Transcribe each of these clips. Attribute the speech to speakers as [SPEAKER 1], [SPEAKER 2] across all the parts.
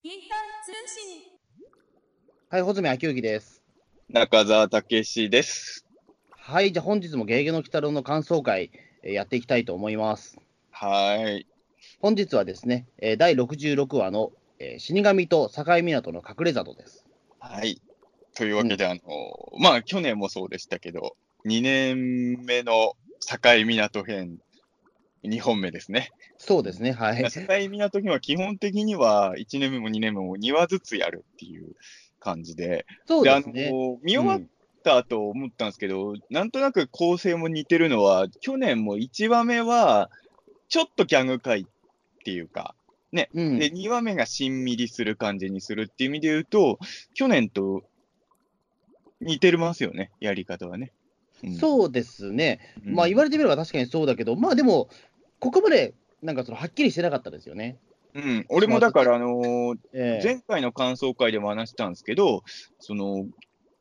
[SPEAKER 1] ピーター通信。
[SPEAKER 2] はい、穂積昭之です。
[SPEAKER 3] 中澤武史です。
[SPEAKER 2] はい、じゃあ本日もゲゲゲの鬼太郎の感想会、えーやっていきたいと思います。
[SPEAKER 3] はい。
[SPEAKER 2] 本日はですね、えー第66話の、えー死神と境港の隠れ里です。
[SPEAKER 3] はい。というわけで、あの、まあ、去年もそうでしたけど、2年目の境港編、2本目ですね。
[SPEAKER 2] そうですね、はい。
[SPEAKER 3] 境港編は基本的には1年目も2年目も2話ずつやるっていう感じで、
[SPEAKER 2] そう
[SPEAKER 3] で、
[SPEAKER 2] すね。
[SPEAKER 3] の、見終わったと思ったんですけど、なんとなく構成も似てるのは、去年も1話目は、ちょっとギャグ回っていうか、
[SPEAKER 2] うん、
[SPEAKER 3] で、2話目がしんみりする感じにするっていう意味で言うと、去年と似てますよね、やり方はね。うん
[SPEAKER 2] そうですね。
[SPEAKER 3] うん
[SPEAKER 2] まあ言われてみれば確かにそうだけど、まあでも、ここまでなんかそのはっきりしてなかったですよね。
[SPEAKER 3] うん、俺もだから、あのー
[SPEAKER 2] えー
[SPEAKER 3] 前回の感想会でも話したんですけど、その、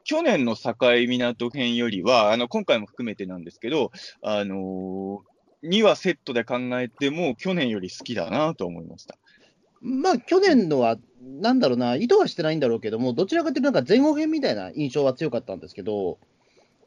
[SPEAKER 3] 去年の境港編よりは、あの、今回も含めてなんですけど、あのー、2話セットで考えても、去年より好きだなと思いました。
[SPEAKER 2] まあ去年のは、なんだろうな、意図はしてないんだろうけども、どちらかというと、なんか前後編みたいな印象は強かったんですけど、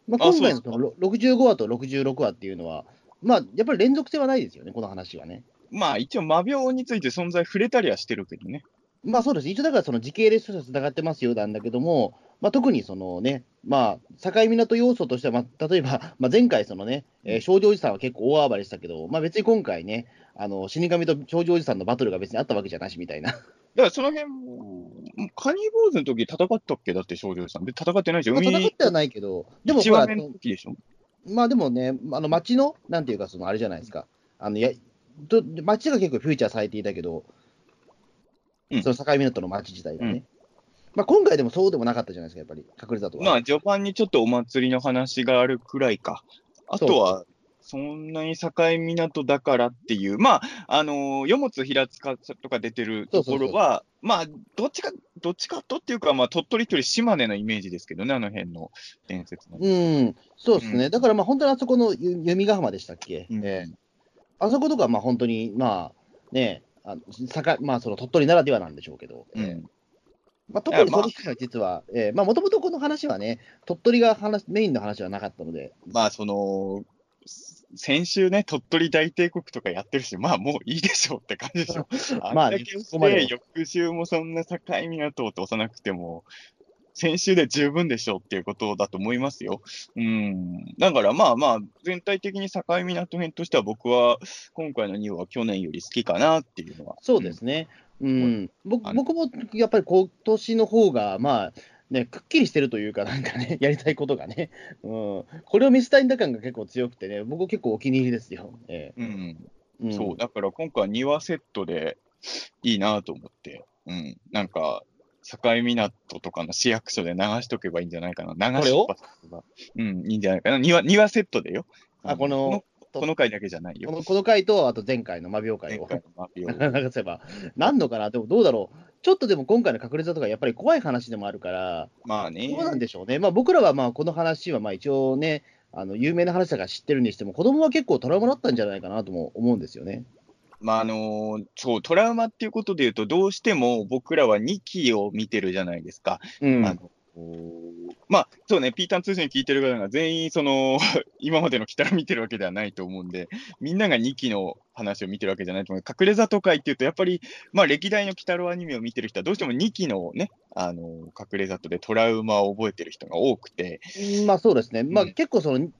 [SPEAKER 2] まあ、
[SPEAKER 3] あ
[SPEAKER 2] 今回の
[SPEAKER 3] そ
[SPEAKER 2] の65話と66話っていうのは、まあやっぱり連続性はないですよね、この話はね。
[SPEAKER 3] まあ、一応、魔病について存在触れたりはしてるけどね。
[SPEAKER 2] まあそうです、一応だからその時系列とつながってますよなんだけども、まあ、特にそのね、まあ、境港要素としては、まあ、例えば、まあ、前回、そのね、えー少女おじさんは結構大暴れしたけど、まあ、別に今回ね、あの死神と少女おじさんのバトルが別にあったわけじゃなしみたいな。
[SPEAKER 3] だからその辺も、カニ坊主の時戦ったっけ？だって少女さん。で、戦ってないでしょ。
[SPEAKER 2] まあ、戦
[SPEAKER 3] 海
[SPEAKER 2] ってはないけど、でも
[SPEAKER 3] 一
[SPEAKER 2] ほら
[SPEAKER 3] 話目の時でしょ？
[SPEAKER 2] まあでもね、あの街の、なんていうか、そのあれじゃないですか、あのやど街が結構フューチャーされていたけど、
[SPEAKER 3] うん
[SPEAKER 2] その境港の街自体がね。
[SPEAKER 3] うん
[SPEAKER 2] まあ、今回でもそうでもなかったじゃないですか、やっぱり、隠れ里は。
[SPEAKER 3] まあ、序盤にちょっとお祭りの話があるくらいか。あとは、そんなに境港だからっていう、まあ、あのー、与物平塚とか出てるところは、まあ、どっちか、どっちかとっていうか、まあ、鳥取というより島根のイメージですけどね、あの辺の伝説の。
[SPEAKER 2] うん、そうですね、
[SPEAKER 3] うん。
[SPEAKER 2] だからまあ本当にあそこのゆ弓ヶ浜でしたっけ、
[SPEAKER 3] うん。
[SPEAKER 2] ええ。あそことかまあ本当に、まあね、あの坂まあ、その鳥取ならではなんでしょうけど、ええ。
[SPEAKER 3] うん
[SPEAKER 2] まあ、特にその時は実は、ええ。まあもともとこの話はね、鳥取が話メインの話はなかったので、
[SPEAKER 3] まあ、その、先週ね、鳥取大帝国とかやってるし、まあもういいでしょうって感じでしょ。
[SPEAKER 2] まあ
[SPEAKER 3] だけして、翌週もそんな境港を通さなくても、先週で十分でしょうっていうことだと思いますよ。うん。だからまあまあ、全体的に境港編としては僕は、今回の2話は去年より好きかなっていうのは。
[SPEAKER 2] そうですね、うん僕
[SPEAKER 3] あの
[SPEAKER 2] 僕もやっぱり今年の方がまあね、くっきりしてるというか、なんかね、やりたいことがね、うん、これを見せたいんだ感が結構強くてね、僕結構お気に入りですよ。え
[SPEAKER 3] うん。そう。だから今回は2話セットでいいなと思って。うん。なんか、境港とかの市役所で流しとけばいいんじゃないかな。流し
[SPEAKER 2] これを？
[SPEAKER 3] とけば。うん、いいんじゃないかな。2話、2話セットでよ。
[SPEAKER 2] あこの
[SPEAKER 3] この、回だけじゃないよ。
[SPEAKER 2] このこの回と、あと前回の魔病回を。流せば、なんのかな、でもどうだろう、ちょっとでも今回の隠れ里とかやっぱり怖い話でもあるから、
[SPEAKER 3] まあね。
[SPEAKER 2] どうなんでしょうね、まあ、僕らはまあこの話はまあ一応ね、あの有名な話だから知ってるにしても、子供は結構トラウマだったんじゃないかなとも思うんですよね。
[SPEAKER 3] まああのーそう、トラウマっていうことで言うと、どうしても僕らは2期を見てるじゃないですか。
[SPEAKER 2] うん
[SPEAKER 3] あのまあ、そうね、ピーターン通信聞いてる方が全員、その、今までの鬼太郎見てるわけではないと思うんで、みんなが2期の話を見てるわけじゃないと思う。隠れ里会っていうと、やっぱり、まあ、歴代の鬼太郎アニメを見てる人は、どうしても2期のね、あの、隠れ里でトラウマを覚えてる人が多くて、
[SPEAKER 2] まあそうですね、まあ、
[SPEAKER 3] うん
[SPEAKER 2] 結構その、鬼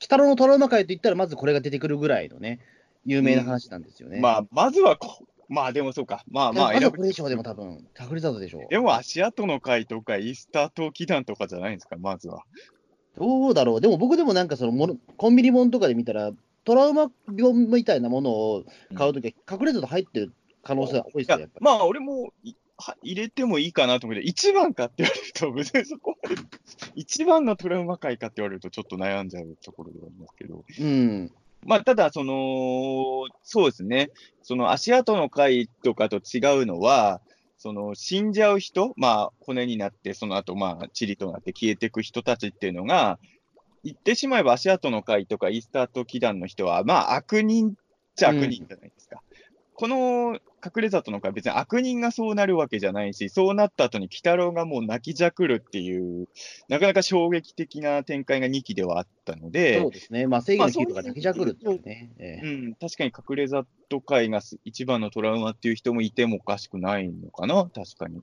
[SPEAKER 2] 太郎のトラウマ回といったら、まずこれが出てくるぐらいのね、有名な話なんですよね。
[SPEAKER 3] まあ、まずはこ、まあでもそうか、まあまあ、選ぶ
[SPEAKER 2] これでしょう、でも多分隠れ里でしょう。
[SPEAKER 3] でも足跡の会とか、イースター島祈願とかじゃないんですか、まずは。
[SPEAKER 2] どうだろう、でも僕でもなんかそのもの、コンビニ本とかで見たら、トラウマ病みたいなものを買うときは、隠れ里入ってる可能性が多いですよ、
[SPEAKER 3] いや
[SPEAKER 2] やっぱり。
[SPEAKER 3] まあ、俺もいは入れてもいいかなと思って、一番かって言われると、別にそこまで、一番のトラウマ会かって言われると、ちょっと悩んじゃうところではありますけど、
[SPEAKER 2] うん。
[SPEAKER 3] まあ、ただ、その、そうですね、その足跡の会とかと違うのは、その死んじゃう人、まあ、骨になって、その後、まあ、塵となって消えていく人たちっていうのが、言ってしまえば足跡の会とかイースタート祈願の人は、まあ、悪人っちゃ悪人じゃないですか。この隠れ里の会、別に悪人がそうなるわけじゃないし、そうなった後に鬼太郎がもう泣きじゃくるっていう、なかなか衝撃的な展開が2期ではあったので、
[SPEAKER 2] そうですね。まあ、正義のヒーローが泣きじゃくるっていうね。ええ
[SPEAKER 3] うん、確かに隠れ里会がす一番のトラウマっていう人もいてもおかしくないのかな、確かに。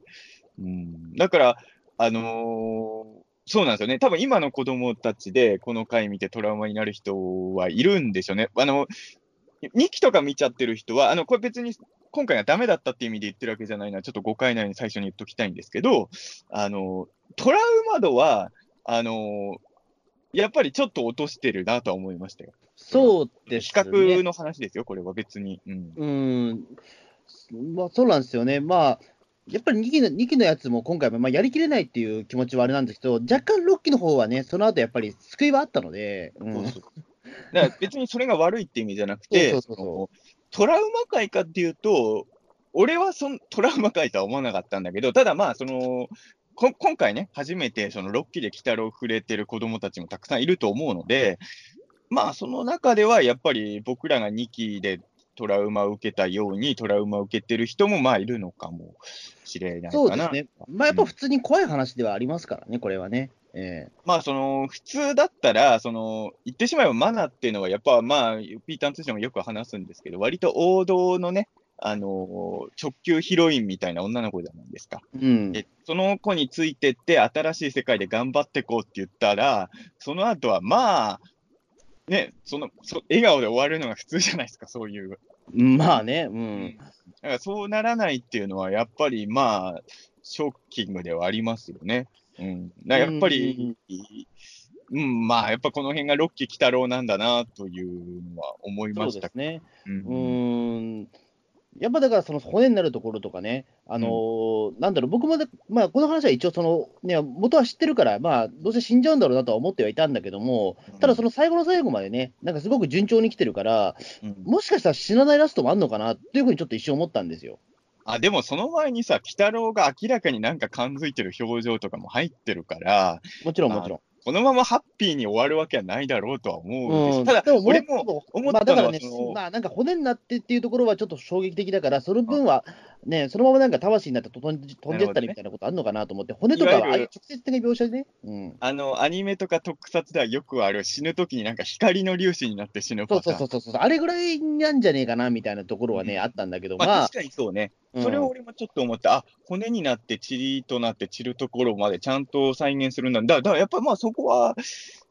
[SPEAKER 3] うん、だから、あのーそうなんですよね。多分今の子供たちでこの回見てトラウマになる人はいるんでしょうね。あの、2期とか見ちゃってる人は、あの、これ別に今回がダメだったっていう意味で言ってるわけじゃないのは、ちょっと誤解ないように最初に言っときたいんですけど、あの、トラウマ度は、あのやっぱりちょっと落としてるなとは思いましたよ。
[SPEAKER 2] そうです
[SPEAKER 3] 比
[SPEAKER 2] ね。
[SPEAKER 3] 較の話ですよ、これは別に。うん。
[SPEAKER 2] うん、まあ、そうなんですよね。まあ、やっぱり2期の ,2 期のやつも今回もまあやりきれないっていう気持ちはあれなんですけど、若干6期の方はね、その後やっぱり救いはあったので、うん
[SPEAKER 3] そうそうだから別にそれが悪いって意味じゃなくて、
[SPEAKER 2] そうそうそう
[SPEAKER 3] トラウマ界かっていうと、俺はそんトラウマ界とは思わなかったんだけど、ただまあ、その、こ今回ね、初めてその6期で鬼太郎を触れてる子供たちもたくさんいると思うので、まあ、その中ではやっぱり僕らが2期でトラウマを受けたように、トラウマを受けてる人もまあいるのかもしれないかな。
[SPEAKER 2] そうですね。まあ、やっぱ普通に怖い話ではありますからね、これはね。え
[SPEAKER 3] まあ、その、普通だったら、その、言ってしまえばマナっていうのは、やっぱ、まあ、ピーターン通信もよく話すんですけど、割と王道のね、あの、直球ヒロインみたいな女の子じゃないですか。
[SPEAKER 2] えうん。
[SPEAKER 3] で、その子についてって、新しい世界で頑張ってこうって言ったら、その後は、まあ、ね、その、そ笑顔で終わるのが普通じゃないですか、そういう。
[SPEAKER 2] まあね、うん。
[SPEAKER 3] だからそうならないっていうのは、やっぱりまあ、ショッキングではありますよね。うん。やっぱり、うん、まあ、やっぱこの辺がロッキー鬼太郎なんだなというのは思いました
[SPEAKER 2] ね。
[SPEAKER 3] う
[SPEAKER 2] うんーん。やっぱだから、その骨になるところとかね、あのーなんだろう、僕もで、まあ、この話は一応、その、ね、元は知ってるから、まあ、どうせ死んじゃうんだろうなとは思ってはいたんだけども、ただその最後の最後までね、なんかすごく順調に来てるから、
[SPEAKER 3] うん
[SPEAKER 2] もしかしたら死なないラストもあんのかなっていうふうにちょっと一瞬思ったんですよ。
[SPEAKER 3] あ、でもその前にさ、鬼太郎が明らかになんか感づいてる表情とかも入ってるから、
[SPEAKER 2] もちろん、もちろん。
[SPEAKER 3] このままハッピーに終わるわけはないだろうとは思うんです
[SPEAKER 2] うん、
[SPEAKER 3] ただ
[SPEAKER 2] でも、
[SPEAKER 3] 俺も
[SPEAKER 2] も
[SPEAKER 3] 思ったのは、
[SPEAKER 2] まあだからねまあなんか骨になってっていうところはちょっと衝撃的だから、その分はね、そのままなんか魂になって飛んじ飛んでったりみたいなことあるのかなと思って、骨とかはああいう直接的な描写でね、うん、
[SPEAKER 3] あの、アニメとか特撮ではよくある死ぬときになんか光の粒子になって死ぬパターン。
[SPEAKER 2] そうそうそうそう、あれぐらいなんじゃねえかなみたいなところはね、
[SPEAKER 3] うん。
[SPEAKER 2] あったんだけど、
[SPEAKER 3] まあ、
[SPEAKER 2] まあ。
[SPEAKER 3] 確、かにそうね。
[SPEAKER 2] うん。
[SPEAKER 3] それを俺もちょっと思って、あ、骨になって塵となって散るところまでちゃんと再現するんだ。だだからやっぱまあそこは、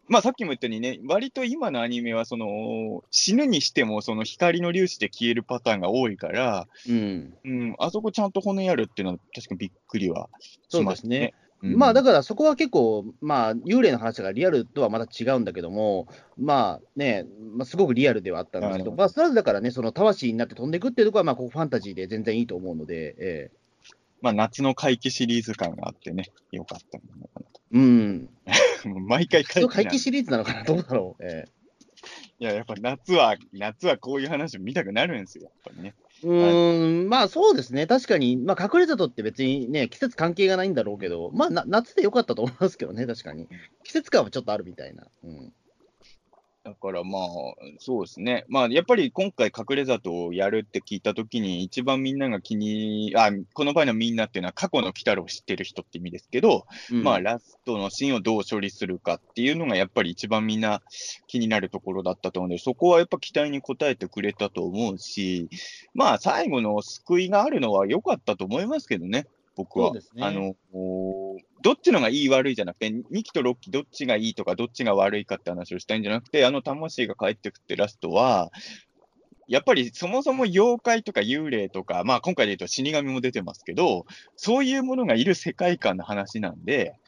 [SPEAKER 3] まあさっきも言ったようにね、割と今のアニメはその死ぬにしてもその光の粒子で消えるパターンが多いから、
[SPEAKER 2] うん、
[SPEAKER 3] うん、あそこちゃんと骨やるっていうのは確かにびっくりはしましたね。うん。
[SPEAKER 2] まあだからそこは結構、まあ、幽霊の話がリアルとはまた違うんだけども、まあね、まあ、すごくリアルではあったんですけど、まあ、それはだからね、その魂になって飛んでいくっていうところは、まあ、ここファンタジーで全然いいと思うので、ええ
[SPEAKER 3] まあ夏の怪奇シリーズ感があってね、よかったんじゃないかなと。
[SPEAKER 2] うん、
[SPEAKER 3] 毎回
[SPEAKER 2] 回帰シリーズなのかな、どうだろう。ええ
[SPEAKER 3] いや、やっぱ夏は、夏はこういう話見たくなるんですよ、やっぱりね。
[SPEAKER 2] うーん、まあそうですね、確かに、まあ、隠れ里って別にね、季節関係がないんだろうけど、まあな夏でよかったと思いますけどね、確かに。季節感はちょっとあるみたいな。うん、
[SPEAKER 3] だからまあ、そうですね。まあ、やっぱり今回隠れ里をやるって聞いたときに、一番みんなが気に、あ、この場合のみんなっていうのは過去の鬼太郎を知ってる人って意味ですけど、
[SPEAKER 2] うん
[SPEAKER 3] まあ、ラストのシーンをどう処理するかっていうのがやっぱり一番みんな気になるところだったと思うので、そこはやっぱ期待に応えてくれたと思うし、まあ、最後の救いがあるのは良かったと思いますけどね、僕は。
[SPEAKER 2] ね
[SPEAKER 3] あの、おどっちのがいい悪いじゃなくて、2期と6期どっちがいいとか、どっちが悪いかって話をしたいんじゃなくて、あの魂が帰ってくってラストは、やっぱりそもそも妖怪とか幽霊とか、まあ今回で言うと死神も出てますけど、そういうものがいる世界観の話なんで、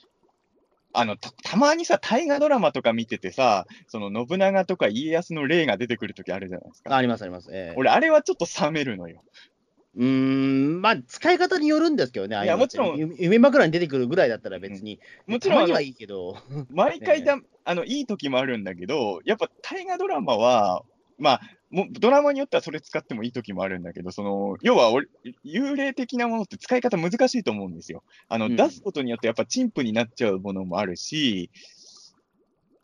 [SPEAKER 3] あの、た、たまにさ、大河ドラマとか見ててさ、その信長とか家康の霊が出てくるときあるじゃないですか。
[SPEAKER 2] あります、あります。ええ
[SPEAKER 3] 俺、あれはちょっと冷めるのよ。
[SPEAKER 2] うーん、まあ、使い方によるんですけどね、ああうのって。
[SPEAKER 3] もちろん。
[SPEAKER 2] ゆ夢枕に出てくるぐらいだったら別に、
[SPEAKER 3] もちろん
[SPEAKER 2] はいいけど、
[SPEAKER 3] 毎回だ、あの、いい時もあるんだけど、やっぱ大河ドラマは、まあ、もうドラマによってはそれ使ってもいい時もあるんだけど、その、要は俺、幽霊的なものって使い方難しいと思うんですよ。あの、
[SPEAKER 2] うん。
[SPEAKER 3] 出すことによってやっぱ陳腐になっちゃうものもあるし、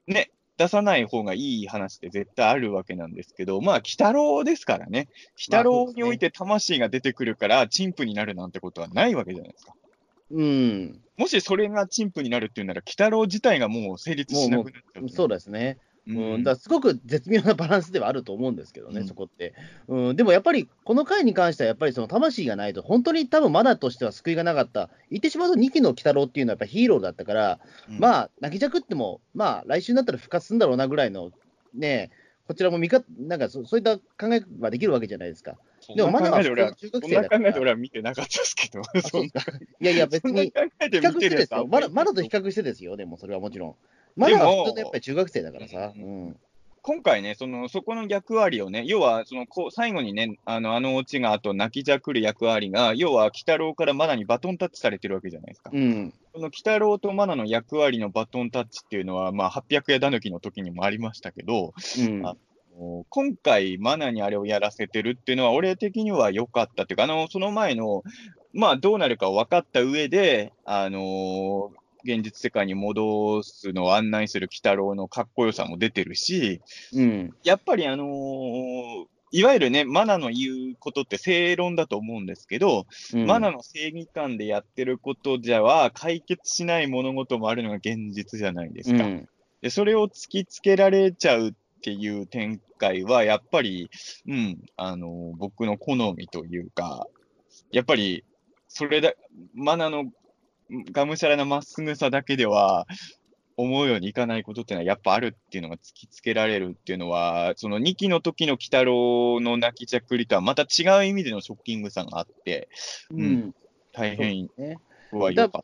[SPEAKER 3] ね、出さない方がいい話って絶対あるわけなんですけど、まあ、鬼太郎ですからね。鬼太郎において魂が出てくるから、陳腐になるなんてことはないわけじゃないですか。
[SPEAKER 2] うん、
[SPEAKER 3] もしそれが陳腐になるっていうなら、鬼太郎自体がもう成立しなくなっちゃう。
[SPEAKER 2] そうですね。
[SPEAKER 3] う
[SPEAKER 2] うん。ん、だすごく絶妙なバランスではあると思うんですけどね、
[SPEAKER 3] うん。
[SPEAKER 2] そこって。うん、でもやっぱり、この回に関しては、やっぱりその魂がないと、本当に多分マナとしては救いがなかった、言ってしまうと2期の鬼太郎っていうのはやっぱヒーローだったから、
[SPEAKER 3] うん。
[SPEAKER 2] まあ、泣きじゃくっても、まあ、来週になったら復活するんだろうなぐらいの、ね、こちらも味方、なんかそそういった考えはできるわけじゃないですか。でもまだ中学生だから。
[SPEAKER 3] 考えで俺は見てなかったですけど、
[SPEAKER 2] いやいや、別に、比較しててですよ、まだまだと比較してですよ、でもそれはもちろん。まだは普通のやっぱり中学生だからさ。
[SPEAKER 3] う
[SPEAKER 2] うん
[SPEAKER 3] 今回ね、そのそこの役割をね、要はそのこう最後にね、あのあのオチがあと泣きじゃくる役割が、要は鬼太郎からマナにバトンタッチされてるわけじゃないですか。
[SPEAKER 2] うん
[SPEAKER 3] その鬼太郎とマナの役割のバトンタッチっていうのは、まあ、800夜だぬきの時にもありましたけど、
[SPEAKER 2] うん
[SPEAKER 3] あもう今回、マナにあれをやらせてるっていうのは、俺的には良かったっていうか、あのその前の、まあ、どうなるか分かった上で、あのー現実世界に戻すのを案内する鬼太郎のかっこよさも出てるし、
[SPEAKER 2] うん。
[SPEAKER 3] やっぱり、あのーいわゆるね、マナの言うことって正論だと思うんですけど、
[SPEAKER 2] うん。
[SPEAKER 3] マナの正義感でやってることじゃは解決しない物事もあるのが現実じゃないですか。
[SPEAKER 2] うん。
[SPEAKER 3] で、それを突きつけられちゃうっていう展開は、やっぱり、うん、あの、僕の好みというか、やっぱり、それだ、マナのがむしゃらなまっすぐさだけでは、思うようにいかないことっていうのはやっぱあるっていうのが突きつけられるっていうのは、その2期の時の鬼太郎の泣きじゃくりとはまた違う意味でのショッキングさがあって、
[SPEAKER 2] うん
[SPEAKER 3] 大変
[SPEAKER 2] ね。
[SPEAKER 3] は良かっ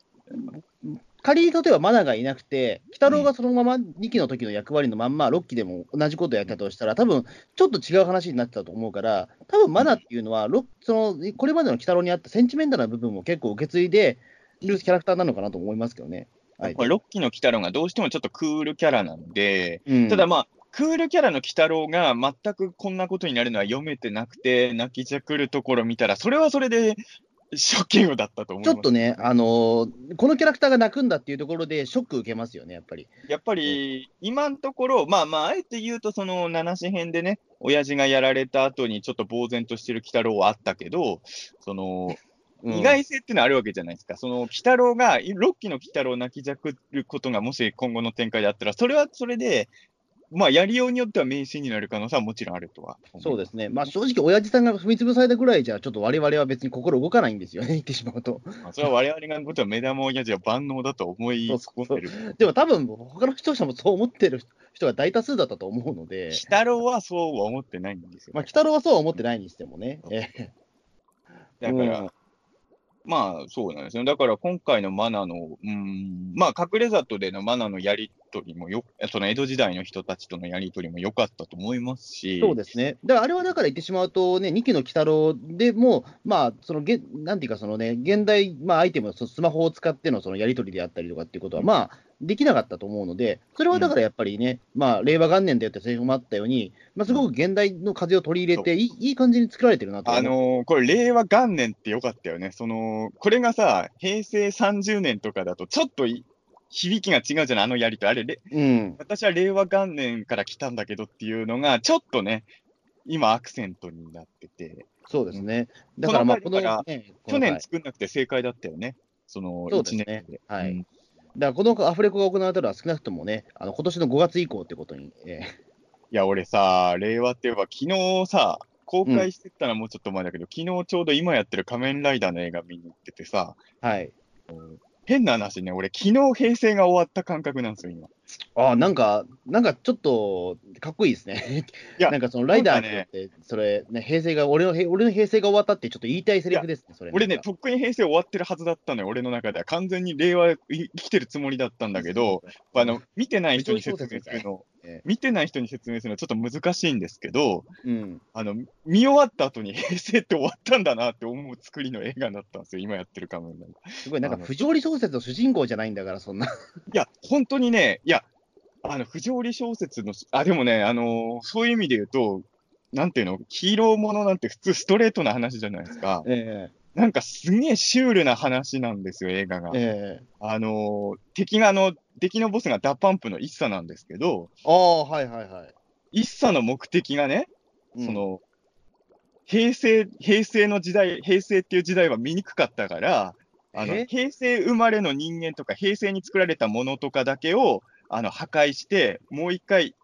[SPEAKER 2] 仮に例えばマナがいなくて、鬼太郎がそのまま2期の時の役割のまんま、6期でも同じことをやったとしたら、多分ちょっと違う話になってたと思うから、多分マナっていうのは、ろそのこれまでの鬼太郎にあったセンチメンタルな部分も結構受け継いでいるキャラクターなのかなと思いますけどね。はい
[SPEAKER 3] た。これ、6期の鬼太郎がどうしてもちょっとクールキャラなんで、
[SPEAKER 2] うん
[SPEAKER 3] ただまあ、クールキャラの鬼太郎が全くこんなことになるのは読めてなくて、泣きじゃくるところ見たら、それはそれでショッキングだったと思います。
[SPEAKER 2] ちょっとね、あのーこのキャラクターが泣くんだっていうところで、ショック受けますよね、やっぱり。
[SPEAKER 3] やっぱり、今のところ、まあまあ、あえて言うと、その七子編でね、親父がやられた後にちょっと呆然としてる鬼太郎はあったけど、その、
[SPEAKER 2] うん
[SPEAKER 3] 意外性っていうのはあるわけじゃないですか。その、鬼太郎が、6期の鬼太郎を泣きじゃくることがもし今後の展開であったら、それはそれで、まあ、やりようによっては名シーンになる可能性はもちろんあるとは。
[SPEAKER 2] そうですね、まあ、正直、親父さんが踏み潰されたぐらいじゃ、ちょっと我々は別に心動かないんですよね、言ってしまうと。
[SPEAKER 3] まあそれは我々がことは目玉親父は万能だと思い込んでる。
[SPEAKER 2] でも多分、他の視聴者もそう思ってる人が大多数だったと思うので
[SPEAKER 3] 鬼、太郎はそうは思ってないんですよ。
[SPEAKER 2] まあ、鬼太郎はそうは思ってないにしてもね。え
[SPEAKER 3] だから、
[SPEAKER 2] うん
[SPEAKER 3] まあそうなんですよ。だから今回のマナの、うん、まあ隠れ里でのマナのやりとりもよ、その江戸時代の人たちとのやりとりも良かったと思いますし、
[SPEAKER 2] そうですね。だからあれはだから言ってしまうとね、2期の鬼太郎でも、まあ、そのげ、なんていうか、そのね、現代、まあ、アイテムスマホを使ってのそのやり取りであったりとかっていうことは、まあ、できなかったと思うので、それはだからやっぱりね、まあ、令和元年でやったセリフもあったように、まあ、すごく現代の風を取り入れて、いいいい感じに作られてるなと。
[SPEAKER 3] あのーこれ令和元年って良かったよね。その、これがさ、平成30年とかだとちょっと響きが違うじゃない、あのやりとり。あれ、れ
[SPEAKER 2] うん。
[SPEAKER 3] 私は令和元年から来たんだけどっていうのが、ちょっとね、今アクセントになってて、
[SPEAKER 2] そうですね。だからまあ、この、ね、こ
[SPEAKER 3] 去年作んなくて正解だったよね。その
[SPEAKER 2] そうです
[SPEAKER 3] 1
[SPEAKER 2] ね
[SPEAKER 3] 年で。
[SPEAKER 2] はい
[SPEAKER 3] うん
[SPEAKER 2] だからこのアフレコが行われたのは少なくともね、あの今年の5月以降ってことに、え
[SPEAKER 3] いや、俺さ、令和って言えば、昨日さ、公開してたのはもうちょっと前だけど、昨日ちょうど今やってる仮面ライダーの映画見に行っててさ、
[SPEAKER 2] ーはい。
[SPEAKER 3] 変な話ね、俺、昨日平成が終わった感覚なんですよ、今。
[SPEAKER 2] ああ、なんか、なんかちょっとかっこいいですね。
[SPEAKER 3] いや
[SPEAKER 2] なんかそのライダーにって、それ、ね、平成が、俺のへ、俺の平成が終わったってちょっと言いたいセリフですね、それ。
[SPEAKER 3] 俺ね、とっくに平成終わってるはずだったのよ、俺の中では。完全に令和い生きてるつもりだったんだけど、、あの、見てない人に説明するの
[SPEAKER 2] ええ、
[SPEAKER 3] 見てない人に説明するのちょっと難しいんですけど、
[SPEAKER 2] うん。
[SPEAKER 3] あの、見終わった後に 平成って終わったんだなって思う作りの映画だったんですよ、今やってる仮面ライダー。
[SPEAKER 2] すごい、なんか不条理小説の主人公じゃないんだから、そんな。
[SPEAKER 3] いや、本当にね、いや、あの、不条理小説の、あ、でもね、あのーそういう意味で言うと、なんていうの、ヒーローものなんて普通ストレートな話じゃないですか。
[SPEAKER 2] え
[SPEAKER 3] なんかすげえシュールな話なんですよ、映画が。
[SPEAKER 2] ええ
[SPEAKER 3] あのー敵があの、敵のボスが DA PUMP の ISSA なんですけど、
[SPEAKER 2] ああ、はいはいはい。
[SPEAKER 3] ISSA の目的がね、
[SPEAKER 2] うん
[SPEAKER 3] そ、の、平成、平成の時代、平成っていう時代は見にくかったから、あの
[SPEAKER 2] え？
[SPEAKER 3] 平成生まれの人間とか、平成に作られたものとかだけをあの破壊して、もう一回、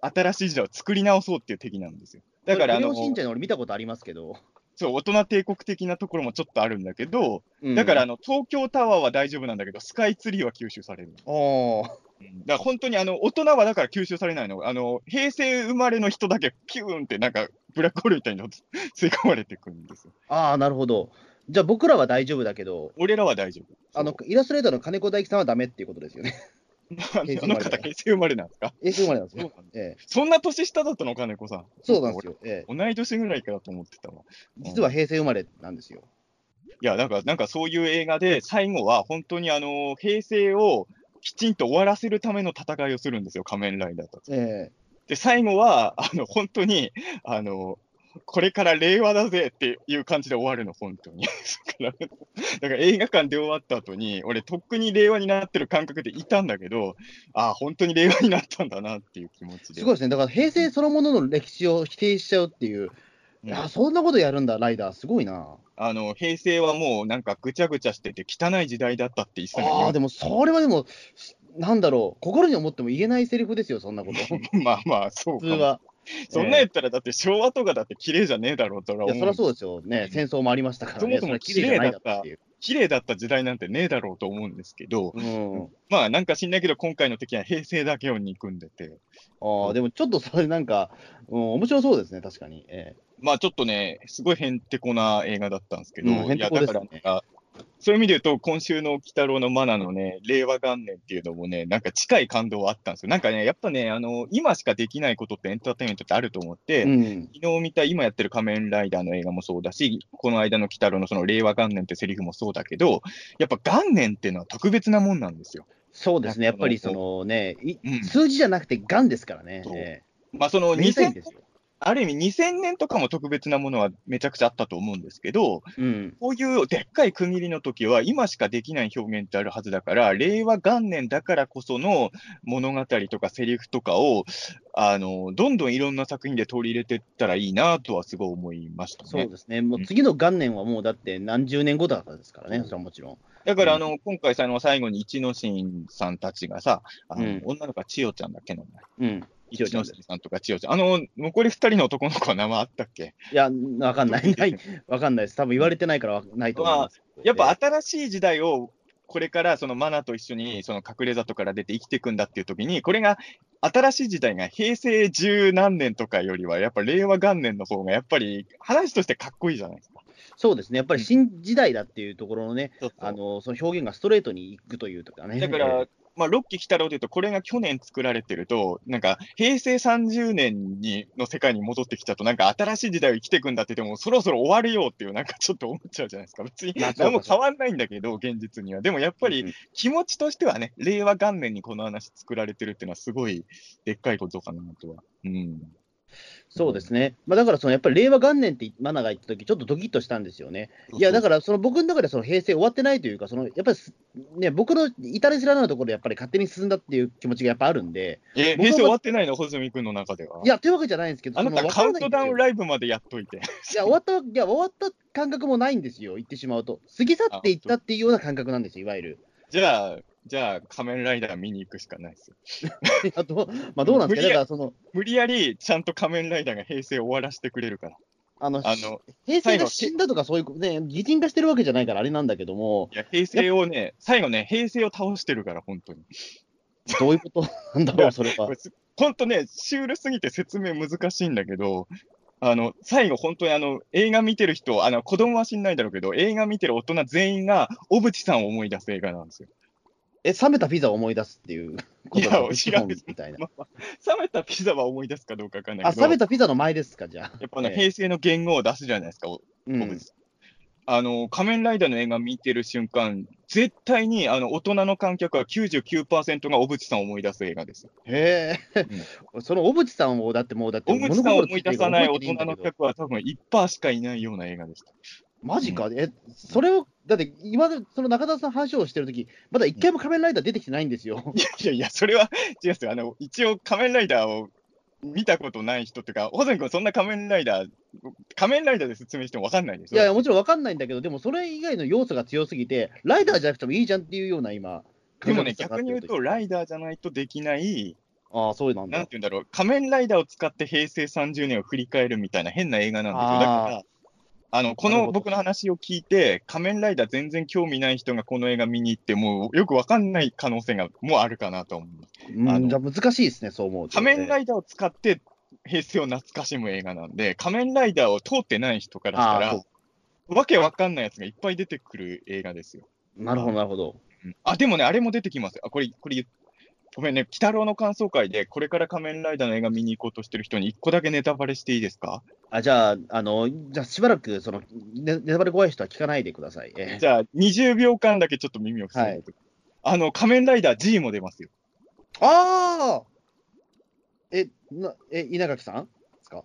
[SPEAKER 3] 新しい時代を作り直そうっていう敵なんですよ。だから、あの
[SPEAKER 2] クレヨンしんちゃん俺見たことありますけど。
[SPEAKER 3] そう、大人帝国的なところもちょっとあるんだけど、
[SPEAKER 2] うん
[SPEAKER 3] だからあの東京タワーは大丈夫なんだけど、スカイツリーは吸収される。
[SPEAKER 2] ああ。
[SPEAKER 3] だから本当にあの大人はだから吸収されないの、あの平成生まれの人だけピューンってなんかブラックホールみたいに吸い込まれてくるんですよ。
[SPEAKER 2] ああ、なるほど。じゃあ僕らは大丈夫だけど、
[SPEAKER 3] 俺らは大丈夫。
[SPEAKER 2] あの、イラストレーターの金子大樹さんはダメっていうことですよね。
[SPEAKER 3] あの方、平成生まれなんですか？
[SPEAKER 2] え、そうまでなんですよ。
[SPEAKER 3] そんだ
[SPEAKER 2] ええ、
[SPEAKER 3] そんな年下だったの、金子さん。
[SPEAKER 2] そうなんですよ。ええ、
[SPEAKER 3] 俺。同い年ぐらいかと思ってたわ。
[SPEAKER 2] 実は平成生まれなんですよ。
[SPEAKER 3] いや、なんか、なんかそういう映画で、最後は本当にあの平成をきちんと終わらせるための戦いをするんですよ、仮面ライダーたち。
[SPEAKER 2] え
[SPEAKER 3] で、最後は、あの、本当に、あの、これから令和だぜっていう感じで終わるの、本当に。だから、だから映画館で終わった後に、俺、とっくに令和になってる感覚でいたんだけど、ああ、本当に令和になったんだなっていう気持ちで。
[SPEAKER 2] えすごいですね。だから平成そのものの歴史を否定しちゃうっていう。
[SPEAKER 3] うん
[SPEAKER 2] いや、そんなことやるんだ、ライダー。すごいな。
[SPEAKER 3] あの、平成はもうなんかぐちゃぐちゃしてて汚い時代だったって言ってたの
[SPEAKER 2] ああ、
[SPEAKER 3] に
[SPEAKER 2] でもそれはでも、なんだろう、心に思っても言えないセリフですよ、そんなこと。
[SPEAKER 3] まあまあ、そうかも。
[SPEAKER 2] 普通は。
[SPEAKER 3] そんなん言ったら、だって昭和とかだって綺麗じゃねえだろうとは思う。
[SPEAKER 2] いや、そりゃそうですよ。ね、戦争もありましたからね。
[SPEAKER 3] そもそも
[SPEAKER 2] 綺麗だっていう。
[SPEAKER 3] 綺麗だった時代なんてねえだろうと思うんですけど、
[SPEAKER 2] うん。
[SPEAKER 3] まあなんか知んないけど、今回の敵は平成だけを憎んでて、
[SPEAKER 2] ああ、でもちょっとそれなんか、うん、面白そうですね、確かに。え
[SPEAKER 3] まあちょっとね、すごいへんてこな映画だったんですけど、
[SPEAKER 2] うん
[SPEAKER 3] いやだからなんか、そういう意味で言うと、今週の鬼太郎のマナのね、令和元年っていうのもね、なんか近い感動はあったんですよ。なんかね、やっぱね、あの、今しかできないことってエンターテインメントってあると思って、
[SPEAKER 2] えうん。
[SPEAKER 3] 昨日見た今やってる仮面ライダーの映画もそうだし、この間の鬼太郎のその令和元年ってセリフもそうだけど、やっぱ元年っていうのは特別なもんなんですよ。
[SPEAKER 2] そうですね、やっぱりそのね、い
[SPEAKER 3] うん
[SPEAKER 2] 数字じゃなくて、がんですからね。
[SPEAKER 3] まあその
[SPEAKER 2] えめでたいん
[SPEAKER 3] 2000
[SPEAKER 2] ですよ。
[SPEAKER 3] ある意味2000年とかも特別なものはめちゃくちゃあったと思うんですけど、
[SPEAKER 2] うん。
[SPEAKER 3] こういうでっかい区切りの時は今しかできない表現ってあるはずだから、令和元年だからこその物語とかセリフとかを、あの、どんどんいろんな作品で取り入れていったらいいなとはすごい思いましたね。
[SPEAKER 2] そうですね、もう次の元年はもうだって何十年後だからですからね、それはもちろん。
[SPEAKER 3] だから、あの、今回さ、あの最後に一ノ神さんたちがさ、あの
[SPEAKER 2] うん
[SPEAKER 3] 女の子は千代ちゃんだっけ名前。
[SPEAKER 2] うん。
[SPEAKER 3] 一ノ神さんとか千代ちゃん。あの、残り二人の男の子は名前あったっけ？
[SPEAKER 2] いや、わかんない、ない、わかんないです。多分言われてないからわないと思います。
[SPEAKER 3] やっぱ新しい時代を、これからそのマナと一緒にその隠れ里から出て生きていくんだっていう時に、これが新しい時代が平成十何年とかよりは、やっぱ令和元年の方がやっぱり話としてかっこいいじゃないですか。
[SPEAKER 2] そうですね、やっぱり新時代だっていうところのね、
[SPEAKER 3] そうそう
[SPEAKER 2] あのその表現がストレートにいくというとかね。
[SPEAKER 3] だから、まあ、六期鬼太郎でいうと、これが去年作られてると、なんか、平成30年にの世界に戻ってきちゃうと、なんか新しい時代を生きていくんだって言っても、そろそろ終わるよっていう、なんかちょっと思っちゃうじゃないですか。別に何も変わんないんだけど、現実には。でもやっぱり
[SPEAKER 2] うん
[SPEAKER 3] 気持ちとしてはね、令和元年にこの話作られてるっていうのは、すごいでっかいことかなとは。うん。
[SPEAKER 2] そうですね、まあ、だからそのやっぱり令和元年ってマナが言ったとき、ちょっとドキッとしたんですよね。いや、だからその僕の中でその平成終わってないというか、そのやっぱりすね、僕の至れ知らないところでやっぱり勝手に進んだっていう気持ちがやっぱあるんで、
[SPEAKER 3] え、
[SPEAKER 2] 僕は
[SPEAKER 3] 平成終わってないの、穂積君の中では？
[SPEAKER 2] いや、というわけじゃないんですけど、
[SPEAKER 3] あなたカウントダウン
[SPEAKER 2] わ
[SPEAKER 3] ライブまでやっといて。
[SPEAKER 2] いや、終わった、いや、終わった感覚もないんですよ、言ってしまうと。過ぎ去っていったっていうような感覚なんですよ、いわゆる。
[SPEAKER 3] じゃあ、じゃあ、仮面ライダー見に行くしかないですよ。
[SPEAKER 2] あと、まあ、どうなんですか、だからその、
[SPEAKER 3] 無理やりちゃんと仮面ライダーが平成を終わらせてくれるから。
[SPEAKER 2] あの、
[SPEAKER 3] あの、
[SPEAKER 2] 平成が死んだとかそういう、ね、擬人化してるわけじゃないからあれなんだけども、
[SPEAKER 3] いや、平成をね、最後ね、平成を倒してるから、本当に。
[SPEAKER 2] どういうこと？なんだろう、それは
[SPEAKER 3] 本当ね、シュールすぎて説明難しいんだけど、あの、最後、本当にあの、映画見てる人、あの、子供は知んないだろうけど、映画見てる大人全員が、小渕さんを思い出す映画なんですよ。
[SPEAKER 2] え、冷めたピザを思い出すっていうこと
[SPEAKER 3] いや
[SPEAKER 2] が
[SPEAKER 3] 知らん
[SPEAKER 2] みたいな。
[SPEAKER 3] 冷めたピザは思い出すかどうかわかんない
[SPEAKER 2] あ、
[SPEAKER 3] けど、
[SPEAKER 2] 冷めたピザの前ですか、じゃあ。
[SPEAKER 3] やっぱね、
[SPEAKER 2] ええ
[SPEAKER 3] 平成の言語を出すじゃないですか、お
[SPEAKER 2] うん
[SPEAKER 3] あの、仮面ライダーの映画見てる瞬間、絶対にあの大人の観客は99%が小渕さんを思い出す映画です。
[SPEAKER 2] へえ、その小渕さんを、だってもう、だって
[SPEAKER 3] 小渕さんを思い出さない大人の客は多分1%しかいないような映画でした。
[SPEAKER 2] マジか、え、それを、だって今その中田さん話をしてるとき、まだ一回も仮面ライダー出てきてないんですよ。
[SPEAKER 3] いやいやいや、それは違うんですよ。あの、一応仮面ライダーを見たことない人っていうか、穂積君そんな仮面ライダー、仮面ライダーで説明しても分かんないでしょ
[SPEAKER 2] いやいや、もちろんわかんないんだけど、でもそれ以外の要素が強すぎて、ライダーじゃなくてもいいじゃんっていうような今、
[SPEAKER 3] でもね、逆に言うと、ライダーじゃないとできない、
[SPEAKER 2] ああ、そうなんだ
[SPEAKER 3] なんて。言うんだろう、仮面ライダーを使って平成30年を振り返るみたいな変な映画なんですよ。だから、あの、この僕の話を聞いて、仮面ライダー全然興味ない人がこの映画見に行って、もうよくわかんない可能性がもうあるかなと思う。
[SPEAKER 2] うん
[SPEAKER 3] あの
[SPEAKER 2] じゃあ難しいですね、そう思うと。
[SPEAKER 3] 仮面ライダーを使って平成を懐かしむ映画なんで、仮面ライダーを通ってない人からしたら、わけわかんないやつがいっぱい出てくる映画ですよ。
[SPEAKER 2] なるほど、なるほど。
[SPEAKER 3] うんあ、でもね、あれも出てきますよ。あ、これ、これごめんね、鬼太郎の感想会で、これから仮面ライダーの映画見に行こうとしてる人に一個だけネタバレしていいですか？
[SPEAKER 2] あじゃあ、あの、じゃあしばらく、その、ネネタバレ怖い人は聞かないでください。え
[SPEAKER 3] じゃあ、20秒間だけちょっと耳を塞いで、あの、仮面ライダー G も出ますよ。
[SPEAKER 2] ああえ、な、え、稲垣さんですか？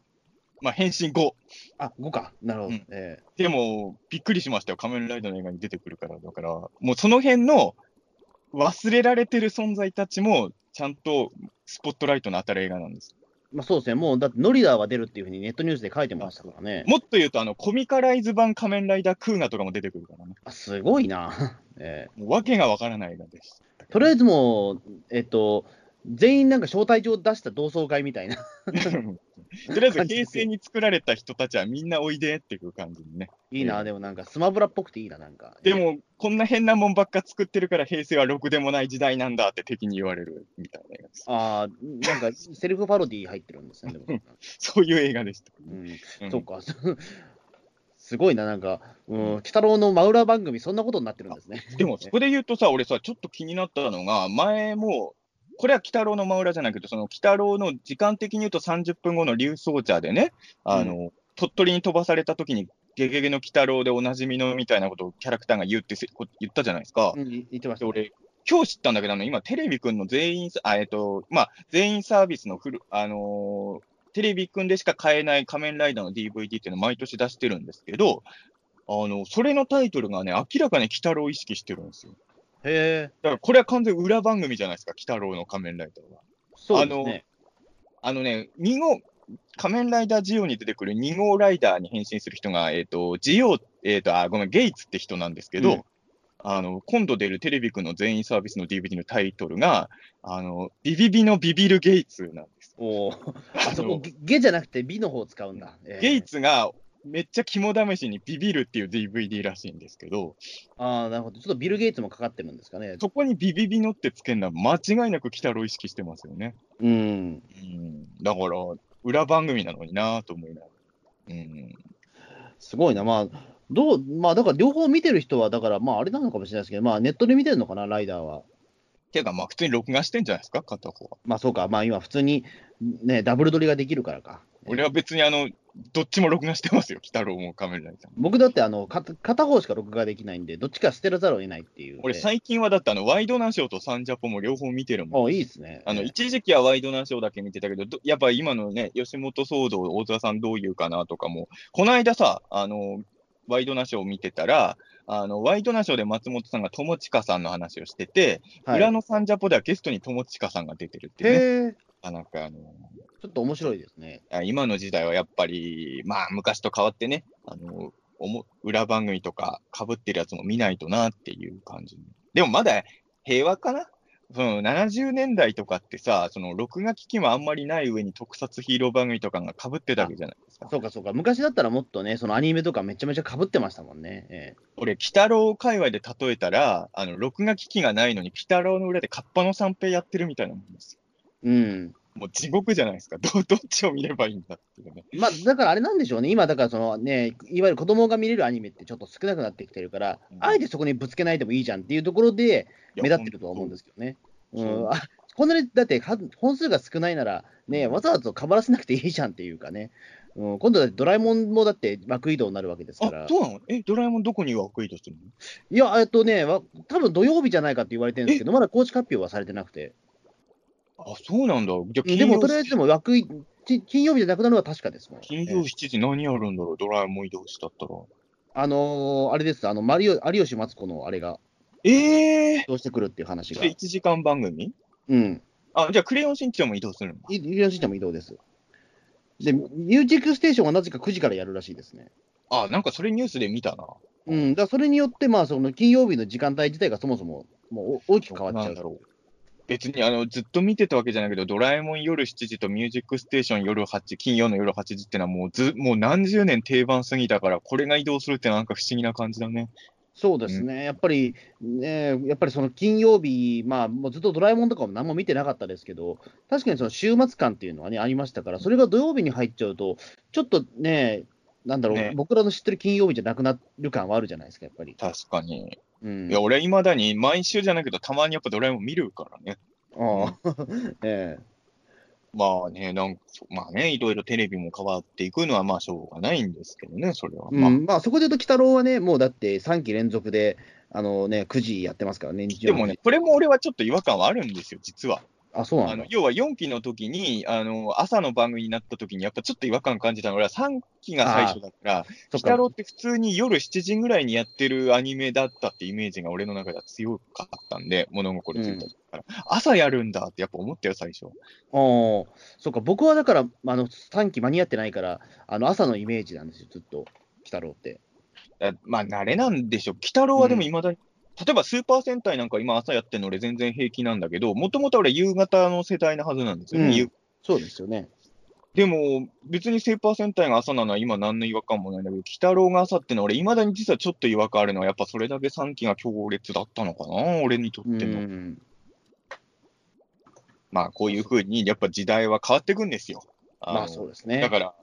[SPEAKER 3] まあ、変身後。
[SPEAKER 2] あ、5か。なるほど。
[SPEAKER 3] うん
[SPEAKER 2] え
[SPEAKER 3] でも、びっくりしましたよ。仮面ライダーの映画に出てくるから。だから、もうその辺の忘れられてる存在たちも、ちゃんとスポットライトの当たる映画なんです。
[SPEAKER 2] えまあそうですね。もう、だって、ノリダーは出るっていうふうにネットニュースで書いてましたからね。
[SPEAKER 3] もっと言うと、あの、コミカライズ版仮面ライダークーガとかも出てくるからね。
[SPEAKER 2] あ、すごいな。ええ
[SPEAKER 3] もうわけがわからない映画です。
[SPEAKER 2] とりあえずもう、えっと、全員なんか招待状出した同窓会みたいな。
[SPEAKER 3] とりあえず平成に作られた人たちはみんなおいでっていう感じにね。
[SPEAKER 2] いいな、
[SPEAKER 3] うん
[SPEAKER 2] でもなんかスマブラっぽくていいな、なんか。
[SPEAKER 3] でも、こんな変なもんばっか作ってるから平成はろくでもない時代なんだって敵に言われるみたいな映画です。
[SPEAKER 2] ああ、なんかセルフパロディ入ってるんですね、でも。
[SPEAKER 3] そういう映画でした。
[SPEAKER 2] うん、
[SPEAKER 3] うん
[SPEAKER 2] そうか。すごいな、なんか、うん、鬼太郎の真裏番組、そんなことになってるんですね。
[SPEAKER 3] でも、そこで言うとさ、俺さ、ちょっと気になったのが、前も、これは鬼太郎の真裏じゃないけど、その鬼太郎の時間的に言うと30分後の竜奏者でね、あの、鳥取に飛ばされた時に、ゲゲゲの鬼太郎でおなじみのみたいなことをキャラクターが言うって言ったじゃないですか。
[SPEAKER 2] うん、言ってました、
[SPEAKER 3] で俺、今日知ったんだけど、あの今、テレビくんの全員、あえっと、まあ、全員サービスのフル、あのーテレビくんでしか買えない仮面ライダーの DVD っていうのを毎年出してるんですけど、あの、それのタイトルがね、明らかに鬼太郎を意識してるんですよ。
[SPEAKER 2] へえ、
[SPEAKER 3] だからこれは完全裏番組じゃないですか、鬼太郎の仮面ライダーは。
[SPEAKER 2] そうですね。
[SPEAKER 3] あのね、2号、仮面ライダージオに出てくる2号ライダーに変身する人が、えっ、と、ジオ、えっ、と、あ、ごめん、ゲイツって人なんですけど、
[SPEAKER 2] うん
[SPEAKER 3] あの、今度出るテレビくんの全員サービスの DVD のタイトルが、あの、ビビビのビビるゲイツなんです。
[SPEAKER 2] おーあそ
[SPEAKER 3] あの
[SPEAKER 2] こ、ゲゲじゃなくて美の方を使うんだ。ええ
[SPEAKER 3] ゲイツがめっちゃ肝試しにビビるっていう DVD らしいんですけど、
[SPEAKER 2] ああ、なるほど。ちょっとビル・ゲイツもかかってるんですかね。
[SPEAKER 3] そこにビビビのってつけるのは間違いなく鬼太郎意識してますよね。
[SPEAKER 2] うん。
[SPEAKER 3] うん。だから、裏番組なのになぁと思いながら。うん。
[SPEAKER 2] すごいな。まあ、どう、まあ、だから両方見てる人は、だから、まあ、あれなのかもしれないですけど、まあ、ネットで見てるのかな、ライダーは。
[SPEAKER 3] ていうか、まあ、普通に録画してんじゃないですか、片方は。
[SPEAKER 2] まあ、そうか。まあ、今、普通に、ね、ダブル撮りができるからか。
[SPEAKER 3] 俺は別に、あの、どっちも録画してますよ、鬼太郎も仮面ライダーも。
[SPEAKER 2] 僕だって、あの、か片方しか録画できないんで、どっちか捨てらざるを得ないっていう。
[SPEAKER 3] 俺、
[SPEAKER 2] ええ
[SPEAKER 3] 最近はだって、あの、ワイドナショーとサンジャポも両方見てるもん。
[SPEAKER 2] あいいですね。
[SPEAKER 3] あの、
[SPEAKER 2] ええ
[SPEAKER 3] 一時期はワイドナショーだけ見てたけど、どやっぱ今のね、吉本騒動、大沢さんどう言うかなとかも、この間さ、あの、ワイドナショーを見てたら、あの、ワイドナショーで松本さんが友近さんの話をしてて、
[SPEAKER 2] はい
[SPEAKER 3] 裏のサンジャポではゲストに友近さんが出てるっていうね。
[SPEAKER 2] へえ、
[SPEAKER 3] あなんかあの、
[SPEAKER 2] ちょっと面白いですね。
[SPEAKER 3] あ今の時代はやっぱり、まあ、昔と変わってね、あの、おも裏番組とか被ってるやつも見ないとなっていう感じ。でもまだ平和かな？その70年代とかってさ、その録画機器もあんまりない上に特撮ヒーロー番組とかが被ってたわけじゃないですか。
[SPEAKER 2] そうか、そうか。昔だったらもっとね、そのアニメとかめちゃめちゃ被ってましたもんね。ええ
[SPEAKER 3] 俺、鬼太郎界隈で例えたら、あの、録画機器がないのに鬼太郎の裏でカッパの三平やってるみたいなもんですよ。
[SPEAKER 2] うん。
[SPEAKER 3] もう地獄じゃないですか。ど どっちを見ればいいんだっていうね。
[SPEAKER 2] まあ、だからあれなんでしょうね。今、だからそのね、いわゆる子供が見れるアニメってちょっと少なくなってきてるから、
[SPEAKER 3] うん
[SPEAKER 2] あえてそこにぶつけないでもいいじゃんっていうところで目立ってるとは思うんですけどね。うん、あこんなに、だっては本数が少ないなら、ね、わざわざかばらせなくていいじゃんっていうかね。うん、今度だってドラえもんもだって枠移動になるわけですから
[SPEAKER 3] あ、。そうなの？え、ドラえもんどこに枠移動するの？
[SPEAKER 2] いや、えっとね、わ多分土曜日じゃないかって言われてるんですけど、まだ公式発表はされてなくて。
[SPEAKER 3] あ、そうなんだ。じゃ
[SPEAKER 2] でも、とりあえず
[SPEAKER 3] 金
[SPEAKER 2] でも枠い、き金曜日じゃなくなるのは確かですもん。
[SPEAKER 3] 曜金曜7時何やるんだろう、ドラえもん移動したったら。
[SPEAKER 2] あのーあれです、あの、マリオ有吉マツコのあれが、
[SPEAKER 3] ええ
[SPEAKER 2] どうしてくるっていう話
[SPEAKER 3] ー、
[SPEAKER 2] が。
[SPEAKER 3] 1時間番組？
[SPEAKER 2] うん。
[SPEAKER 3] あ、じゃあ、クレヨンしんちゃんも移動するんだ。
[SPEAKER 2] い有吉ちゃんも移動です。で、ミュージックステーションはなぜか9時からやるらしいですね。
[SPEAKER 3] あ、なんかそれニュースで見たな。
[SPEAKER 2] うん、だそれによって、まあ、その金曜日の時間帯自体がそもそももう大きく変わっちゃう。
[SPEAKER 3] だろう。別にあのずっと見てたわけじゃないけど、ドラえもん夜7時とミュージックステーション夜8、金曜の夜8時ってのはもうず、もう何十年定番すぎたから、これが移動するってなんか不思議な感じだね。
[SPEAKER 2] そうですね、やっぱり、ね、やっぱりその金曜日、まあ、もうずっとドラえもんとかも何も見てなかったですけど、確かにその週末感っていうのはね、ありましたから、それが土曜日に入っちゃうと、ちょっとね、なんだろう、
[SPEAKER 3] ね
[SPEAKER 2] 僕らの知ってる金曜日じゃなくなる感はあるじゃないですか、やっぱり。
[SPEAKER 3] 確かに。
[SPEAKER 2] うん、
[SPEAKER 3] いや、俺はいまだに毎週じゃないけど、たまにやっぱドラえもん見るからね。
[SPEAKER 2] ああ ええ
[SPEAKER 3] まあね、なんか、まあね、いろいろテレビも変わっていくのはまあしょうがないんですけどね、それは。まあ、
[SPEAKER 2] うんまあ、そこで言うと、鬼太郎はね、もうだって3期連続で、あのね、9時やってますからね、日曜日
[SPEAKER 3] でもね、これも俺はちょっと違和感はあるんですよ、実は。
[SPEAKER 2] あ、そうな
[SPEAKER 3] あの。要は4期の時に、あの朝の番組になった時に、やっぱちょっと違和感感じたのは、俺は3期が最初だから、鬼太
[SPEAKER 2] か
[SPEAKER 3] 郎って普通に夜7時ぐらいにやってるアニメだったってイメージが俺の中では強かったんで、物心ついた時から、朝やるんだってやっぱ思ったよ、最初。
[SPEAKER 2] ああ、そうか、僕はだから、あの3期間に合ってないから、あの朝のイメージなんですよ、ずっと、鬼太郎って。
[SPEAKER 3] だまあ、慣れなんでしょ。鬼太郎はでもいまだに、例えばスーパー戦隊なんか今朝やってるの俺全然平気なんだけど、もともと俺夕方の世代のはずなんですよね。
[SPEAKER 2] うん
[SPEAKER 3] 夕
[SPEAKER 2] そうですよね。
[SPEAKER 3] でも、別にスーパー戦隊が朝なのは今何の違和感もないんだけど、鬼太郎が朝ってのは俺未だに実はちょっと違和感あるのは、やっぱそれだけ3期が強烈だったのかな、俺にと
[SPEAKER 2] う
[SPEAKER 3] っての。
[SPEAKER 2] ん。
[SPEAKER 3] まあ、こういうふうに、やっぱ時代は変わっていくんですよ。あの
[SPEAKER 2] まあそうですね。
[SPEAKER 3] だから、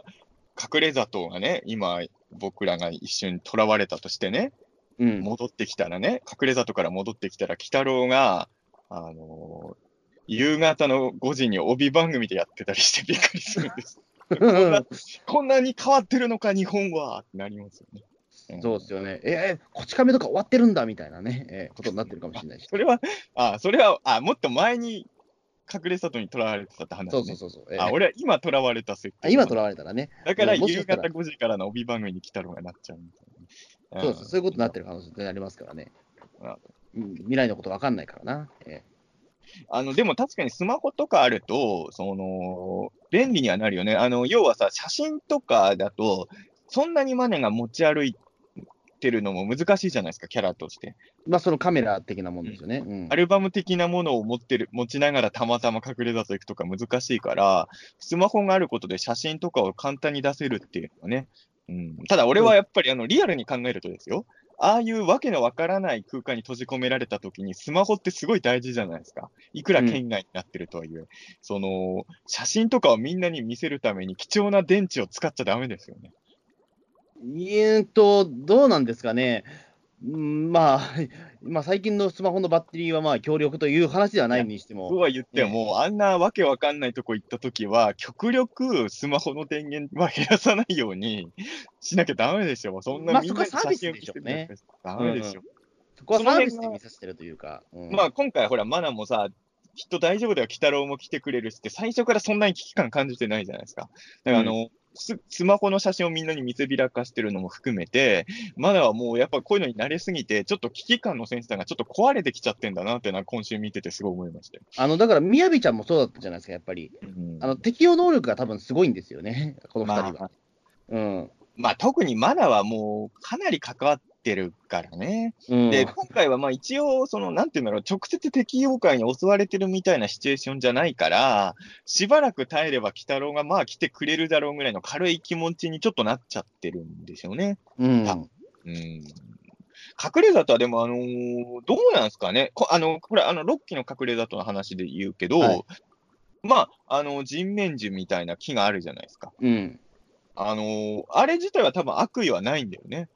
[SPEAKER 3] 隠れ里がね、今、僕らが一瞬囚われたとしてね、
[SPEAKER 2] うん、
[SPEAKER 3] 戻ってきたらね、隠れ里から戻ってきたら、鬼太郎が、あのー夕方の5時に帯番組でやってたりしてびっくりするんです。こんなこんなに変わってるのか、日本はってなりますよね。ん
[SPEAKER 2] そうですよね。えー、こち亀とか終わってるんだみたいなね、えーことになってるかもしれないし。
[SPEAKER 3] それは、あ、それは、あ、もっと前に隠れ里に囚われてたって話、ね。
[SPEAKER 2] そうそうそうそう。えー
[SPEAKER 3] あ、俺は今囚われた設定。
[SPEAKER 2] あ今、とらわれたらね。
[SPEAKER 3] だから夕方5時からの帯番組に来たのがなっちゃうみたいな。
[SPEAKER 2] そうです。そういうことになってる可能性ってありますからね。
[SPEAKER 3] あ
[SPEAKER 2] うん未来のことわかんないからな。え
[SPEAKER 3] あの、でも確かにスマホとかあると、その、便利にはなるよね。あの、要はさ、写真とかだと、そんなにマネが持ち歩いてるのも難しいじゃないですか、キャラとして。
[SPEAKER 2] ーまあ、そのカメラ的なもんですよね。うん
[SPEAKER 3] アルバム的なものを持ってる、持ちながらたまたま隠れ里行くとか難しいから、スマホがあることで写真とかを簡単に出せるっていうのはね。うん、ただ俺はやっぱりあのリアルに考えるとですよ。ああいうわけのわからない空間に閉じ込められたときに、スマホってすごい大事じゃないですか。いくら圏外になってるとはいえ、その、写真とかをみんなに見せるために貴重な電池を使っちゃダメですよね。
[SPEAKER 2] えーっと、どうなんですかね。うんまあ、まあ、最近のスマホのバッテリーはまあ強力という話ではないにしても、
[SPEAKER 3] とは言っても、あんなわけわかんないとこ行ったときは、極力スマホの電源は減らさないようにしなきゃダメでしょ。そんな
[SPEAKER 2] まあ
[SPEAKER 3] みんな
[SPEAKER 2] ね。
[SPEAKER 3] 見せてダメでしょ。
[SPEAKER 2] そこはサービスで見させてるというか、うん。
[SPEAKER 3] まあ今回ほら、マナもさ、きっと大丈夫だよ、鬼太郎も来てくれるしって、最初からそんなに危機感感じてないじゃないですか。だからあの、ススマホの写真をみんなに見せびらかしてるのも含めて、マナはもうやっぱこういうのに慣れすぎて、ちょっと危機感のセンサーがちょっと壊れてきちゃってんだなっていうのは今週見ててすごい思いましたよ。
[SPEAKER 2] あのだから、みやびちゃんもそうだったじゃないですか、やっぱり。
[SPEAKER 3] うん
[SPEAKER 2] あの適応能力が多分すごいんですよね、この二人
[SPEAKER 3] ま
[SPEAKER 2] は。うん
[SPEAKER 3] まあ特にマナはもうかなり関わってるからね。
[SPEAKER 2] うん
[SPEAKER 3] で、今回はまあ一応、その、なんていうんだろう、直接敵妖怪に襲われてるみたいなシチュエーションじゃないから、しばらく耐えれば鬼太郎がまあ来てくれるだろうぐらいの軽い気持ちにちょっとなっちゃってるんですよね。
[SPEAKER 2] うん
[SPEAKER 3] あうん。隠れ里はでも、あのーどうなんですかね。こあの、これ、あの、6期の隠れ里の話で言うけど、
[SPEAKER 2] はい
[SPEAKER 3] まあ、あの、人面樹みたいな木があるじゃないですか。
[SPEAKER 2] うん
[SPEAKER 3] あのーあれ自体は多分悪意はないんだよね。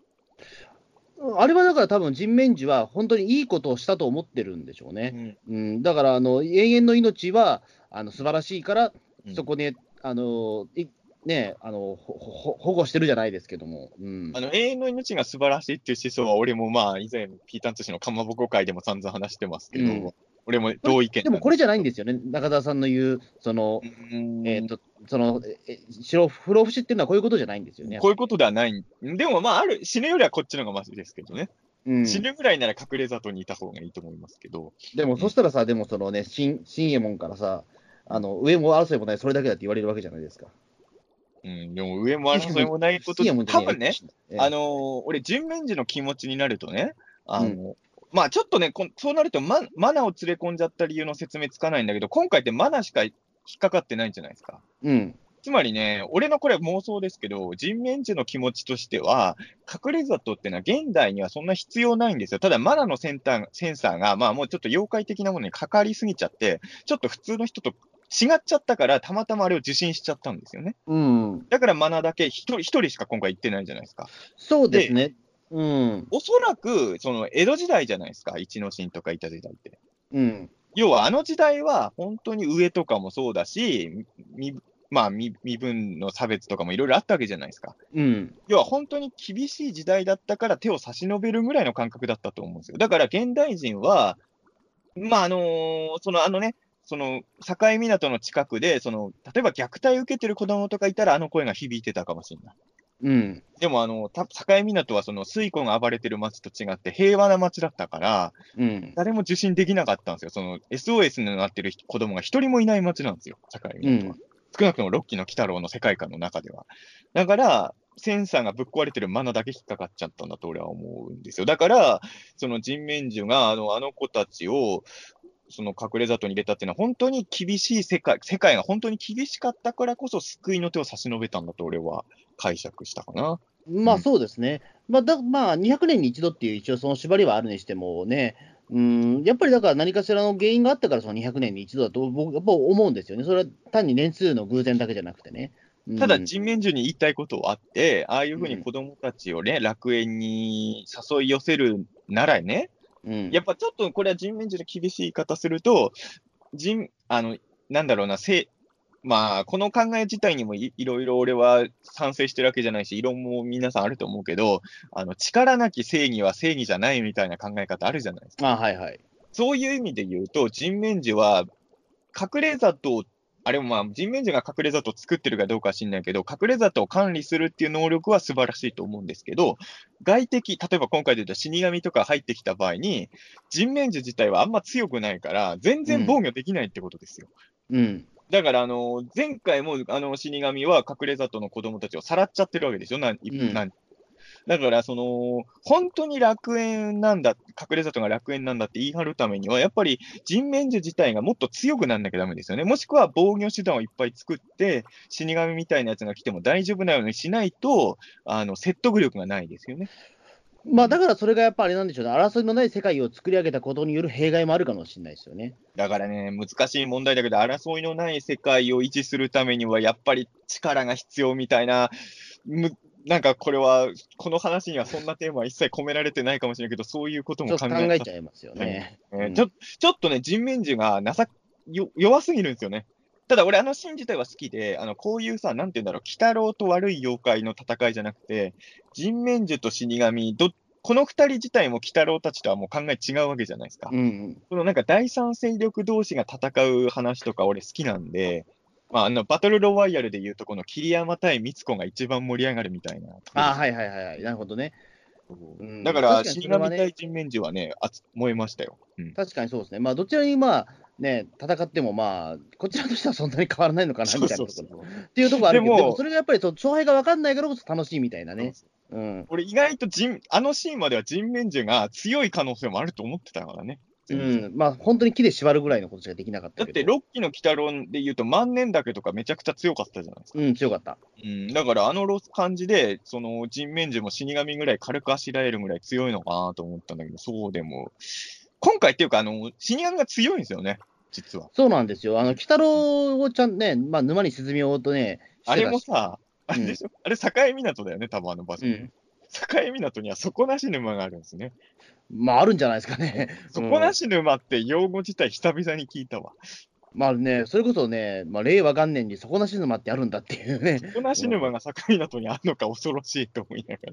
[SPEAKER 2] あれはだから多分人面樹は本当にいいことをしたと思ってるんでしょうね。うん、だからあの永遠の命はあの素晴らしいから、
[SPEAKER 3] うん。
[SPEAKER 2] そこであのいねあのほほ保護してるじゃないですけども。うん。
[SPEAKER 3] あの、永遠の命が素晴らしいっていう思想は、俺もまあ、以前、ピータン通信のかまぼこ会でも散々話してますけど、
[SPEAKER 2] うん
[SPEAKER 3] 俺も同意見
[SPEAKER 2] でもこれじゃないんですよね、中田さんの言う、その、えっ、と、その、え白不老不死っていうのはこういうことじゃないんですよね。
[SPEAKER 3] こういうことではない。でもまあ、ある、死ぬよりはこっちの方がマシですけどね。
[SPEAKER 2] うん、
[SPEAKER 3] 死ぬぐらいなら隠れ里にいた方がいいと思いますけど。
[SPEAKER 2] でも、そしたらさ、でもそのね、新、新右衛門からさ、あの、上も争いもない、それだけだって言われるわけじゃないですか。
[SPEAKER 3] うん、でも上も争いもないことで、多分ね、
[SPEAKER 2] ええ
[SPEAKER 3] あのー俺、人面児の気持ちになるとね、あの、まあちょっとね、こんそうなるとマ、マナを連れ込んじゃった理由の説明つかないんだけど、今回ってマナしか引っかかってないんじゃないですか。
[SPEAKER 2] うん。
[SPEAKER 3] つまりね、俺のこれは妄想ですけど、人面児の気持ちとしては、隠れ里っていうのは現代にはそんな必要ないんですよ。ただ、マナのセンターセンサーが、まあもうちょっと妖怪的なものにかかりすぎちゃって、ちょっと普通の人と違っちゃったから、たまたまあれを受信しちゃったんですよね。
[SPEAKER 2] うん。
[SPEAKER 3] だからマナだけ一人、一人しか今回行ってないじゃないですか。
[SPEAKER 2] そうですね。うん。
[SPEAKER 3] おそらく、その江戸時代じゃないですか、一之進とかいた時代って。
[SPEAKER 2] うん。
[SPEAKER 3] 要はあの時代は本当に上とかもそうだし、みまあ身身分の差別とかもいろいろあったわけじゃないですか。
[SPEAKER 2] うん。
[SPEAKER 3] 要は本当に厳しい時代だったから手を差し伸べるぐらいの感覚だったと思うんですよ。だから現代人は、まああのそのあのね、その境港の近くで、その例えば虐待を受けてる子供とかいたら、あの声が響いてたかもしれない。
[SPEAKER 2] うん。
[SPEAKER 3] でもあの、た境港はその水庫が暴れてる町と違って平和な町だったから、
[SPEAKER 2] うん。
[SPEAKER 3] 誰も受信できなかったんですよ。その SOS になってる子供が一人もいない町なんですよ、境港は。
[SPEAKER 2] うん
[SPEAKER 3] 少なくともロッキーの鬼太郎の世界観の中では。だから、センサーがぶっ壊れてるマナだけ引っかかっちゃったんだと俺は思うんですよ。だから、その人面獣があのあの子たちを、その隠れ里に入れたっていうのは、本当に厳しい世界、世界が本当に厳しかったからこそ、救いの手を差し伸べたんだと俺は解釈したかな。
[SPEAKER 2] まあ
[SPEAKER 3] うん
[SPEAKER 2] そうですね。まあ、だまあ、200年に一度っていう一応その縛りはあるにしてもね、うん、やっぱりだから何かしらの原因があったからその200年に一度だと僕やっぱ思うんですよね。それは単に年数の偶然だけじゃなくてね。うん
[SPEAKER 3] ただ、人面獣に言いたいことはあって、ああいうふうに子供たちをね、楽園に誘い寄せるならね、
[SPEAKER 2] うん、
[SPEAKER 3] やっぱちょっとこれは人面獣の厳しい言い方すると、人、あの、なんだろうな、せまあ、この考え自体にもいいろいろ俺は賛成してるわけじゃないし、異論も皆さんあると思うけど、あの、力なき正義は正義じゃないみたいな考え方あるじゃないですか。
[SPEAKER 2] あはいはい。
[SPEAKER 3] そういう意味で言うと、人面獣は、隠れ里を、あれもまあ、人面獣が隠れ里を作ってるかどうかは知んないけど、隠れ里を管理するっていう能力は素晴らしいと思うんですけど、外敵、例えば今回で言うと死神とか入ってきた場合に、人面獣自体はあんま強くないから、全然防御できないってことですよ。
[SPEAKER 2] うん。
[SPEAKER 3] だから、あの、前回も、あの、死神は隠れ里の子供たちをさらっちゃってるわけでしょ、なん
[SPEAKER 2] うん
[SPEAKER 3] なんだから、その、本当に楽園なんだ、隠れ里が楽園なんだって言い張るためには、やっぱり人面獣自体がもっと強くなんなきゃダメですよね。もしくは防御手段をいっぱい作って、死神みたいなやつが来ても大丈夫なようにしないと、あの、説得力がないですよね。
[SPEAKER 2] まあだからそれがやっぱあれなんでしょうね。争いのない世界を作り上げたことによる弊害もあるかもしれないですよね。
[SPEAKER 3] だからね、難しい問題だけど、争いのない世界を維持するためには、やっぱり力が必要みたいな、むなんかこれは、この話にはそんなテーマは一切込められてないかもしれないけど、そういうこと
[SPEAKER 2] ちょっと考
[SPEAKER 3] も考え
[SPEAKER 2] えちゃいますよね。
[SPEAKER 3] ちょちょっとね、人面獣がなさよ弱すぎるんですよね。ただ俺、あのシーン自体は好きで、あのこういうさ、なんて言うんだろう、鬼太郎と悪い妖怪の戦いじゃなくて、人面獣と死神ど、この二人自体も鬼太郎たちとはもう考え違うわけじゃないですか。
[SPEAKER 2] うん。
[SPEAKER 3] このなんか第三勢力同士が戦う話とか俺好きなんで、まあ、あのバトルロワイヤルで言うと、この桐山対光子が一番盛り上がるみたいな。
[SPEAKER 2] あはいはいはいはい。なるほどね。うん
[SPEAKER 3] だから、死神対人面獣はね、熱燃えましたよ。うん
[SPEAKER 2] 確かにそうですね。まあどちらにまあね、戦ってもまあ、こちらとしてはそんなに変わらないのかなみたいなところ。っていうところあるけど、
[SPEAKER 3] でも
[SPEAKER 2] それがやっぱり勝敗が分かんないからこそ楽しいみたいなね。うん。
[SPEAKER 3] 俺、意外と人あのシーンまでは人面獣が強い可能性もあると思ってたからね。
[SPEAKER 2] うん、まあ本当に木で縛るぐらいのことしかできなかった。
[SPEAKER 3] だって、ロッキーの鬼太郎で言うと、万年岳とかめちゃくちゃ強かったじゃないですか。
[SPEAKER 2] うん、強かった。
[SPEAKER 3] うん、だから、あのロス感じで、その人面獣も死神ぐらい軽くあしらえるぐらい強いのかなと思ったんだけど、そうでも、今回っていうか、あの死神が強いんですよね、実は。
[SPEAKER 2] そうなんですよ。あの、鬼太郎をちゃんね、まあ沼に沈めようとね、
[SPEAKER 3] あれもさ、あ
[SPEAKER 2] うん
[SPEAKER 3] れでしょ、あれ、境港だよね、多分あの場所。
[SPEAKER 2] うん。
[SPEAKER 3] 境港には底なし沼があるんですね。
[SPEAKER 2] まああるんじゃないですかね。
[SPEAKER 3] 底なし沼って用語自体久々に聞いたわ。
[SPEAKER 2] まあね、それこそね、まあ、令和元年に底なし沼ってあるんだっていうね。
[SPEAKER 3] 底なし沼が境港にあるのか恐ろしいと思いながら。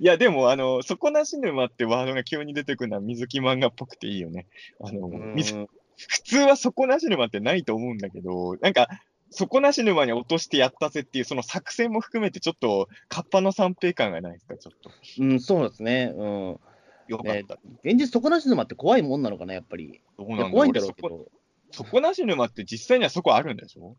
[SPEAKER 3] いや、でも、あの、底なし沼ってワードが急に出てくるのは水木漫画っぽくていいよね。あの、普通は底なし沼ってないと思うんだけど、なんか、底なし沼に落としてやったぜっていう、その作戦も含めて、ちょっと、カッパの三平感がないですか、ちょっと。
[SPEAKER 2] うん、そうですね。うん。
[SPEAKER 3] よかった。
[SPEAKER 2] 現実、底なし沼って怖いもんなのかな、やっぱり。
[SPEAKER 3] どうなんだ
[SPEAKER 2] 怖いんだろうけ
[SPEAKER 3] 俺
[SPEAKER 2] ど。
[SPEAKER 3] 底なし沼って実際にはそこあるんでしょ？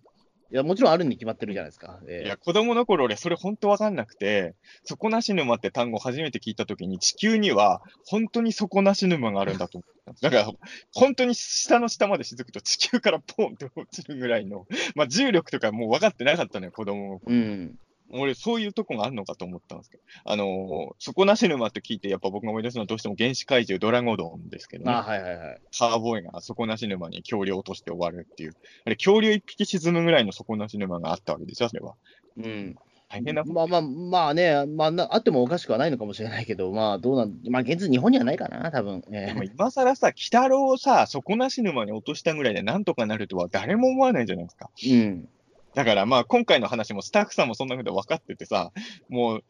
[SPEAKER 2] いや、もちろんあるに決まってるじゃないですか。ええ
[SPEAKER 3] いや、子供の頃俺、それ本当わかんなくて、底なし沼って単語初めて聞いたときに、地球には本当に底なし沼があるんだと思ったんです。だから、本当に下の下まで沈くと地球からポンって落ちるぐらいの、まあ重力とかもう分かってなかったのよ、子供の頃
[SPEAKER 2] うん。
[SPEAKER 3] 俺、そういうとこがあるのかと思ったんですけど、あのー、底なし沼って聞いて、やっぱ僕が思い出すのはどうしても原始怪獣ドラゴドンですけどね。
[SPEAKER 2] あはいはいはい。
[SPEAKER 3] カーボーイが底なし沼に恐竜を落として終わるっていう。あれ、恐竜一匹沈むぐらいの底なし沼があったわけでしょ、それは。
[SPEAKER 2] うん。
[SPEAKER 3] 大変な
[SPEAKER 2] まあまあ、まあね、まあな、あってもおかしくはないのかもしれないけど、まあどうなん、まあ現実日本にはないかな、多分。え
[SPEAKER 3] でも今更さ、鬼太郎をさ、底なし沼に落としたぐらいでなんとかなるとは誰も思わないじゃないですか。
[SPEAKER 2] えうん。
[SPEAKER 3] だからまあ今回の話もスタッフさんもそんなこと分かっててさ、もう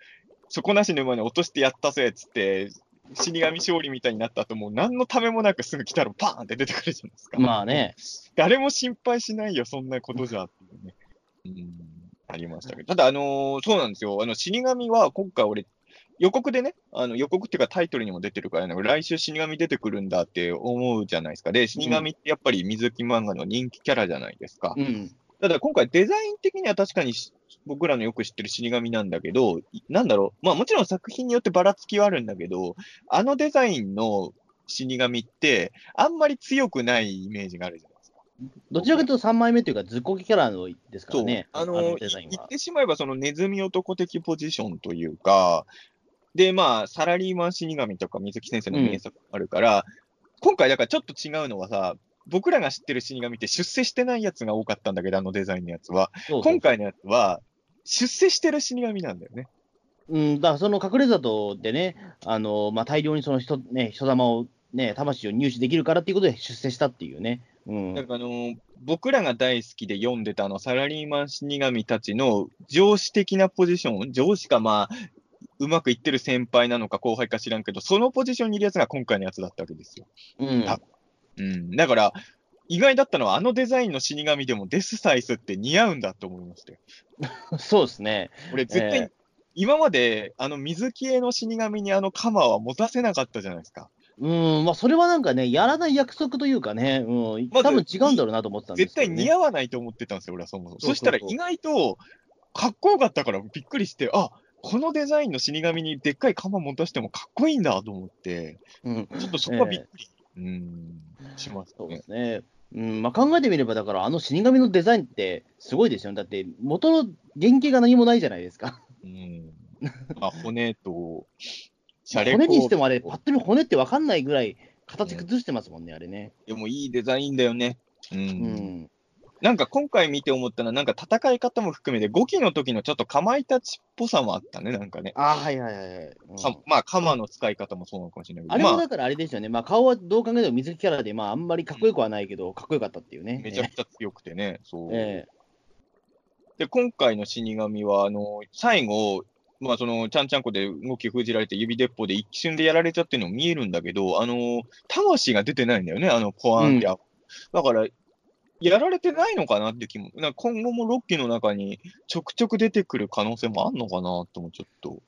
[SPEAKER 3] 底なし沼に落としてやったぜっつって、死神勝利みたいになった後もう何のためもなくすぐ来たらパーンって出てくるじゃないですか。
[SPEAKER 2] まあね。
[SPEAKER 3] 誰も心配しないよ、そんなことじゃっていうね。うん、ありましたけど。ただ、あのーそうなんですよ。あの、死神は今回俺、予告でね、あの予告っていうかタイトルにも出てるから、ね、来週死神出てくるんだって思うじゃないですか。で、死神ってやっぱり水木漫画の人気キャラじゃないですか。
[SPEAKER 2] うん。
[SPEAKER 3] ただ今回デザイン的には確かにし僕らのよく知ってる死神なんだけど、いなんだろう、まあもちろん作品によってばらつきはあるんだけど、あのデザインの死神って、あんまり強くないイメージがあるじゃないですか。
[SPEAKER 2] どちらかというと3枚目というか、ずっこけキャラのですからね。
[SPEAKER 3] あの
[SPEAKER 2] デザインは。
[SPEAKER 3] 言ってしまえばそのネズミ男的ポジションというか、で、まあ、サラリーマン死神とか水木先生の名作あるから、今回だからちょっと違うのはさ、僕らが知ってる死神って出世してないやつが多かったんだけど、あのデザインのやつは。
[SPEAKER 2] そうそう
[SPEAKER 3] 今回のやつは、出世してる死神なんだよね。
[SPEAKER 2] うん、だからその隠れ里でね、あのまあ、大量にその人、ね、人玉を、ね、魂を入手できるからっていうことで出世したっていうね。うん。
[SPEAKER 3] なんかあのー僕らが大好きで読んでたあのサラリーマン死神たちの上司的なポジション、上司かまあ、うまくいってる先輩なのか後輩か知らんけど、そのポジションにいるやつが今回のやつだったわけですよ。
[SPEAKER 2] うん。
[SPEAKER 3] あうん。だから、意外だったのは、あのデザインの死神でもデスサイスって似合うんだと思いましたよ。
[SPEAKER 2] そうですね。
[SPEAKER 3] 俺絶対、
[SPEAKER 2] ええ
[SPEAKER 3] 今まであの水木絵の死神にあの鎌は持たせなかったじゃないですか。
[SPEAKER 2] うん、まあ、それはなんかね、やらない約束というかね、うん、
[SPEAKER 3] まず
[SPEAKER 2] 多分違うんだろうなと思ってたんです
[SPEAKER 3] 絶
[SPEAKER 2] けど、ね。
[SPEAKER 3] 対似合わないと思ってたんですよ、俺はそもそも。
[SPEAKER 2] そ
[SPEAKER 3] したら意外と、かっこよかったからびっくりして、あこのデザインの死神にでっかい鎌持たしてもかっこいいんだと思って、
[SPEAKER 2] うん、
[SPEAKER 3] ちょっとそこはびっくり、うん、しましたね
[SPEAKER 2] そうです。ね。うんまあ、考えてみれば、だから、あの死神のデザインってすごいですよね。だって、元の原型が何もないじゃないですか。
[SPEAKER 3] うん。まあ、骨と、
[SPEAKER 2] 骨にしてもあれ、パッと見骨って分かんないぐらい、形崩してますもんね、あれね。
[SPEAKER 3] でもいいデザインだよね。うん。
[SPEAKER 2] うん。
[SPEAKER 3] なんか今回見て思ったのは、なんか戦い方も含めて、5期の時のちょっとかまいたちっぽさもあったね、なんかね。
[SPEAKER 2] ああ、はいはいはいはい。うん
[SPEAKER 3] かまあ、鎌の使い方もそうなのかもしれないけど、まあ、
[SPEAKER 2] あれもだからあれですよね、まあ、顔はどう考えても水木キャラで、まあ、あんまりかっこよくはないけど、かっこよかったっていうね。
[SPEAKER 3] めちゃくちゃ強くてね、そう。
[SPEAKER 2] え
[SPEAKER 3] で、今回の死神は、あの、最後、まあ、その、ちゃんちゃんこで動き封じられて指鉄砲で一瞬でやられちゃってるの見えるんだけど、あの、魂が出てないんだよね、あの、ポワーンって。だから、やられてないのかなって気も、なんか今後も6期の中にちょくちょく出てくる可能性もあんのかなともちょっと。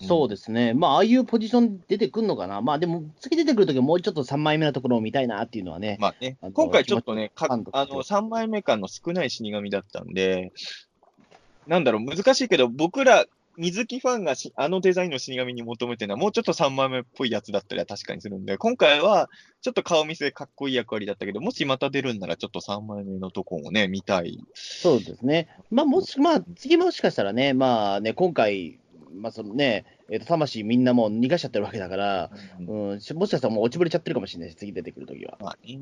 [SPEAKER 2] えそうですね、まあ、ああいうポジション出てくるのかな、まあでも、次出てくるときはもうちょっと3枚目のところを見たいなっていうのはね、
[SPEAKER 3] まあね。今回ちょっとね、かあの3枚目感の少ない死神だったんで、なんだろう、難しいけど、僕ら、水木ファンがしあのデザインの死神に求めてるのは、もうちょっと3枚目っぽいやつだったりは確かにするんで、今回はちょっと顔見せかっこいい役割だったけど、もしまた出るんなら、ちょっと3枚目のとこもね、見たい。
[SPEAKER 2] そうですね、まあ、もし、まあ、次もしかしたらね、まあね、今回、まあそのね、えーと魂みんなもう逃がしちゃってるわけだから、うん、しもしかしたらもう落ちぶれちゃってるかもしれないし、次出てくるときは。
[SPEAKER 3] まあね。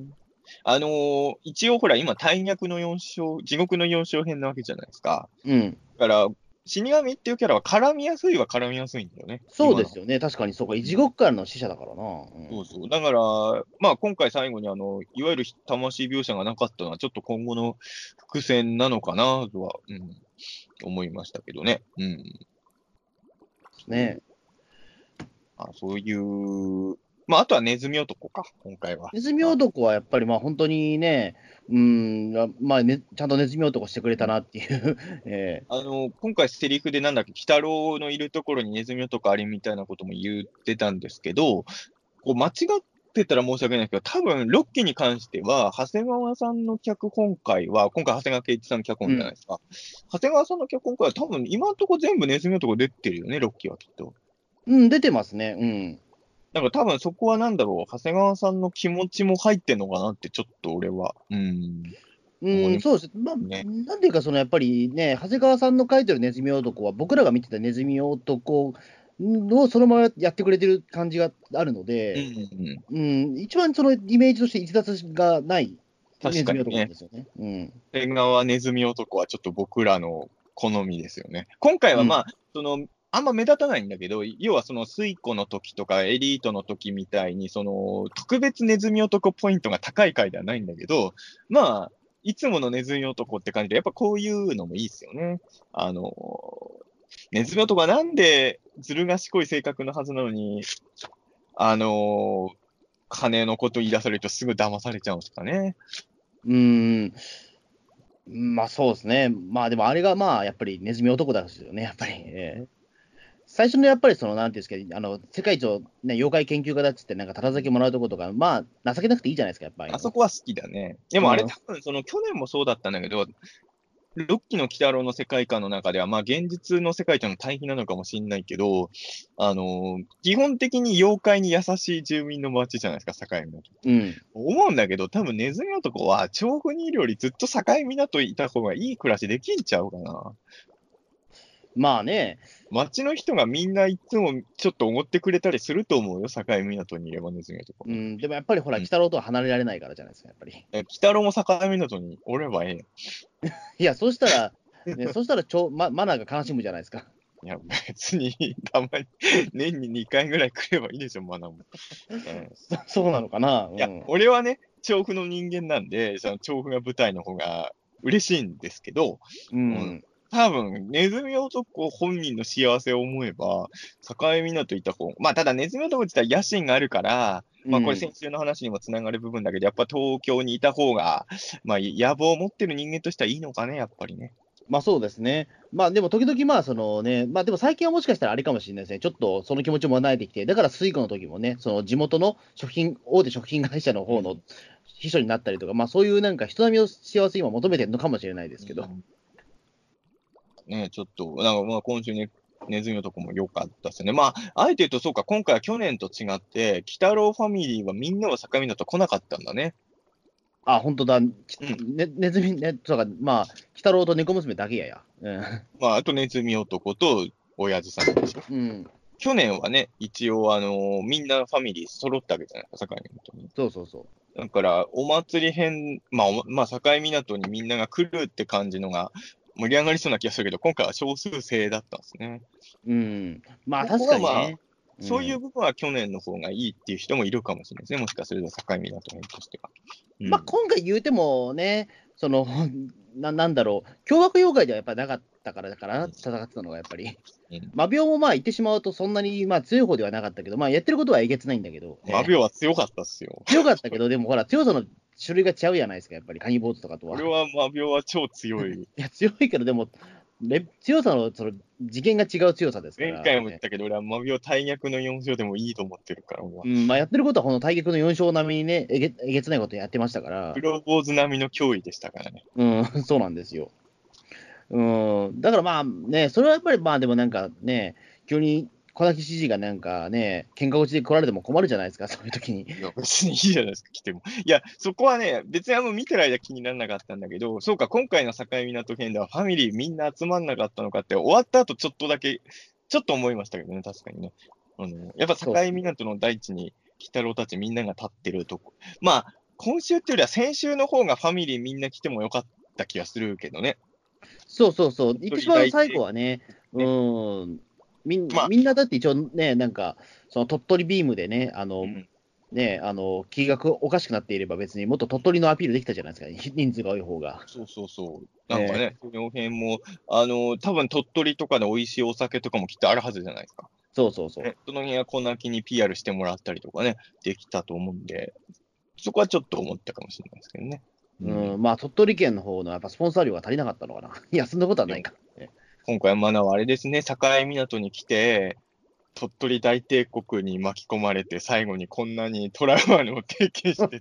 [SPEAKER 3] あのー一応ほら、今、大逆の4章、地獄の4章編なわけじゃないですか。
[SPEAKER 2] うん、
[SPEAKER 3] だから、死神っていうキャラは絡みやすいは絡みやすいんだよね。
[SPEAKER 2] そうですよね、確かにそうか、地獄からの死者だからな。うん
[SPEAKER 3] そうそう。だから、まあ今回最後にあの、いわゆる魂描写がなかったのは、ちょっと今後の伏線なのかなとは、うん、思いましたけどね。うん。
[SPEAKER 2] ね
[SPEAKER 3] あそういう、まあ、あとはネズミ男か、今回は。
[SPEAKER 2] ネズミ男はやっぱりまあ本当にね、うん、まあね、ちゃんとネズミ男してくれたなっていう、え
[SPEAKER 3] あの、今回セリフでなんだっけ、鬼太郎のいるところにネズミ男ありみたいなことも言ってたんですけど、こう間違ってたら申し訳ないけど、多分ロッキーに関しては、長谷川さんの脚本会は、今回長谷川圭一さんの脚本じゃないですか。長谷川さんの脚本会は多分今のところ全部ネズミ男出てるよね、ロッキーはきっと。
[SPEAKER 2] ーうん、出てますね、うん。
[SPEAKER 3] なんか多分そこはなんだろう、長谷川さんの気持ちも入ってんのかなって、ちょっと俺は。うん。
[SPEAKER 2] うん、そうです。まあ、
[SPEAKER 3] ね
[SPEAKER 2] なんていうか、そのやっぱりね、長谷川さんの書いてるネズミ男は、僕らが見てたネズミ男をそのままやってくれてる感じがあるの
[SPEAKER 3] うん
[SPEAKER 2] で、
[SPEAKER 3] うんうん。
[SPEAKER 2] うん、一番そのイメージとして逸脱がないネズミ
[SPEAKER 3] 確かにね
[SPEAKER 2] 男なんですよね。うん。
[SPEAKER 3] ペン川ネズミ男はちょっと僕らの好みですよね。今回はまあ、その、あんま目立たないんだけど、要はその水庫の時とかエリートの時みたいに、その特別ネズミ男ポイントが高い回ではないんだけど、まあ、いつものネズミ男って感じで、やっぱこういうのもいいですよね。あの、ネズミ男はなんでずる賢い性格のはずなのに、あの、金のこと言い出されるとすぐ騙されちゃうんですかね。
[SPEAKER 2] うん。まあそうですね。まあでもあれがまあやっぱりネズミ男だですよね、やっぱり。えー最初のやっぱりその、なんていうんですか、あの、世界一の、ね、妖怪研究家だっつって、なんか、ただ酒もらうとことか、まあ、情けなくていいじゃないですか、やっぱり。
[SPEAKER 3] あそこは好きだね。でもあれ
[SPEAKER 2] うん
[SPEAKER 3] 多分、その去年もそうだったんだけど、ロッキーの鬼太郎の世界観の中では、まあ現実の世界との対比なのかもしれないけど、あのー基本的に妖怪に優しい住民の街じゃないですか、境港。
[SPEAKER 2] うん。
[SPEAKER 3] 思うんだけど、多分ネズミ男は調布にいるよりずっと境港いた方がいい暮らしできんちゃうかな。
[SPEAKER 2] まあね、
[SPEAKER 3] 街の人がみんないつもちょっと思ってくれたりすると思うよ、境港にいればネズミ男。
[SPEAKER 2] うん、でもやっぱりほら、
[SPEAKER 3] うん
[SPEAKER 2] 鬼太郎とは離れられないからじゃないですか、やっぱり。
[SPEAKER 3] え鬼太郎も境港におればええよ。
[SPEAKER 2] いや、そうしたら、ね、そしたらちょ、ま、マナーが悲しむじゃないですか。
[SPEAKER 3] いや、別に、たまに、年に2回ぐらい来ればいいでしょ、マナも。うん
[SPEAKER 2] そそうなのかな？うん、
[SPEAKER 3] いや、俺はね、調布の人間なんで、その調布が舞台の方が嬉しいんですけど、
[SPEAKER 2] うん、
[SPEAKER 3] うん多分、ネズミ男本人の幸せを思えば、境港いた方まあ、ただネズミ男自体野心があるから、まあ、これ先週の話にもつながる部分だけど、やっぱ東京にいた方が、まあ、野望を持ってる人間としてはいいのかね、やっぱりね。
[SPEAKER 2] まあそうですね。まあでも時々まあそのね、まあでも最近はもしかしたらあれかもしれないですね。ちょっとその気持ちも慣れてきて、だから水庫の時もね、その地元の食品、大手食品会社の方の秘書になったりとか、まあそういうなんか人並みの幸せを今求めてるのかもしれないですけど。
[SPEAKER 3] ね、ちょっと、なんかまあ今週ね、ネズミ男も良かったですね。まあ、あえて言うとそうか、今回は去年と違って、鬼太郎ファミリーはみんなは境港来なかったんだね。
[SPEAKER 2] あ、本当だ。きね、ネズミ、ね、そうか、まあ、鬼太郎と猫娘だけやや。
[SPEAKER 3] まあ、あとネズミ男と親父さんでしょ。
[SPEAKER 2] うん。うん。
[SPEAKER 3] 去年はね、一応、あのーみんなファミリー揃ったわけじゃないですか、境港に。
[SPEAKER 2] そうそうそう。
[SPEAKER 3] だから、お祭り編、まあ、おまあ、境港にみんなが来るって感じのが盛り上がりそうな気がするけど、今回は少数制だったんですね。
[SPEAKER 2] うん。まあ
[SPEAKER 3] こ
[SPEAKER 2] 確
[SPEAKER 3] こはまあ
[SPEAKER 2] かにね。
[SPEAKER 3] そういう部分は去年の方がいいっていう人もいるかもしれないですね。もしかすると境港編としては。うん
[SPEAKER 2] まあ、今回言うてもね、そのななんだろう、凶悪妖怪ではやっぱりなかったからだからな、戦ってたのがやっぱり。
[SPEAKER 3] うん
[SPEAKER 2] 魔病もまあ言ってしまうと、そんなにまあ強い方ではなかったけど、まあやってることはえげつないんだけど、
[SPEAKER 3] マビオは強かったっすよ。
[SPEAKER 2] 強かったけど、でもほら、強さの種類が違うじゃないですか、やっぱり、カニボーツとかとは。い
[SPEAKER 3] 俺はマビオは超強い。
[SPEAKER 2] や、強いけど、でも、レ強さのその次元が違う強さですから。
[SPEAKER 3] 前回も言ったけど、俺はマビオ大逆の4勝でもいいと思ってるから、俺は
[SPEAKER 2] うん、まあやってることは、この対局の4勝並みにね、えげえげつないことやってましたから
[SPEAKER 3] プ。ロ坊主並みの脅威でしたからね。
[SPEAKER 2] うん、そうなんですよ。うん、だからまあね、それはやっぱりまあでもなんかね、急に小崎知事がなんかね、喧嘩落ちで来られても困るじゃないですか、そういう時に。
[SPEAKER 3] いや、別にいいじゃないですか、来ても。いや、そこはね、別にあんま見てる間気にならなかったんだけど、そうか、今回の境港編ではファミリーみんな集まんなかったのかって、終わった後ちょっとだけ、ちょっと思いましたけどね、確かにね。あのやっぱ境港の大地に、鬼太郎たちみんなが立ってるとこ。まあ、今週っていうよりは先週の方がファミリーみんな来てもよかった気がするけどね。
[SPEAKER 2] そうそうそう、
[SPEAKER 3] 人
[SPEAKER 2] 一番最後はね、うん、みん
[SPEAKER 3] まあ
[SPEAKER 2] みんなだって一応ね、なんか、その鳥取ビームでね、あの、
[SPEAKER 3] うん
[SPEAKER 2] ね、あの、気がおかしくなっていれば別にもっと鳥取のアピールできたじゃないですか、人数が多い方が。
[SPEAKER 3] そうそうそう。なんかね、その辺も、あの、多分鳥取とかで美味しいお酒とかもきっとあるはずじゃないですか。
[SPEAKER 2] そうそうそう。
[SPEAKER 3] ね、その辺はこんな気に PR してもらったりとかね、できたと思うんで、そこはちょっと思ったかもしれないですけどね。
[SPEAKER 2] うん、まあ、鳥取県の方のやっぱスポンサー料が足りなかったのかな。いや、そんなことはないか。
[SPEAKER 3] 今回はマナはあれですね、境港に来て、鳥取大帝国に巻き込まれて、最後にこんなにトラウマを経験してっていう、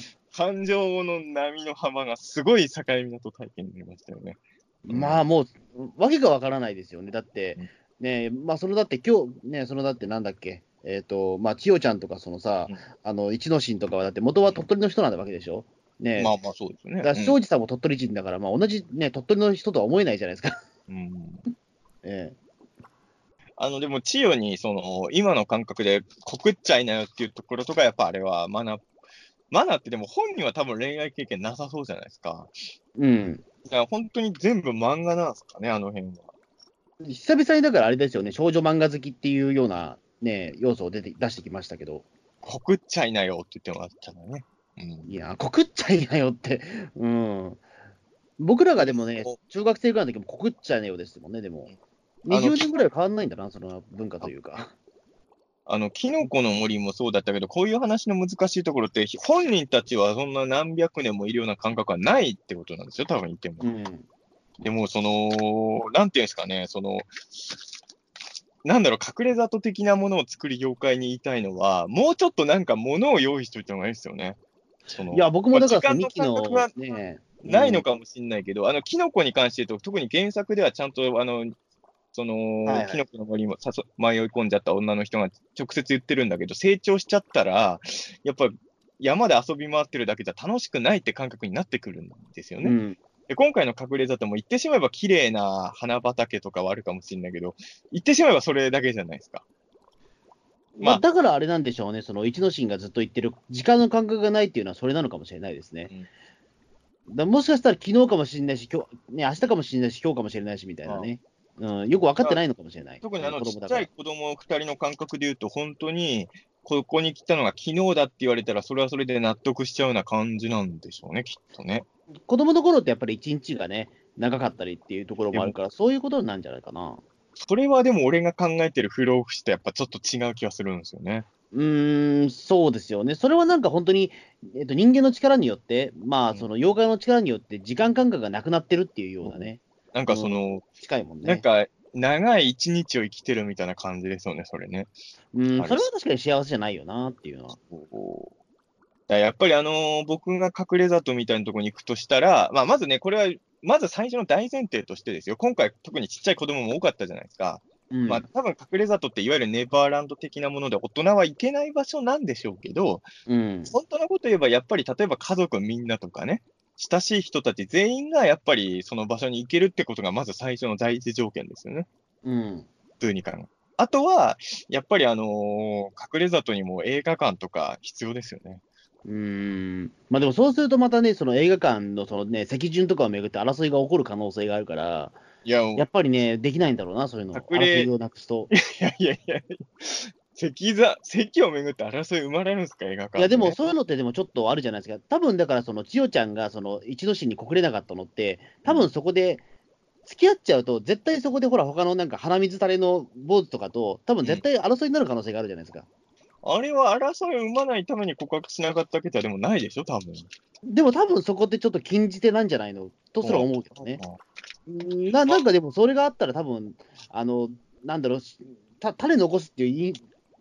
[SPEAKER 3] 感情の波の幅がすごい境港体験になりましたよね。
[SPEAKER 2] まあ、もう、わけがわからないですよね。だって
[SPEAKER 3] うん、
[SPEAKER 2] ね、まあ、そのだって今日、ね、そのだってなんだっけ、えっ、と、まあ、千代ちゃんとか、そのさ、
[SPEAKER 3] うん
[SPEAKER 2] あの、一之進とかは、だって元は鳥取の人なんだわけでしょ？ね、
[SPEAKER 3] まあまあそうですよね。
[SPEAKER 2] だから庄司さんも鳥取人だから、まあ、同じね、鳥取の人とは思えないじゃないですか。
[SPEAKER 3] うんうん
[SPEAKER 2] え
[SPEAKER 3] あの、でも、千代に、その、今の感覚で告っちゃいなよっていうところとか、やっぱあれはマナ、マナってでも本人は多分恋愛経験なさそうじゃないですか。
[SPEAKER 2] えうん。
[SPEAKER 3] だから本当に全部漫画なんですかね、あの辺は。
[SPEAKER 2] 久々にだからあれですよね、少女漫画好きっていうような、ね、要素を出て出してきましたけど、
[SPEAKER 3] 告っちゃいなよって言ってもらったらね。うん。
[SPEAKER 2] いや、告っちゃいなよって、うん。僕らがでもね、中学生ぐらいの時も告っちゃいなよですもんね、でも。
[SPEAKER 3] あの
[SPEAKER 2] 20年ぐらいは変わんないんだな、その文化というか。
[SPEAKER 3] あの、キノコの森もそうだったけど、こういう話の難しいところって、本人たちはそんな何百年もいるような感覚はないってことなんですよ、多分言っても。
[SPEAKER 2] うん。
[SPEAKER 3] でも、その、なんていうんですかね、その、なんだろう、隠れ里的なものを作る業界に言いたいのは、もうちょっとなんか物を用意しといた方がいいですよね。その
[SPEAKER 2] いや、僕もだから、
[SPEAKER 3] まあ
[SPEAKER 2] ミキのね、
[SPEAKER 3] ないのかもしれないけど、あの、キノコに関して言うと、特に原作ではちゃんと、あの、その、
[SPEAKER 2] はいはい
[SPEAKER 3] キノコの森も誘迷い込んじゃった女の人が直接言ってるんだけど、成長しちゃったら、やっぱ山で遊び回ってるだけじゃ楽しくないって感覚になってくるんですよね。
[SPEAKER 2] うん。
[SPEAKER 3] で今回の隠れ里も言ってしまえば綺麗な花畑とかはあるかもしれないけど、言ってしまえばそれだけじゃないですか。まあ
[SPEAKER 2] まあ、だからあれなんでしょうね、その一之進がずっと言ってる、時間の感覚がないっていうのはそれなのかもしれないですね。だもしかしたら昨日かもしれないし、今日、ね、明日かもしれないし、今日かもしれないしみたいなね。うん、よく分かってないのかもしれない。
[SPEAKER 3] 特にあのちっちゃい子供二人の感覚で言うと、本当にここに来たのが昨日だって言われたら、それはそれで納得しちゃうような感じなんでしょうね、きっとね。
[SPEAKER 2] 子供の頃ってやっぱり一日がね、長かったりっていうところもあるから、そういうことなんじゃないかな。
[SPEAKER 3] それはでも俺が考えてる不老不死とやっぱちょっと違う気がするんですよね。
[SPEAKER 2] うーん、そうですよね。それはなんか本当に、えっと、人間の力によって、まあ、
[SPEAKER 3] うん
[SPEAKER 2] その妖怪の力によって時間感覚がなくなってるっていうようなね、
[SPEAKER 3] なんかその、
[SPEAKER 2] 近いもんね。
[SPEAKER 3] なんか長い一日を生きてるみたいな感じですよね、それね。
[SPEAKER 2] うん、それは確かに幸せじゃないよなっていうのは。
[SPEAKER 3] やっぱりあのー僕が隠れ里みたいなところに行くとしたら、まあ、まずね、これは、まず最初の大前提としてですよ、今回、特にちっちゃい子供も多かったじゃないですか。
[SPEAKER 2] うん、
[SPEAKER 3] まあ、多分隠れ里っていわゆるネバーランド的なもので、大人は行けない場所なんでしょうけど、
[SPEAKER 2] うん、
[SPEAKER 3] 本当のこと言えば、やっぱり例えば家族みんなとかね、親しい人たち全員がやっぱりその場所に行けるってことがまず最初の第一条件ですよね。
[SPEAKER 2] うん、
[SPEAKER 3] 普通に考えあとは、やっぱりあのー隠れ里にも映画館とか必要ですよね。
[SPEAKER 2] うーん。まあでもそうするとまたね、その映画館のそのね、席順とかをめぐって争いが起こる可能性があるから、
[SPEAKER 3] いや、
[SPEAKER 2] やっぱりね、できないんだろうな、そういうの。
[SPEAKER 3] 隠れ
[SPEAKER 2] 争いをなくすと。
[SPEAKER 3] いやいやいや、席座、席をめぐって争い生まれるんですか、映画館、
[SPEAKER 2] いやでもそういうのってでもちょっとあるじゃないですか。多分だからその千代ちゃんがその一之進に告れなかったのって、多分そこで付き合っちゃうと、絶対そこでほら他のなんか鼻水垂れの坊主とかと、多分絶対争いになる可能性があるじゃないですか。
[SPEAKER 3] あれは争いを生まないために告白しなかったわけじゃでもないでしょ、多分。
[SPEAKER 2] でも多分そこってちょっと禁じ手なんじゃないの？とすら思うけどね。
[SPEAKER 3] うん
[SPEAKER 2] ななんかでもそれがあったら多分あのなんだろうた種残すっていう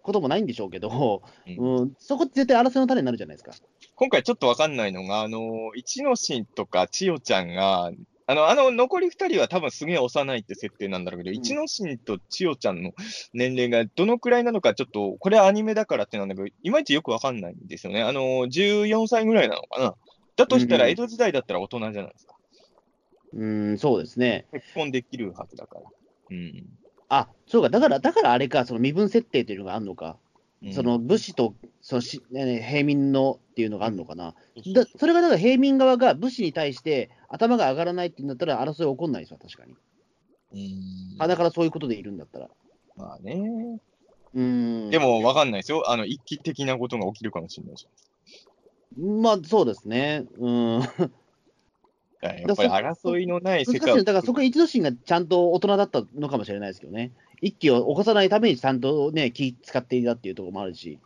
[SPEAKER 2] こともないんでしょうけど、
[SPEAKER 3] うん
[SPEAKER 2] うん、そこって絶対争いの種になるじゃないですか。
[SPEAKER 3] 今回ちょっとわかんないのが、あの、一之進とか千代ちゃんが、あの、あの、残り二人は多分すげえ幼いって設定なんだろうけど、
[SPEAKER 2] ん
[SPEAKER 3] 一之進と千代ちゃんの年齢がどのくらいなのか、ちょっと、これはアニメだからってなんだけど、いまいちよくわかんないんですよね。あの、14歳ぐらいなのかな。だとしたら、
[SPEAKER 2] うん
[SPEAKER 3] 江戸時代だったら大人じゃないですか。
[SPEAKER 2] うん、そうですね。
[SPEAKER 3] 結婚できるはずだから。うん。
[SPEAKER 2] あそうか、だから、だからあれか、その身分設定というのがあるのか、
[SPEAKER 3] うん
[SPEAKER 2] その武士とそのし、ね、平民のっていうのがあるのかな。だそれがだから平民側が武士に対して頭が上がらないっていうんだったら、争い起こんないですわ、確かに。
[SPEAKER 3] うん
[SPEAKER 2] あだからそういうことでいるんだったら。
[SPEAKER 3] まあね。
[SPEAKER 2] うん。
[SPEAKER 3] で、もわかんないですよ。あの、一気的なことが起きるかもしれないし。
[SPEAKER 2] まあそうですね。うん。
[SPEAKER 3] やっぱり争いのない世界を
[SPEAKER 2] 難しいよだからそこは一之進がちゃんと大人だったのかもしれないですけどね。一気を起こさないためにちゃんとね、気使っていたっていうところもあるし。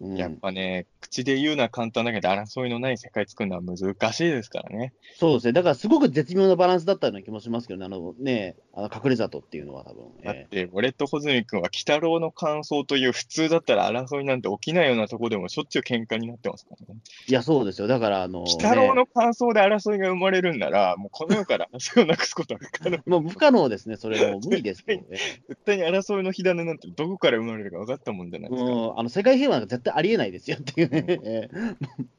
[SPEAKER 2] うん、
[SPEAKER 3] やっぱね、口で言うのは簡単だけど、争いのない世界作るのは難しいですからね。
[SPEAKER 2] そうですね。だからすごく絶妙なバランスだったような気もしますけどね、あのね、あの隠れ里っていうのは多分。
[SPEAKER 3] だって、俺と穂積君は、鬼太郎の感想という普通だったら争いなんて起きないようなところでもしょっちゅう喧嘩になってますからね。
[SPEAKER 2] いや、そうですよ。だから、あの、
[SPEAKER 3] 鬼太郎
[SPEAKER 2] ね
[SPEAKER 3] の感想で争いが生まれるんなら、もうこの世から争いをなくすことは不可能。
[SPEAKER 2] もう不可能ですね、それもう無理ですよね。
[SPEAKER 3] 絶対に争いの火種なんてどこから生まれるか分かったもんじゃないですか。
[SPEAKER 2] うん、あの世界平和なんか絶対ありえないですよっていうね。ええ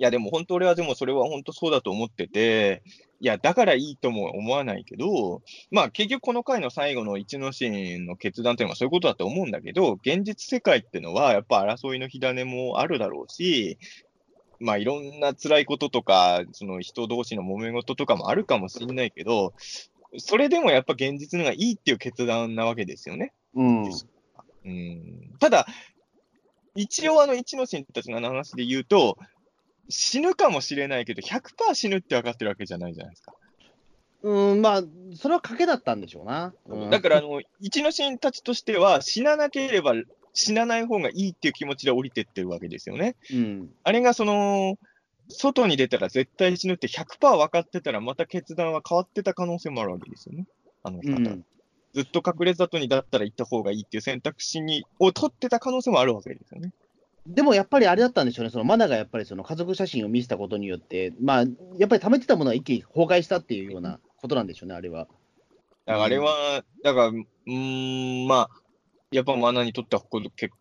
[SPEAKER 3] いや、でも本当俺はでもそれは本当そうだと思ってて、いや、だからいいとも思わないけど、まあ結局この回の最後の一ノ神の決断っていうのはそういうことだと思うんだけど、現実世界っていうのはやっぱ争いの火種もあるだろうし、まあいろんな辛いこととか、その人同士の揉め事とかもあるかもしれないけど、それでもやっぱ現実のがいいっていう決断なわけですよね。
[SPEAKER 2] うん。
[SPEAKER 3] うんただ、一応あの一ノ神たちの話で言うと、死ぬかもしれないけど、100%死ぬって分かってるわけじゃないじゃないですか。
[SPEAKER 2] うん、まあ、それは賭けだったんでしょうな。うん
[SPEAKER 3] だから、あの、一ノ神たちとしては、死ななければ死なない方がいいっていう気持ちで降りてってるわけですよね。
[SPEAKER 2] うん。
[SPEAKER 3] あれがその、外に出たら絶対死ぬって100%分かってたら、また決断は変わってた可能性もあるわけですよね。あの方、
[SPEAKER 2] ん。
[SPEAKER 3] ずっと隠れ里にだったら行った方がいいっていう選択肢にを取ってた可能性もあるわけですよね。
[SPEAKER 2] でもやっぱりあれだったんでしょうね、そのマナがやっぱりその家族写真を見せたことによって、まあ、やっぱり貯めてたものが一気に崩壊したっていうようなことなんでしょうね、あれは。
[SPEAKER 3] あれは、だから、うーん、まあ、やっぱマナにとってはここ結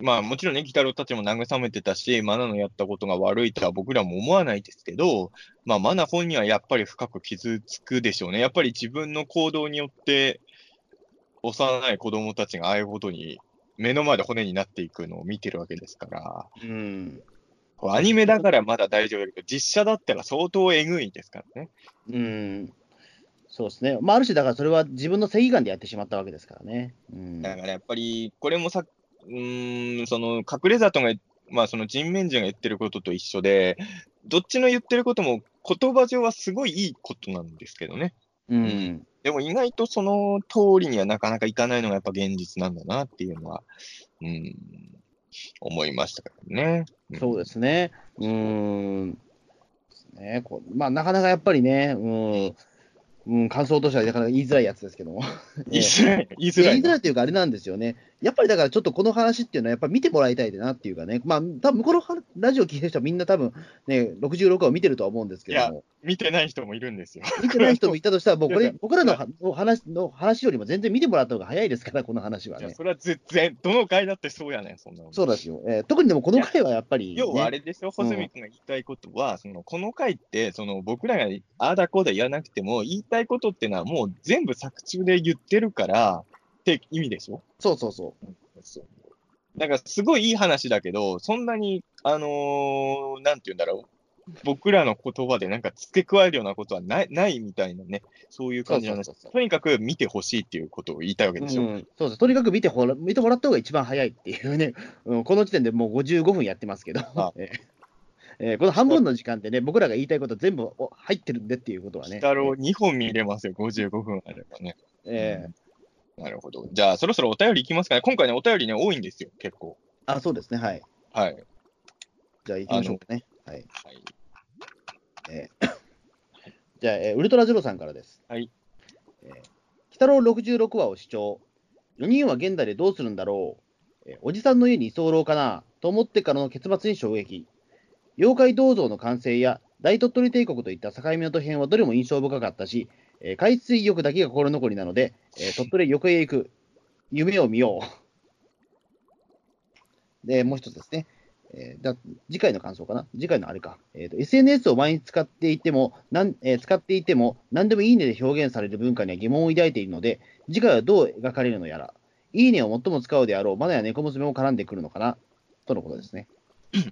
[SPEAKER 3] まあもちろんね、ギタロたちも慰めてたし、マナのやったことが悪いとは僕らも思わないですけど、まあマナ本人はやっぱり深く傷つくでしょうね。やっぱり自分の行動によって、幼い子供たちがああいうことに、目の前で骨になっていくのを見てるわけですから、
[SPEAKER 2] うん。
[SPEAKER 3] アニメだからまだ大丈夫だけど、実写だったら相当えぐいですからね。
[SPEAKER 2] うん。そうですね。まあ、ある種、だからそれは自分の正義感でやってしまったわけですからね。うん。
[SPEAKER 3] だからやっぱり、これもさ、うーん、その、隠れ里が、まあその人面人が言ってることと一緒で、どっちの言ってることも言葉上はすごいいいことなんですけどね。
[SPEAKER 2] うん。
[SPEAKER 3] でも意外とその通りにはなかなかいかないのがやっぱ現実なんだなっていうのは、うん、思いましたからね。
[SPEAKER 2] そうですね。うーん。ねこうまあ、なかなかやっぱりね、うん。うん、感想としてはなかなか言いづらいやつですけども。
[SPEAKER 3] 言いづらい、言いづ
[SPEAKER 2] 言い
[SPEAKER 3] らいな。
[SPEAKER 2] づらいというか、あれなんですよね。やっぱりだからちょっとこの話っていうのは、やっぱり見てもらいたいなっていうかね、まあ、多分この話ラジオ聞いてる人はみんな多分ね、66話を見てるとは思うんですけども、
[SPEAKER 3] 見てない人もいるんですよ。
[SPEAKER 2] 見てない人もいたとしたら、もうこれ 僕らの話の話よりも全然見てもらった方が早いですから、この話はいね。
[SPEAKER 3] やそれは全然、どの回だってそうやねん、そんなの。
[SPEAKER 2] そうですよ。えー特にでもこの回はやっぱり、ね、
[SPEAKER 3] 要はあれでしょ、穂積君が言いたいことは、そのこの回って、その僕らがああだこうだ言わなくても、言いたいことってのはもう全部作中で言ってるからって意味でしょ？
[SPEAKER 2] そうそうそう。
[SPEAKER 3] そうだからすごいいい話だけど、そんなに、あのーなんて言うんだろう、僕らの言葉でなんか付け加えるようなことはないないみたいなね、そういう感じなんですとにかく見てほしいっていうことを言いたいわけでしょ？
[SPEAKER 2] うん、そうですとにかく見てほら見てもらった方が一番早いっていうね、うん、この時点でもう55分やってますけど、
[SPEAKER 3] あ。
[SPEAKER 2] えーえーこの半分の時間ってね、僕らが言いたいこと全部お入ってるんでっていうことはね。
[SPEAKER 3] 太郎2本見れますよ、55分あればね。
[SPEAKER 2] えー
[SPEAKER 3] なるほど。じゃあ、そろそろお便りいきますかね。今回ね、お便りね、多いんですよ、結構。
[SPEAKER 2] あ、そうですね、はい。
[SPEAKER 3] はい。
[SPEAKER 2] じゃあ行きましょうかね。はい。
[SPEAKER 3] はい。
[SPEAKER 2] えー じゃあ、えーウルトラゼロさんからです。
[SPEAKER 3] はい。
[SPEAKER 2] えー、鬼太郎66話を視聴。4人は現代でどうするんだろう。えーおじさんの家に居候かなと思ってからの結末に衝撃。妖怪銅像の完成や大鳥取帝国といった境港編はどれも印象深かったし、えー海水浴だけが心残りなので、えー鳥取横へ行く。夢を見よう。で、もう一つですね。えーだ次回の感想かな？次回のあれか。えーと SNS を毎日使っていても、なんえー使っていても、何でもいいねで表現される文化には疑問を抱いているので、次回はどう描かれるのやら、いいねを最も使うであろうマナや猫娘も絡んでくるのかな？とのことですね。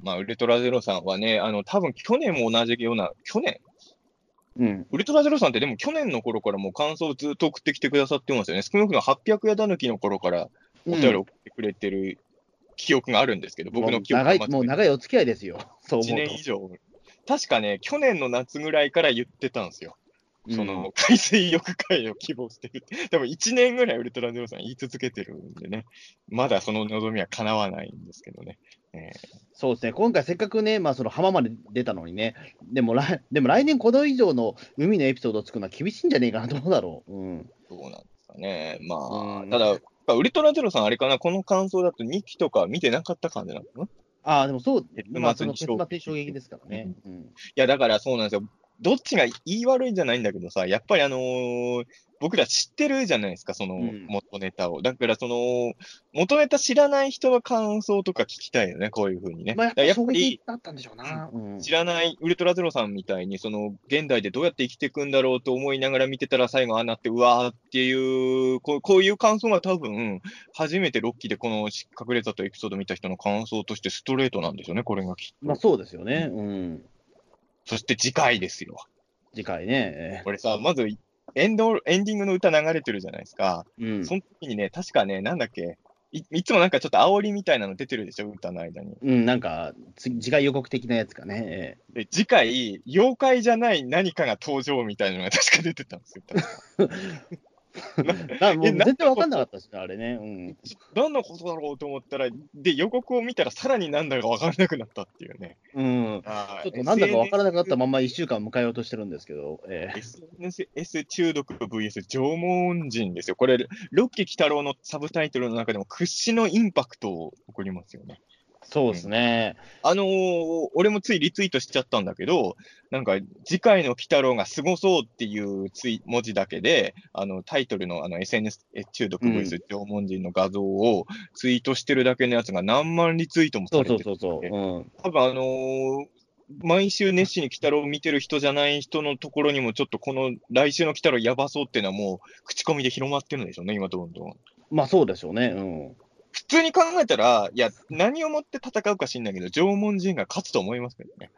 [SPEAKER 3] まあ、ウルトラゼロさんはね、あの、多分去年も同じような、去年？
[SPEAKER 2] うん。
[SPEAKER 3] ウルトラゼロさんってでも去年の頃からもう感想をずっと送ってきてくださってますよね。少なくとも800夜だぬきの頃からお便り送ってくれてる記憶があるんですけど、僕の記憶
[SPEAKER 2] もう長い
[SPEAKER 3] が
[SPEAKER 2] もう長いお付き合いですよ。そう思
[SPEAKER 3] 1
[SPEAKER 2] うと
[SPEAKER 3] 年以上。確かね、去年の夏ぐらいから言ってたんですよ。その海水浴会を希望してる。多分1年ぐらいウルトラゼロさん言い続けてるんでね、まだその望みは叶わないんですけどね。えー、
[SPEAKER 2] そうですね、今回せっかくね、まあ、その浜まで出たのにね、でも来でも来年これ以上の海のエピソードを作るのは厳しいんじゃねえかな、どうだろう。うん、
[SPEAKER 3] そうなんですかね。まあ、うん、ただ、ウルトラゼロさん、あれかな、この感想だと2期とか見てなかった感じなの？かな
[SPEAKER 2] ああ、でもそう、まあ、その結末衝撃ですからね。
[SPEAKER 3] うん、いや、だからそうなんですよ。どっちが言い悪いんじゃないんだけどさ、やっぱりあのー、僕ら知ってるじゃないですか、その元ネタを。うん、だからその、元ネタ知らない人の感想とか聞きたいよね、こういうふうにね。
[SPEAKER 2] まあ、やっぱり、だったんでしょうな、
[SPEAKER 3] うん、知らないウルトラゼロさんみたいに、その、現代でどうやって生きていくんだろうと思いながら見てたら、最後ああなって、うわーっていうこう、こういう感想が多分、初めてロッキーでこの隠れたとエピソード見た人の感想としてストレートなんですよね、これがきっと。
[SPEAKER 2] まあそうですよね。うん。
[SPEAKER 3] そして次回ですよ。
[SPEAKER 2] 次回ね。
[SPEAKER 3] これさ、まずエンド、エンディングの歌流れてるじゃないですか。うん。その時にね、確かね、なんだっけ、いいつもなんかちょっと煽りみたいなの出てるでしょ、歌の間に。
[SPEAKER 2] うん、なんか、次回予告的なやつかね。
[SPEAKER 3] で次回、妖怪じゃない何かが登場みたいなのが確か出てたんですよ。
[SPEAKER 2] なもう全然分かんなかったしね、あれね。うん。
[SPEAKER 3] 何のことだろうと思ったら、で、予告を見たらさらになんだか分からなくなったっていうね。
[SPEAKER 2] うん。ちょっとなんだか分からなくなったまま1週間迎えようとしてるんですけど。
[SPEAKER 3] えー、SNS 中毒 VS 縄文人ですよ。これ、ロッキー鬼太郎のサブタイトルの中でも屈指のインパクトを起こりますよね。
[SPEAKER 2] そうですね。
[SPEAKER 3] あのー、俺もついリツイートしちゃったんだけど、なんか、次回の鬼太郎がすごそうっていうツイ文字だけで、あの、タイトルのあの SNS 中毒 VS 縄文人の画像をツイートしてるだけのやつが何万リツイートもされて
[SPEAKER 2] て、そうそうそうそう。うん、
[SPEAKER 3] 多分あのー毎週熱心に鬼太郎を見てる人じゃない人のところにも、ちょっとこの来週の鬼太郎やばそうっていうのはもう、口コミで広まってるんでしょうね、今どんどん。
[SPEAKER 2] まあそうでしょうね。うん。
[SPEAKER 3] 普通に考えたら、いや、何をもって戦うか知んないけど、縄文人が勝つと思いますけどね。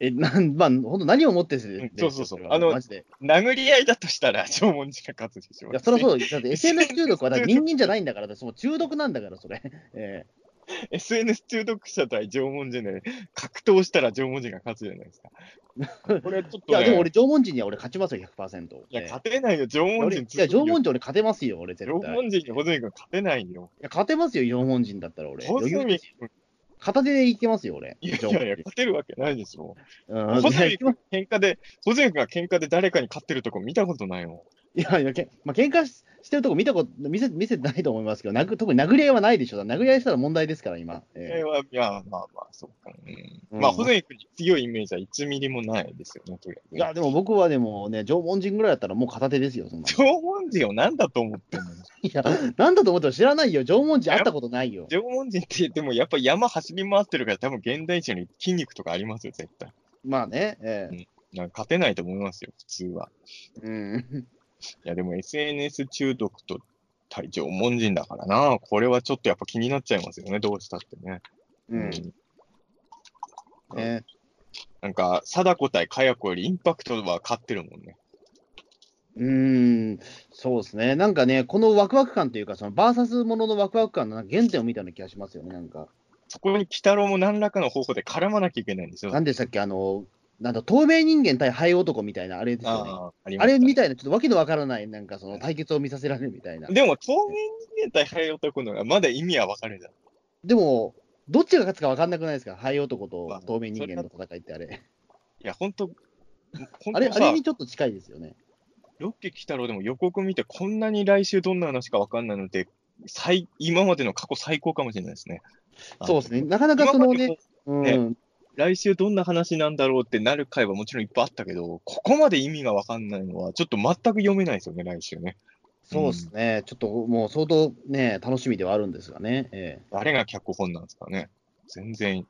[SPEAKER 2] え、なん、まあ、本当何をもって
[SPEAKER 3] すそうそうそう。あの、マジで。殴り合いだとしたら、縄文人が勝つでしょ。
[SPEAKER 2] いや、そりゃそう。だって SNS 中毒は人間じゃないんだから、その中毒なんだから、それ。え
[SPEAKER 3] ー SNS 中毒者対縄文人で、格闘したら縄文人が勝つじゃないですか。
[SPEAKER 2] これちょっと、ね、いや、でも俺、縄文人には俺勝ちますよ、
[SPEAKER 3] 100%。いや、勝てないよ、縄文人
[SPEAKER 2] いや、縄文人俺勝てますよ、俺絶
[SPEAKER 3] 対。縄文人に穂積君勝てないよ。
[SPEAKER 2] いや、勝てますよ、縄文人だったら俺。
[SPEAKER 3] 穂積君。
[SPEAKER 2] 片手でいけますよ、俺。
[SPEAKER 3] いやいやいや、勝てるわけないでしょ。うん、穂積君喧嘩で、穂積君が喧嘩で誰かに勝ってるとこ見たことないもん。
[SPEAKER 2] いやいや、けまあ、喧嘩ししてるとこ見たこと見せ、見せてないと思いますけど、な特に殴り合いはないでしょ。殴り合いしたら問題ですから、今。
[SPEAKER 3] えー、いや、まあまあ、そうか、うん。まあ、細い国強いイメージは1ミリもないですよね、と
[SPEAKER 2] いや、でも僕はでもね、縄文人ぐらいだったらもう片手ですよ、そんな。
[SPEAKER 3] 縄文人を何だと思ってんの？
[SPEAKER 2] いや、なんだと思っても知らないよ。縄文人会ったことないよ。
[SPEAKER 3] 縄文人って言っても、やっぱ山走り回ってるから、多分現代人に筋肉とかありますよ、絶対。
[SPEAKER 2] まあね、ええー
[SPEAKER 3] うん、なんか勝てないと思いますよ、普通は。
[SPEAKER 2] うん。
[SPEAKER 3] いや、でも SNS 中毒と対縄文人だからな。これはちょっとやっぱ気になっちゃいますよね、どうしたってね。
[SPEAKER 2] うん。ね、
[SPEAKER 3] なんか、貞子対かや子よりインパクトは勝ってるもんね。
[SPEAKER 2] うーん、そうですね。なんかね、このワクワク感というか、そのバーサスもののワクワク感の原点を見たような気がしますよね、なんか。
[SPEAKER 3] そこに鬼太郎も何らかの方法で絡まなきゃいけないんですよ。
[SPEAKER 2] 何でしたっけ、あの、なんだ、透明人間対灰男みたいな、あれですよね。ああれみたいな、ちょっとわけのわからない、なんかその対決を見させられるみたいな。
[SPEAKER 3] でも、透明人間対灰男のがまだ意味はわかるじゃん。
[SPEAKER 2] でも、どっちが勝つかわかんなくないですか？灰男と透明人間の戦いってあれ。
[SPEAKER 3] いや、本当
[SPEAKER 2] あれ、あれにちょっと近いですよね。
[SPEAKER 3] ロッケ来たろでも予告見て、こんなに来週どんな話かわかんないので、最今までの過去最高かもしれないですね。
[SPEAKER 2] そうですね。なかなかそのね、うん、
[SPEAKER 3] 来週どんな話なんだろうってなる回はもちろんいっぱいあったけど、ここまで意味がわかんないのは、ちょっと全く読めないですよね、来週ね。
[SPEAKER 2] そうですね、うん、ちょっともう相当ね、楽しみではあるんですがね。え
[SPEAKER 3] ー、誰が脚本なんですかね。全然。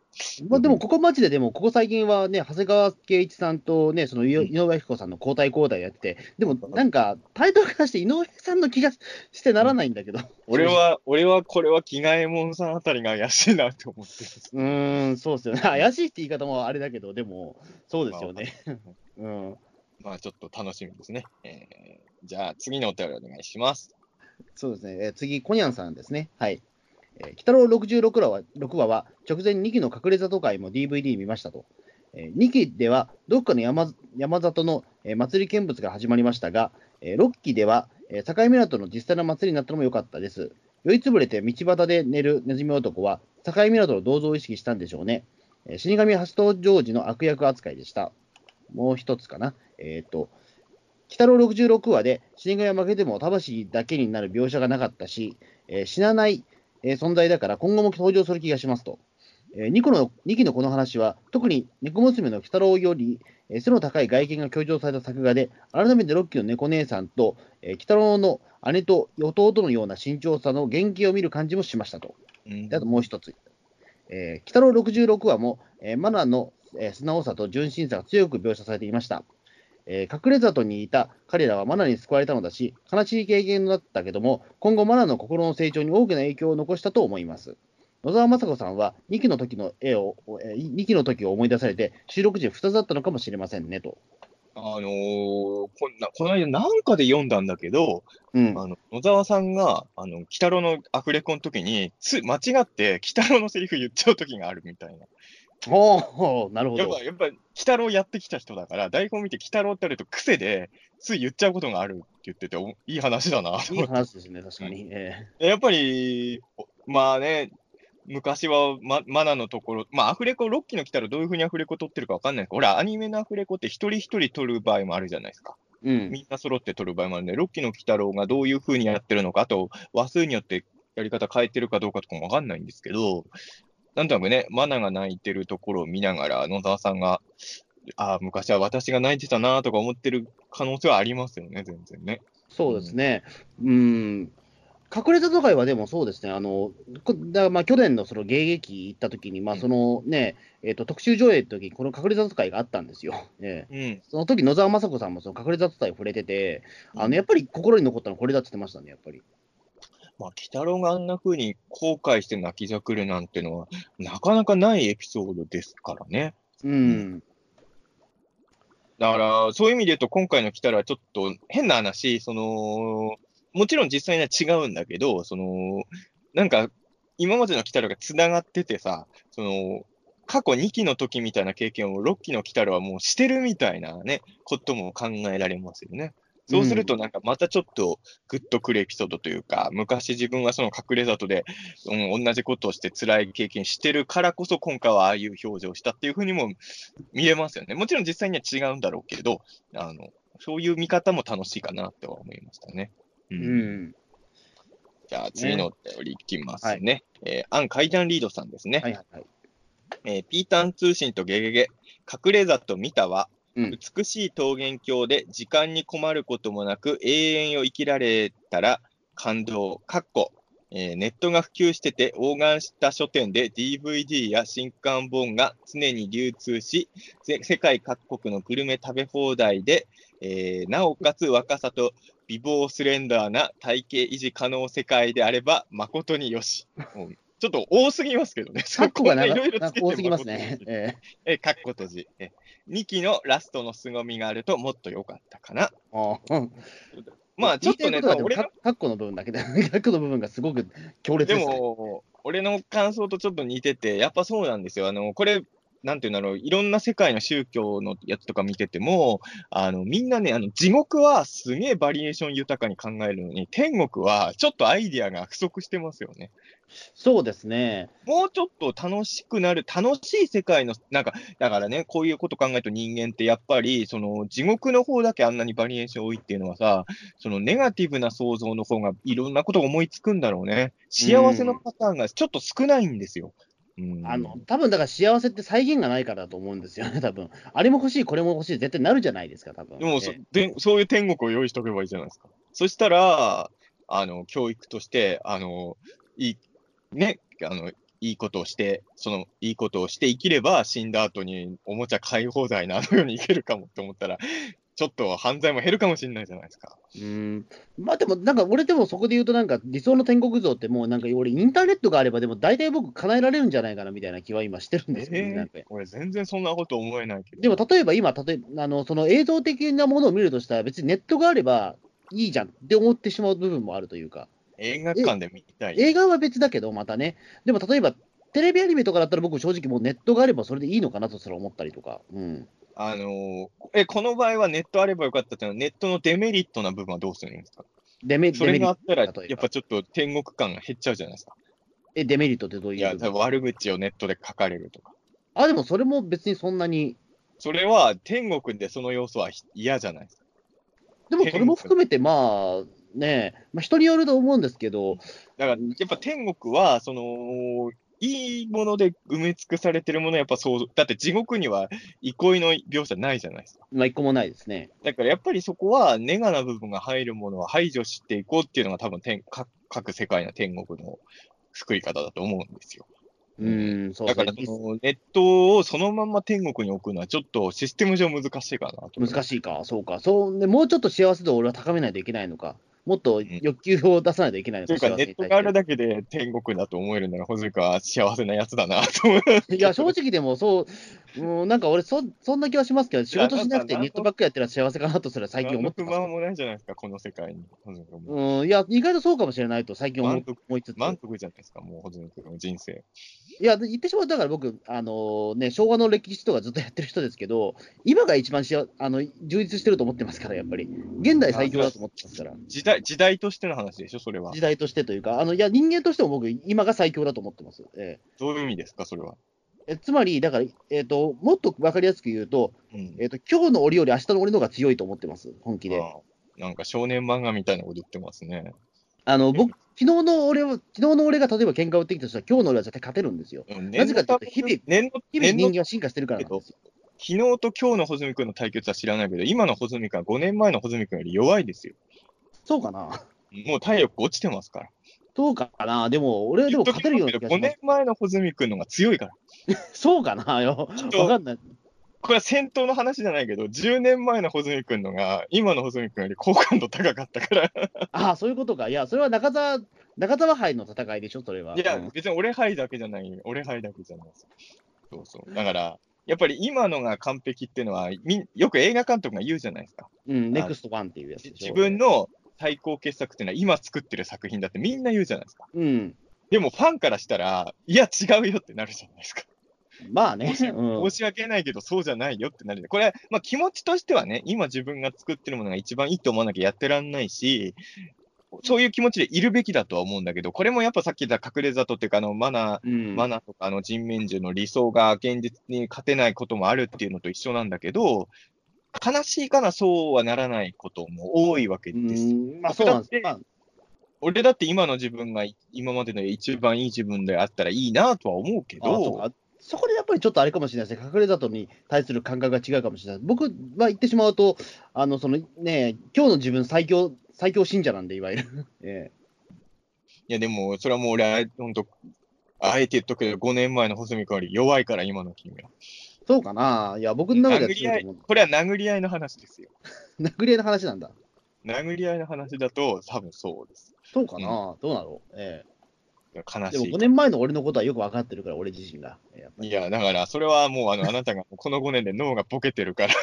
[SPEAKER 2] まあでも、ここマジで、でも、ここ最近はね、長谷川圭一さんとね、その井上彦さんの交代交代やってて、でもなんか、タイトルからして井上さんの気がしてならないんだけど。
[SPEAKER 3] 俺は、俺はこれは着替えもんさんあたりが怪しいなって思ってる。
[SPEAKER 2] うーん、そうですよね。怪しいって言い方もあれだけど、でも、そうですよね。うん。
[SPEAKER 3] まあちょっと楽しみですね。えー、じゃあ次のお便りお願いします。
[SPEAKER 2] そうですね。えー、次、コニャンさんですね。はい。えー、北郎66話は ,6 話は直前2期の隠れ里会も DVD 見ましたと。え2期ではどっかの山山里の、え祭り見物が始まりましたが、え6期では、え境港の実際の祭りになったのも良かったです。酔いつぶれて道端で寝るネズミ男は、境港の銅像を意識したんでしょうね。え死神初登場時の悪役扱いでした。もう一つかな。えっ、と、北郎66話で死神は負けても魂だけになる描写がなかったし、えー死なない、えー存在だから今後も登場する気がしますと。え 2, 個の2期のこの話は、特に猫娘の鬼太郎より、えー背の高い外見が強調された作画で、改めて6期の猫姉さんと、えー鬼太郎の姉と弟のような身長差の原型を見る感じもしましたと。
[SPEAKER 3] うん
[SPEAKER 2] であともう一つ、えー、鬼太郎66話も、えーマナの、えー素直さと純真さが強く描写されていました。えー隠れ里にいた彼らはマナに救われたのだし、悲しい経験だったけども、今後マナの心の成長に大きな影響を残したと思います。野沢雅子さんは2期の時の絵を、えー、2期の時を思い出されて、収録時2つだったのかもしれませんねと。
[SPEAKER 3] あのーこんな、この間なんかで読んだんだけど、
[SPEAKER 2] うん、
[SPEAKER 3] あの、野沢さんが、あの、鬼太郎のアフレコの時に、つ、間違って鬼太郎のセリフ言っちゃう時があるみたいな。
[SPEAKER 2] おーなるほど
[SPEAKER 3] やっぱ、。やっぱ、鬼太郎やってきた人だから、台本見て鬼太郎って言われると癖で、つい言っちゃうことがあるって言ってて、おいい話だなと
[SPEAKER 2] いい話ですね、確かに。え
[SPEAKER 3] やっぱり、おまあね、昔はまマナのところ、まあ、アフレコ、6期の来たらどういうふうにアフレコ撮ってるかわかんないけど、ほら、アニメのアフレコって一人一人撮る場合もあるじゃないですか。
[SPEAKER 2] ーうん、
[SPEAKER 3] みんな揃って撮る場合もあるんで、6期の鬼太郎がどういうふうにやってるのか、あと、話数によってやり方変えてるかどうかとかもわかんないんですけど、なんとなくね、マナが泣いてるところを見ながら、野沢さんが、ああ、昔は私が泣いてたなとか思ってる可能性はありますよね、全然ね。
[SPEAKER 2] そうですね。うん。隠れた都会はでもそうですね、あの、こだまあ去年のその迎撃行った時に、まあそのね、えっ、と、特集上映の時にこの隠れた都会があったんですよ。ええ
[SPEAKER 3] うん。
[SPEAKER 2] その時野沢雅子さんもその隠れた都会を触れてて、あの、やっぱり心に残ったのはこれだって言ってましたね、やっぱり。
[SPEAKER 3] まあ、鬼太郎があんな風に後悔して泣きじゃくるなんてのは、なかなかないエピソードですからね。
[SPEAKER 2] うん。
[SPEAKER 3] だから、そういう意味で言うと、今回の鬼太郎はちょっと変な話、その、もちろん実際には違うんだけど、その、なんか、今までの鬼太郎が繋がっててさ、その、過去2期の時みたいな経験を6期の鬼太郎はもうしてるみたいなね、ことも考えられますよね。そうすると、なんかまたちょっとグッとくるエピソードというか、昔自分がその隠れ里で、うん、同じことをして辛い経験してるからこそ、今回はああいう表情をしたっていうふうにも見えますよね。もちろん実際には違うんだろうけど、あの、そういう見方も楽しいかなっては思いましたね。う。
[SPEAKER 2] うんん。
[SPEAKER 3] じゃあ次のお便りいきますね。えー、アン階段リードさんですね。
[SPEAKER 2] はいはいはい。
[SPEAKER 3] えーピータン通信とゲゲゲ、隠れ里見たは、
[SPEAKER 2] うん
[SPEAKER 3] 美しい桃源郷で時間に困ることもなく永遠を生きられたら感動、かっこ、えーネットが普及してて、横断した書店で DVD や新刊本が常に流通し、世界各国のグルメ食べ放題で、えーなおかつ若さと美貌スレンダーな体型維持可能世界であれば誠によし。うんちょっと多すぎますけどね。
[SPEAKER 2] カッコがな
[SPEAKER 3] いろいろつけて
[SPEAKER 2] 多すぎますね。
[SPEAKER 3] 誠によし
[SPEAKER 2] え
[SPEAKER 3] え、かっこ閉じ。え、2期のラストの凄みがあるともっと良かったかな。
[SPEAKER 2] えあうん
[SPEAKER 3] まあ、ちょっとね、
[SPEAKER 2] とは
[SPEAKER 3] 俺
[SPEAKER 2] カカッコの部分だけで、カッコの部分がすごく強烈
[SPEAKER 3] で
[SPEAKER 2] ですね。
[SPEAKER 3] も、俺の感想とちょっと似てて、やっぱそうなんですよ。あの、これ、なんていうんだろう、いろんな世界の宗教のやつとか見てても、あの、みんなね、あの、地獄はすげえバリエーション豊かに考えるのに、天国はちょっとアイディアが不足してますよね。
[SPEAKER 2] そうですね。
[SPEAKER 3] もうちょっと楽しくなる、楽しい世界の、なんか、だからね、こういうこと考えると人間ってやっぱり、その、地獄の方だけあんなにバリエーション多いっていうのはさ、そのネガティブな想像の方がいろんなことを思いつくんだろうね。幸せのパターンがちょっと少ないんですよ。うん、
[SPEAKER 2] あの、多分だから幸せって再現がないからだと思うんですよね、多分あれも欲しい、これも欲しい、絶対なるじゃないですか、多分
[SPEAKER 3] でもそ
[SPEAKER 2] え
[SPEAKER 3] で、そういう天国を用意しとけばいいじゃないですか。そしたら、あの、教育として、あの、いい、ね、あの、いいことをして、その、いいことをして生きれば、死んだ後におもちゃ買い放題なあのように生けるかもって思ったら、ちょっと犯罪も減るかもしれないじゃないですか。
[SPEAKER 2] うん。まあでも、なんか俺でもそこで言うと、なんか理想の天国像ってもうなんか俺、インターネットがあれば、でも大体僕叶えられるんじゃないかなみたいな気は今してるんですけどね、なん
[SPEAKER 3] 俺全然そんなこと思えないけど。
[SPEAKER 2] でも例えば今、例えあのその映像的なものを見るとしたら、別にネットがあればいいじゃんって思ってしまう部分もあるというか、
[SPEAKER 3] 映画館で見たい。
[SPEAKER 2] 映画は別だけど、またね、でも例えば、テレビアニメとかだったら僕正直もうネットがあればそれでいいのかなとすら思ったりとか。うん。
[SPEAKER 3] あのーえ、この場合はネットあればよかったっていうのは、ネットのデメリットな部分はどうするんですか？
[SPEAKER 2] デメ
[SPEAKER 3] それがあったら、やっぱちょっと天国感が減っちゃうじゃないですか。
[SPEAKER 2] え、デメリットってどういう？
[SPEAKER 3] いや、悪口をネットで書かれるとか。
[SPEAKER 2] あ、でもそれも別にそんなに、
[SPEAKER 3] それは天国でその要素はひ嫌じゃないですか。
[SPEAKER 2] でもそれも含めてまあ、ねまあ人によると思うんですけど、
[SPEAKER 3] だから、やっぱ天国は、その、いいもので埋め尽くされてるものはやっぱそう、だって地獄には憩いの描写ないじゃないですか。
[SPEAKER 2] まあ一個もないですね。
[SPEAKER 3] だからやっぱりそこはネガな部分が入るものは排除していこうっていうのが多分天各各世界の天国の作り方だと思うんですよ。
[SPEAKER 2] うーん、そう
[SPEAKER 3] だからそのネットをそのまま天国に置くのはちょっとシステム上難しいかなと。
[SPEAKER 2] 難しいか、そうか。そうでもうちょっと幸せ度を俺は高めないといけないのか。もっと欲求を出さないといけないのか、
[SPEAKER 3] というか、ネットがあるだけで天国だと思えるなら、ほずかは幸せなやつだなと思う。
[SPEAKER 2] いや、正直でもそう、うん、なんか俺そ、そんな気はしますけど、仕事しなくてネットばっかりやってるら幸せかなとすら最近思ってます。
[SPEAKER 3] 満もないじゃないですか、この世界に。
[SPEAKER 2] うん、いや、意外とそうかもしれないと最近思いつつ。
[SPEAKER 3] 満足じゃないですか、もうほずかの人生。
[SPEAKER 2] いや、言ってしまうと、だから僕、あのね、昭和の歴史とかずっとやってる人ですけど、今が一番しああの充実してると思ってますから、やっぱり。現代最強だと思ってますから。
[SPEAKER 3] 時代時代としての話でしょ、それは
[SPEAKER 2] 時。代としてというか、あのいや、人間としても僕、今が最強だと思ってます。え
[SPEAKER 3] どういう意味ですか、それは。
[SPEAKER 2] ええつまり、だから、えっ、と、もっと分かりやすく言うと、
[SPEAKER 3] うん
[SPEAKER 2] えっ、と、今日の俺より明日の俺の方が強いと思ってます、本気で。
[SPEAKER 3] なんか少年漫画みたいなこと言ってますね。
[SPEAKER 2] あの、僕、昨日の俺は、昨日の俺が例えば喧嘩を打ってきたとしたら、今日の俺は絶対勝てるんですよ。
[SPEAKER 3] うん
[SPEAKER 2] なぜかというと日々
[SPEAKER 3] 念の
[SPEAKER 2] 日々人間は進化してるからなんですよ。
[SPEAKER 3] 昨日と今日の穂積君の対決は知らないけど、今の穂積君は5年前の穂積君より弱いですよ。
[SPEAKER 2] そうかな
[SPEAKER 3] もう体力落ちてますから。
[SPEAKER 2] そうかなでも、俺でも勝てるような気が
[SPEAKER 3] 5
[SPEAKER 2] します
[SPEAKER 3] 年。前の穂積君の方が強いから。
[SPEAKER 2] そうかなよ。
[SPEAKER 3] と
[SPEAKER 2] わかんない。
[SPEAKER 3] これは戦闘の話じゃないけど、10年前の穂積君のが、今の穂積君より好感度高かったから。
[SPEAKER 2] ああ、そういうことか。いや、それは中澤、中澤杯の戦いでしょ、それは。
[SPEAKER 3] いや
[SPEAKER 2] うん、
[SPEAKER 3] 別に俺杯だけじゃない、俺杯だけじゃないです。そうそう。だから、やっぱり今のが完璧っていうのは、みんよく映画監督が言うじゃないですか。
[SPEAKER 2] うん、ネクストワンっていうやつでしょ。
[SPEAKER 3] 自分の最高傑作っていうのは今作ってる作品だってみんな言うじゃないですか。
[SPEAKER 2] うん。
[SPEAKER 3] でもファンからしたら、いや違うよってなるじゃないですか。
[SPEAKER 2] まあね。
[SPEAKER 3] 申し
[SPEAKER 2] うん
[SPEAKER 3] 申し訳ないけど、そうじゃないよってなる。これ、まあ気持ちとしてはね、今自分が作ってるものが一番いいと思わなきゃやってらんないし、そういう気持ちでいるべきだとは思うんだけど、これもやっぱさっき言った隠れ里っていうか、あの、マナー、
[SPEAKER 2] うん
[SPEAKER 3] マナーとかあの人面獣の理想が現実に勝てないこともあるっていうのと一緒なんだけど、悲しいかな、そうはならないことも多いわけ
[SPEAKER 2] う
[SPEAKER 3] です。
[SPEAKER 2] ん、まあそうなんです。
[SPEAKER 3] 俺だって今の自分が今までの一番いい自分であったらいいなとは思うけど、
[SPEAKER 2] あそこでやっぱりちょっとあれかもしれないですね、隠れ里に対する感覚が違うかもしれない。僕は言ってしまうと、あのそのね、今日の自分最強、最強信者なんで、いわゆる。え
[SPEAKER 3] いやでも、それはもう俺、あ本当、あえて言っとくけど、5年前の細見君より弱いから、今の君は。
[SPEAKER 2] えそうかな、いや、僕の中では
[SPEAKER 3] 殴り合い
[SPEAKER 2] 強いと思う。
[SPEAKER 3] これは殴り合いの話ですよ。
[SPEAKER 2] 殴り合いの話なんだ。
[SPEAKER 3] 殴り合いの話だと、多分そうです。
[SPEAKER 2] そうかな、どうなのええでも
[SPEAKER 3] 悲しい
[SPEAKER 2] 5。年前の俺のことはよく分かってるから、俺自身が。
[SPEAKER 3] いや、だから、それはもう、あの、あなたがこの5年で脳がボケてるから。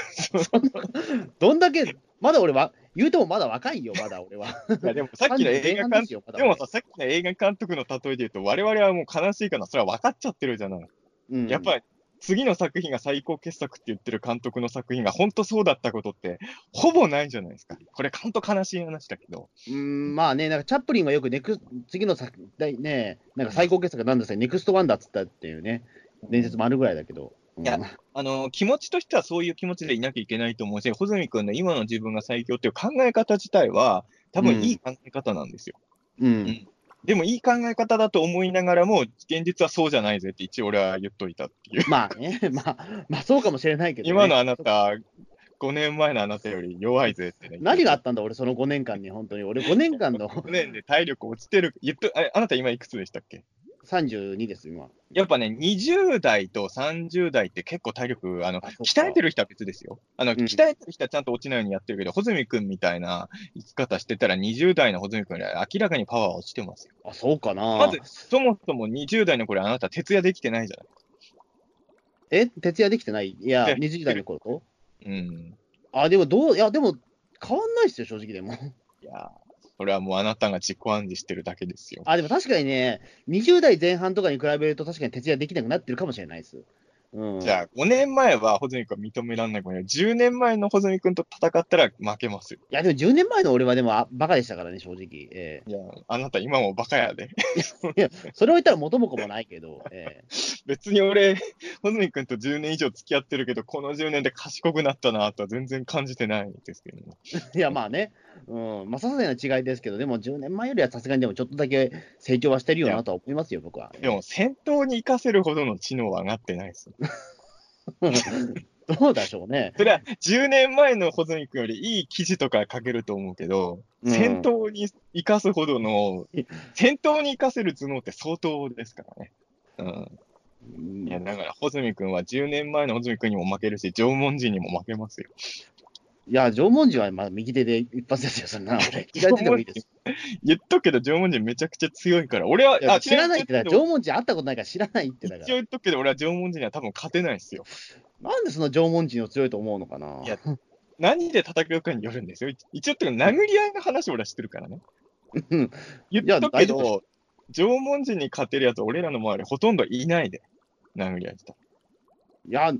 [SPEAKER 2] どんだけ、まだ俺は、言うてもまだ若いよ、まだ俺は。
[SPEAKER 3] いや、でもさっきの映画監督、
[SPEAKER 2] で
[SPEAKER 3] もさ、さっきの映画監督の例えで言うと、我々はもう悲しいかな、それは分かっちゃってるじゃない。
[SPEAKER 2] うん
[SPEAKER 3] やっぱり、次の作品が最高傑作って言ってる監督の作品が本当そうだったことって、ほぼないじゃないですか。これ、本当悲しい話だけど。
[SPEAKER 2] うーん、まあね、なんかチャップリンはよくネク次の作だいね、なんか最高傑作なんですよ、ネクストワンダーっつったっていうね、伝説もあるぐらいだけど。うん
[SPEAKER 3] いやあの、気持ちとしてはそういう気持ちでいなきゃいけないと思うし、穂積君の今の自分が最強っていう考え方自体は、多分いい考え方なんですよ。
[SPEAKER 2] うん、
[SPEAKER 3] でも、いい考え方だと思いながらも、現実はそうじゃないぜって一応俺は言っといたっていう。
[SPEAKER 2] まあね、まあ、まあそうかもしれないけど、ね、
[SPEAKER 3] 今のあなた、5年前のあなたより弱いぜってね。
[SPEAKER 2] 何があったんだ、俺、その5年間に、本当に。俺、5年間の
[SPEAKER 3] 5年で体力落ちてる。言っとあれあなた今いくつでしたっけ？
[SPEAKER 2] 32です、今。
[SPEAKER 3] やっぱね、20代と30代って結構体力、あの、鍛えてる人は別ですよ。あの、
[SPEAKER 2] うん
[SPEAKER 3] 鍛えてる人はちゃんと落ちないようにやってるけど、穂積君みたいな生き方してたら20代の穂積君より明らかにパワー落ちてますよ。
[SPEAKER 2] あ、そうかな。
[SPEAKER 3] まず、そもそも20代の頃あなた徹夜できてないじゃない。
[SPEAKER 2] え、徹夜できてない？いや、
[SPEAKER 3] え
[SPEAKER 2] 20代の頃と？
[SPEAKER 3] うん。
[SPEAKER 2] あ、でも、どう、いや、でも、変わんないっすよ、正直でも。
[SPEAKER 3] いやこれはもうあなたが自己暗示してるだけですよ。
[SPEAKER 2] あ、でも確かにね、20代前半とかに比べると確かに徹夜できなくなってるかもしれないです。うん、
[SPEAKER 3] じゃあ、5年前は穂積君は認められないかもしれない。10年前の穂積君と戦ったら負けますよ。
[SPEAKER 2] いや、でも10年前の俺はでもあバカでしたからね、正直。え
[SPEAKER 3] いや、あなた今もバカやで。
[SPEAKER 2] えいや、それを言ったら元も子もないけど、え
[SPEAKER 3] 別に俺、穂積君と10年以上付き合ってるけど、この10年で賢くなったなとは全然感じてないですけどね。
[SPEAKER 2] え いや、まあね、うん、まあ、些細な違いですけど、でも10年前よりはさすがにでもちょっっとだけ成長はしてるよなとは思いますよ、僕は。
[SPEAKER 3] でも、戦闘に活かせるほどの知能は上がってないです。
[SPEAKER 2] どうでしょうね。
[SPEAKER 3] それは10年前の穂積君よりいい記事とか書けると思うけど、
[SPEAKER 2] うん
[SPEAKER 3] 戦闘に生かすほどの、戦闘に生かせる頭脳って相当ですからね。うん。いや、だから、穂積君は10年前の穂積君にも負けるし、縄文人にも負けますよ。
[SPEAKER 2] いや、縄文人はまあ右手で一発ですよ、そんな。俺、左手でもいいです。
[SPEAKER 3] 言っとくけど、縄文人めちゃくちゃ強いから、俺は、
[SPEAKER 2] いや知らないって縄文人会ったことないから知らないってだか
[SPEAKER 3] 一応言っとくけど、俺は縄文人には多分勝てないですよ。
[SPEAKER 2] ら。なんでその縄文人を強いと思うのかな。
[SPEAKER 3] いや何で戦うかによるんですよ。一応っていうか、殴り合いの話を俺は知ってるからね。
[SPEAKER 2] うん
[SPEAKER 3] 言っとくけど、縄文人に勝てるやつ、俺らの周りほとんどいないで。殴り合いした。
[SPEAKER 2] いや、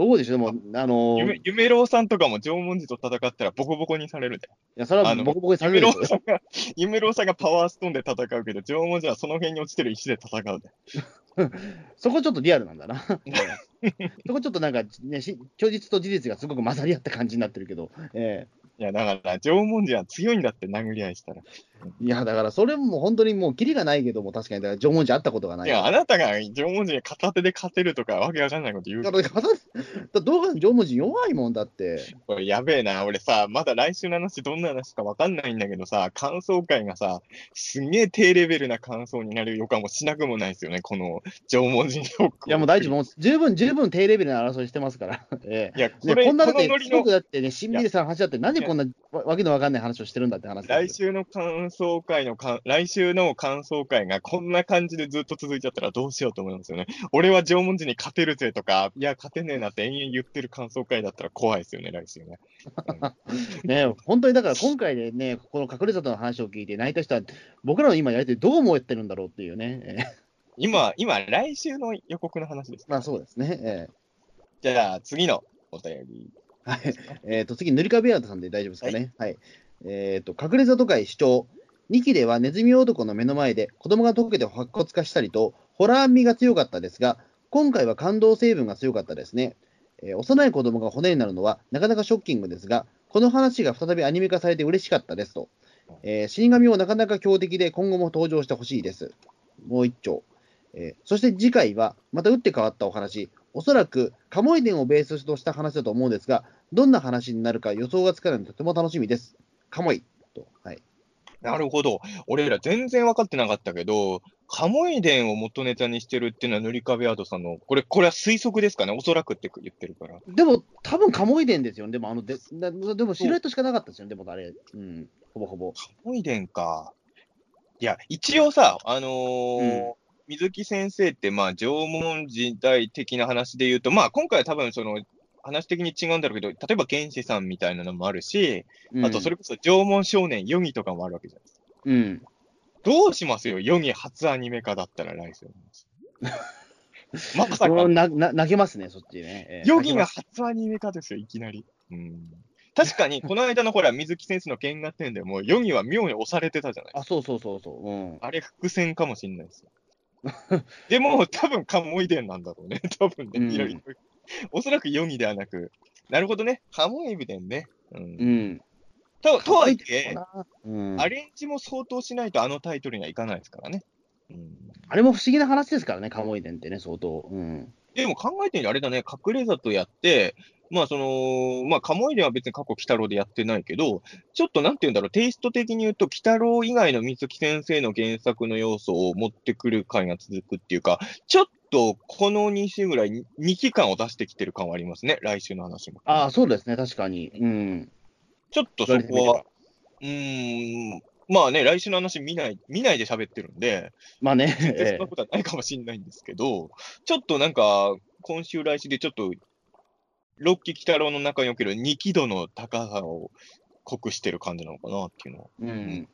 [SPEAKER 2] どうでしょう、でも、あのい
[SPEAKER 3] 夢夢郎さんとかも縄文人と戦ったらボコボコにされるで。
[SPEAKER 2] や、それはボコボコにされ
[SPEAKER 3] 夢
[SPEAKER 2] るで
[SPEAKER 3] さんが、夢郎さんがパワーストーンで戦うけど、縄文人はその辺に落ちてる石で戦うで。
[SPEAKER 2] そこちょっとリアルなんだな。そこちょっとなんか、ね、し虚実と事実がすごく混ざり合った感じになってるけど、え
[SPEAKER 3] いや、だから、縄文人は強いんだって、殴り合いしたら。
[SPEAKER 2] えいや、だからそれも本当にもう、キリがないけども、確かに、だから縄文人会ったことがない。
[SPEAKER 3] いや、あなたが縄文人に片手で勝てるとか、わけわかんないこと言う
[SPEAKER 2] だから、片だどうか縄文人弱いもんだって。
[SPEAKER 3] これやべえな、俺さ、まだ来週の話どんな話かわかんないんだけどさ、感想会がさ、すんげえ低レベルな感想になる予感もしなくもないですよね、この縄文人トークを
[SPEAKER 2] いや、もう大丈夫、もう十分、十分低レベルな争いしてますから。え え
[SPEAKER 3] いや、こ
[SPEAKER 2] ね、
[SPEAKER 3] れ、
[SPEAKER 2] こんなだってすごくだってね、しんみりさん話だって、なんでこんなわわけのわかんない話をしてるんだって話
[SPEAKER 3] 来週の感想会のか、来週の感想会がこんな感じでずっと続いちゃったらどうしようと思いますよね。俺は縄文人に勝てるぜとか、いや、勝てねえなって延々言ってる感想会だったら怖いですよね、来週ね。
[SPEAKER 2] ね、本当にだから今回でね、この隠れ里の話を聞いて泣いた人は、僕らの今やりてどう思ってるんだろうっていうね。ええ
[SPEAKER 3] 今、今、来週の予告の話です。
[SPEAKER 2] まあそうですね。え
[SPEAKER 3] じゃあ、次のお便り。
[SPEAKER 2] えはい。えっ、と、次、塗り壁アートさんで大丈夫ですかね。はい。えっ、と、隠れ里会主張。2期ではネズミ男の目の前で子供が溶けて白骨化したりと、ホラー味が強かったですが、今回は感動成分が強かったですね。えー幼い子供が骨になるのはなかなかショッキングですが、この話が再びアニメ化されて嬉しかったですと。えー死神もなかなか強敵で今後も登場してほしいです。もう一丁。えーそして次回はまた打って変わったお話。おそらくカモイ伝をベースとした話だと思うんですが、どんな話になるか予想がつかないのでとても楽しみです。カモイと。はい。
[SPEAKER 3] なるほど。俺ら全然分かってなかったけど、カモイ伝を元ネタにしてるっていうのは塗り壁アートさんの、これ、これは推測ですかね？おそらくって言ってるから。
[SPEAKER 2] でも、多分カモイ伝ですよね。でも、あのでなでもシルエットしかなかったですよね。でもあれ、うん、ほぼほぼ。
[SPEAKER 3] カモイ伝か。いや、一応さ、あのー
[SPEAKER 2] うん
[SPEAKER 3] 水木先生って、まあ、縄文時代的な話で言うと、まあ、今回は多分その、話的に違うんだろうけど、例えば原始さんみたいなのもあるし、
[SPEAKER 2] うん
[SPEAKER 3] あとそれこそ縄文少年、ヨギとかもあるわけじゃないですか。
[SPEAKER 2] うん。
[SPEAKER 3] どうしますよ、ヨギ初アニメ化だったら来週。まさか
[SPEAKER 2] う、んなな投げますね、そっちね。ええ
[SPEAKER 3] ヨギが初アニメ化ですよ、いきなり。うん、確かに、この間のほら、水木先生の原画展でも、ヨギは妙に押されてたじゃない
[SPEAKER 2] あ、そうそうそうそう。うん。
[SPEAKER 3] あれ、伏線かもしんないですよ。でも、多分カモイ伝なんだろうね。多分ね。
[SPEAKER 2] うん
[SPEAKER 3] いろいろおそらくヨギではなく、なるほどね。カモイ伝ね。うん
[SPEAKER 2] うん。
[SPEAKER 3] ととはいえ、
[SPEAKER 2] うん、
[SPEAKER 3] アレンジも相当しないとあのタイトルにはいかないですからね。うん、
[SPEAKER 2] あれも不思議な話ですからね、カモイ伝ってね、相当。うん。
[SPEAKER 3] でも考えてみるとあれだね、隠れ里やって、まあその、まあカモイ伝は別に過去鬼太郎でやってないけど、ちょっとなんて言うんだろう、テイスト的に言うと、鬼太郎以外の水木先生の原作の要素を持ってくる回が続くっていうか、ちょっとこの2週ぐらい2期間を出してきてる感はありますね、来週の話も。
[SPEAKER 2] ああ、そうですね、確かに。うん。
[SPEAKER 3] ちょっとそこは、うーん、まあね、来週の話見ない、見ないで喋ってるんで、
[SPEAKER 2] まあね、
[SPEAKER 3] そ
[SPEAKER 2] え
[SPEAKER 3] んなことはないかもしれないんですけど、ちょっとなんか、今週来週でちょっと、六期鬼太郎の中における二期度の高さを濃くしてる感じなのかなっていうのは。
[SPEAKER 2] えうん。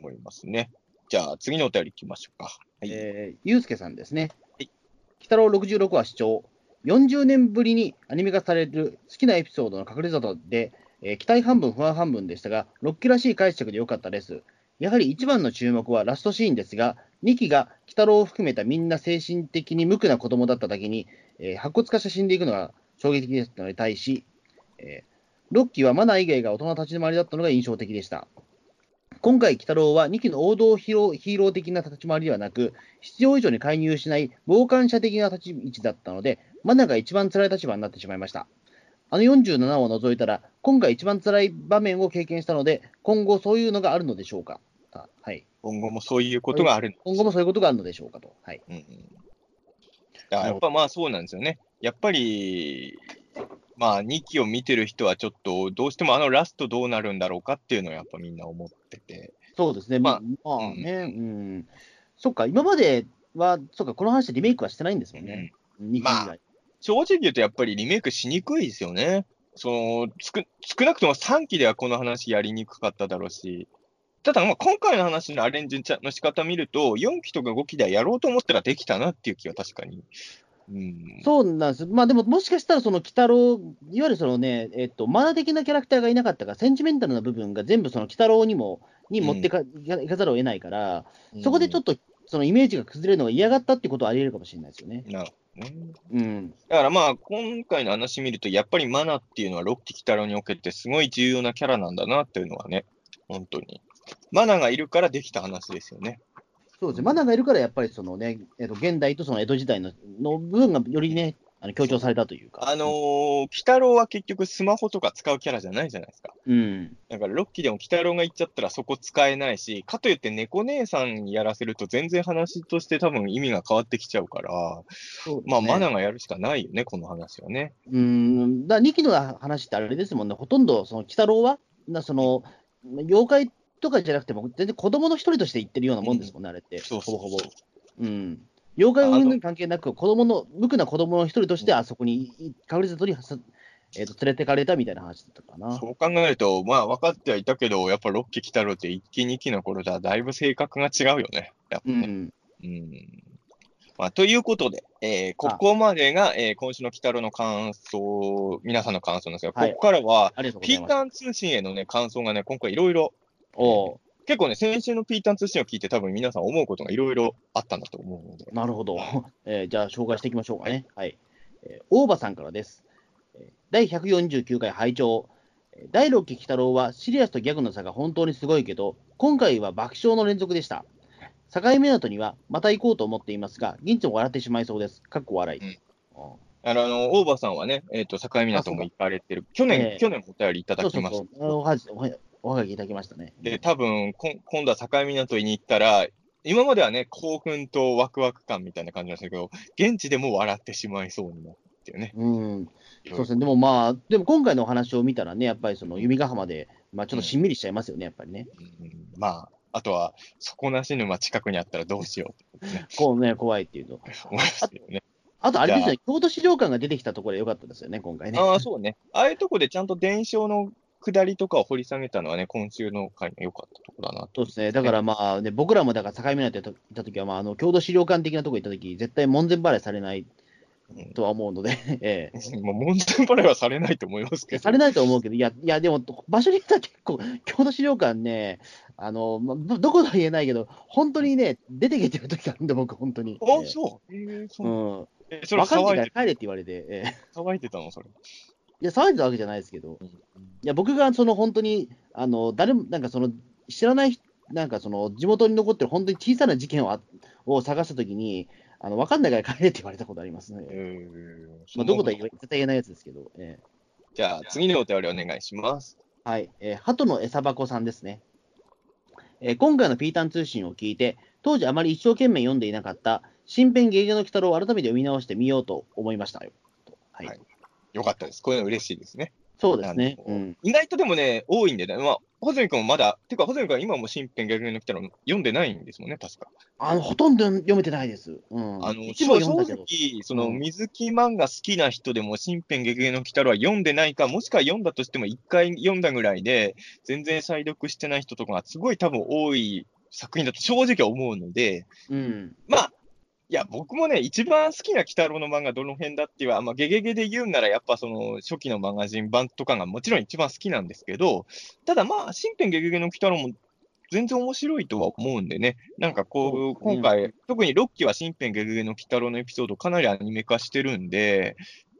[SPEAKER 3] 思いますね。じゃあ、次のお便り行きましょうか。はい。
[SPEAKER 2] えー、ゆうすけさんですね。
[SPEAKER 3] はい。
[SPEAKER 2] 北郎66話視聴。40年ぶりにアニメ化される好きなエピソードの隠れ里で、えー期待半分、不安半分でしたが、6期らしい解釈で良かったです。やはり一番の注目はラストシーンですが、2期が鬼太郎を含めたみんな精神的に無垢な子供だっただけに、えー白骨化して死んでいくのが衝撃的でしたのに対し、えー6期はマナー以外が大人立ち回りだったのが印象的でした。今回、鬼太郎は2期の王道ヒーローヒーロー的な立ち回りではなく、必要以上に介入しない傍観者的な立ち位置だったので、マナが一番辛い立場になってしまいました。あの47を除いたら、今回一番辛い場面を経験したので、今後そういうのがあるのでしょうか。あはい、
[SPEAKER 3] 今後もそういうことがある。
[SPEAKER 2] 今後もそういうことがあるのでしょうかと。はい、
[SPEAKER 3] うんうん。やっぱまあそうなんですよね。やっぱり、まあ2期を見てる人はちょっと、どうしてもあのラストどうなるんだろうかっていうのをやっぱみんな思ってて。
[SPEAKER 2] そうですね、
[SPEAKER 3] ま
[SPEAKER 2] まあ、まあね、うん、そっか、今までは、そっか、この話でリメイクはしてないんですもんね。二期以外
[SPEAKER 3] まあ正直言うとやっぱりリメイクしにくいですよね。その、つく少なくとも3期ではこの話やりにくかっただろうし。ただまあ今回の話のアレンジの仕方見ると、4期とか5期ではやろうと思ったらできたなっていう気は確かに。うん。
[SPEAKER 2] そうなんです。まあでも、もしかしたら、その、鬼太郎、いわゆるそのね、えっと、マナ的なキャラクターがいなかったから、センチメンタルな部分が全部その、鬼太郎にも、に持ってか、いかいかざるを得ないから、そこでちょっ
[SPEAKER 3] と。
[SPEAKER 2] と、そのイメージが崩れるのが嫌がったってことはあり得るかもしれないですよね。
[SPEAKER 3] なるほどね。
[SPEAKER 2] うん。
[SPEAKER 3] だからまあ、今回の話見ると、やっぱりマナっていうのはロッキー・キタロにおけてすごい重要なキャラなんだなっていうのはね、本当に。マナがいるからできた話ですよね。
[SPEAKER 2] そうですね。マナがいるから、やっぱりそのね、えっと、現代とその江戸時代のの部分がよりね、あの強調されたというか。
[SPEAKER 3] あのー、鬼太郎は結局スマホとか使うキャラじゃないじゃないですか。
[SPEAKER 2] うん。
[SPEAKER 3] だからロッキーでも鬼太郎が行っちゃったらそこ使えないし、かといって猫姉さんにやらせると全然話として多分意味が変わってきちゃうから、
[SPEAKER 2] ね
[SPEAKER 3] まあマナがやるしかないよね、この話はね。
[SPEAKER 2] うん、だ2期の話ってあれですもんね、ほとんど、その、鬼太郎は、なその、妖怪とかじゃなくても、全然子供の一人として言ってるようなもんですもんね、あれって、
[SPEAKER 3] そうそう
[SPEAKER 2] ほぼほぼ。うん。妖怪云々関係なく、子供の、無垢な子供の一人として、あそこに、い隠れ里にはさ、えーと、連れてかれたみたいな話だったかな。
[SPEAKER 3] そう考えると、まあ分かってはいたけど、やっぱロッキー来たろって1期2期の頃とはだいぶ性格が違うよね。やっぱね。
[SPEAKER 2] うん。
[SPEAKER 3] うん。まあ、ということで、えーここまでが、えー今週の鬼太郎の感想、皆さんの感想なんですが、
[SPEAKER 2] はい
[SPEAKER 3] ここからは、ピー。タン通信へのね、感想がね、今回いろいろ、
[SPEAKER 2] おう
[SPEAKER 3] 結構ね、先週のピータン通信を聞いて多分皆さん思うことがいろいろあったんだと思うので、
[SPEAKER 2] なるほど。えーじゃあ、紹介していきましょうかね。はい。えー大場さんからです。えー第149回拝聴えー第6期鬼太郎はシリアスとギャグの差が本当にすごいけど、今回は爆笑の連続でした。境港にはまた行こうと思っていますが、銀ちも笑ってしまいそうです。かっこ笑い。
[SPEAKER 3] うん
[SPEAKER 2] あ
[SPEAKER 3] あの、あの大場さんはね、えっ、と、境港も行かれてる。去年、
[SPEAKER 2] ええ
[SPEAKER 3] 去年もお便りいただ
[SPEAKER 2] そうそう
[SPEAKER 3] きました
[SPEAKER 2] そう。おはじおはおはがきいただきましたね。
[SPEAKER 3] で、多分こん今度は境港に行ったら、今まではね、興奮とワクワク感みたいな感じなんですけど、現地でも笑ってしまいそうになってね。
[SPEAKER 2] うん。そうですね。でもまあ、でも今回のお話を見たらね、やっぱりその弓ヶ浜で、まあちょっとしんみりしちゃいますよね、やっぱりね。
[SPEAKER 3] うんまあ、あとは、底なし沼近くにあったらどうしようね、
[SPEAKER 2] こうね、怖いっていうと。
[SPEAKER 3] 思いますよね。
[SPEAKER 2] あとあれですよね、京都資料館が出てきたところでよかったですよね、今回ね。
[SPEAKER 3] ああ、そうね。ああいうとこでちゃんと伝承の下りとかを掘り下げたのはね、今週の回の良かったところだなと。
[SPEAKER 2] そうですね。だからまあ、ね、僕らもだから境港で行った時は、まあ、あの、郷土資料館的なところ行った時、絶対門前払いされない
[SPEAKER 3] うん
[SPEAKER 2] とは思うので、え
[SPEAKER 3] もう門前払いはされないと思いますけ
[SPEAKER 2] え。
[SPEAKER 3] ど。
[SPEAKER 2] されないと思うけど、いや、いや、でも、場所によっては結構、郷土資料館ね、あの、まあ、どどことは言えないけど、本当にね、出てけてる時があるんで、僕、本当に。
[SPEAKER 3] あ、
[SPEAKER 2] え
[SPEAKER 3] そう。えー
[SPEAKER 2] え
[SPEAKER 3] そう
[SPEAKER 2] うん。
[SPEAKER 3] えそれ
[SPEAKER 2] 若い時
[SPEAKER 3] 騒いで
[SPEAKER 2] から帰れって言われて、ええ。
[SPEAKER 3] 騒いでたのそれ。
[SPEAKER 2] いや、騒いでたわけじゃないですけど、いや、僕がその本当に、あの、誰も、なんかその、知らない人、なんかその、地元に残ってる本当に小さな事件をあを探したときに、あの、わかんないから帰れって言われたことありますね。
[SPEAKER 3] えー
[SPEAKER 2] まあ、どことは絶対言えないやつですけど、え
[SPEAKER 3] じゃあ、次のお便りお願いします。
[SPEAKER 2] えはい、えー、鳩の餌箱さんですね。えー今回のピータン通信を聞いて、当時あまり一生懸命読んでいなかった、新編芸術の鬼太郎を改めて読み直してみようと思いましたよ。とはい。
[SPEAKER 3] はいよかったです。こういうの嬉しいですね。
[SPEAKER 2] そうですね。うん。
[SPEAKER 3] 意外とでもね、多いんでね、まあ、穂積君もまだ、てか、穂積君は今も新編逆にの来たら読んでないんですもんね、確か。
[SPEAKER 2] あの、ほとんど読めてないです。うん。
[SPEAKER 3] あの、正
[SPEAKER 2] 読んだけど。
[SPEAKER 3] 直、その、
[SPEAKER 2] うん
[SPEAKER 3] 水木漫画好きな人でも、新編激励の鬼太郎は読んでないか、もしくは読んだとしても、一回読んだぐらいで、全然再読してない人とかがすごい多分多い作品だと正直思うので、
[SPEAKER 2] うん。
[SPEAKER 3] まあ、いや、僕もね、一番好きな鬼太郎の漫画どの辺だっていうは、まあ、ゲゲゲで言うんなら、やっぱその、初期のマガジン版とかがもちろん一番好きなんですけど、ただまあ、新編ゲゲゲの鬼太郎も全然面白いとは思うんでね、なんかこう今回、特に6期は新編ゲゲゲの鬼太郎のエピソードかなりアニメ化してるんで、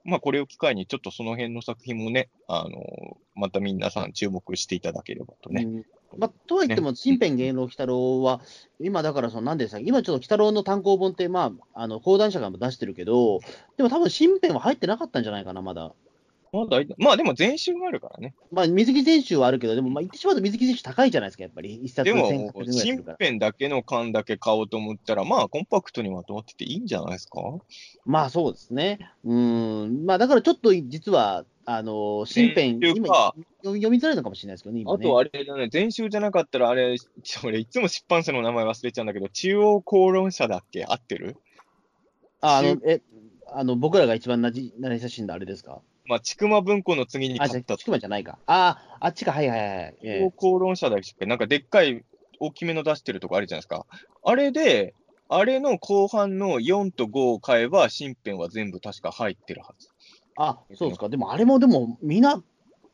[SPEAKER 3] まあ、これを機会にちょっとその辺の作品もね、あの、また皆さん注目していただければとね。
[SPEAKER 2] うんまあ、とはいっても、新編芸能鬼太郎は、今だからその、なんでしたっけ、今ちょっと鬼太郎の単行本って、まあ、あの講談社が出してるけど、でも多分新編は入ってなかったんじゃないかな、まだ。
[SPEAKER 3] まあ、大体まあ、でも前週があるからね。
[SPEAKER 2] まあ、水木選手はあるけど、でも、まあ、言ってしまうと水木選手高いじゃないですか、やっぱり。一冊
[SPEAKER 3] でも
[SPEAKER 2] 1000円ぐらいす
[SPEAKER 3] 新。編だけの缶だけ買おうと思ったら、まあ、コンパクトにまとまってていいんじゃないですか？
[SPEAKER 2] まあ、そうですね。うん。まあ、だからちょっと実は、あの、新編、今
[SPEAKER 3] か
[SPEAKER 2] 読読みづらいのかもしれないですけどね、今ね。
[SPEAKER 3] あとあれだね、前週じゃなかったら、あれ、俺いつも出版社の名前忘れちゃうんだけど、中央公論社だっけ？合ってる？
[SPEAKER 2] ああの、え、あの、僕らが一番なじ、慣れ親しんだあれですか？
[SPEAKER 3] まあ、ちくま文庫の次に
[SPEAKER 2] あ、じゃあ、
[SPEAKER 3] 買った
[SPEAKER 2] ちくまじゃないか。ああ、あっちか、はいはいはい。
[SPEAKER 3] 公論社だっけ？なんかでっかい大きめの出してるとこあるじゃないですか。あれで、あれの後半の4と5を買えば、新編は全部確か入ってるはず。
[SPEAKER 2] あ、そうですか。でも、あれもでも、見な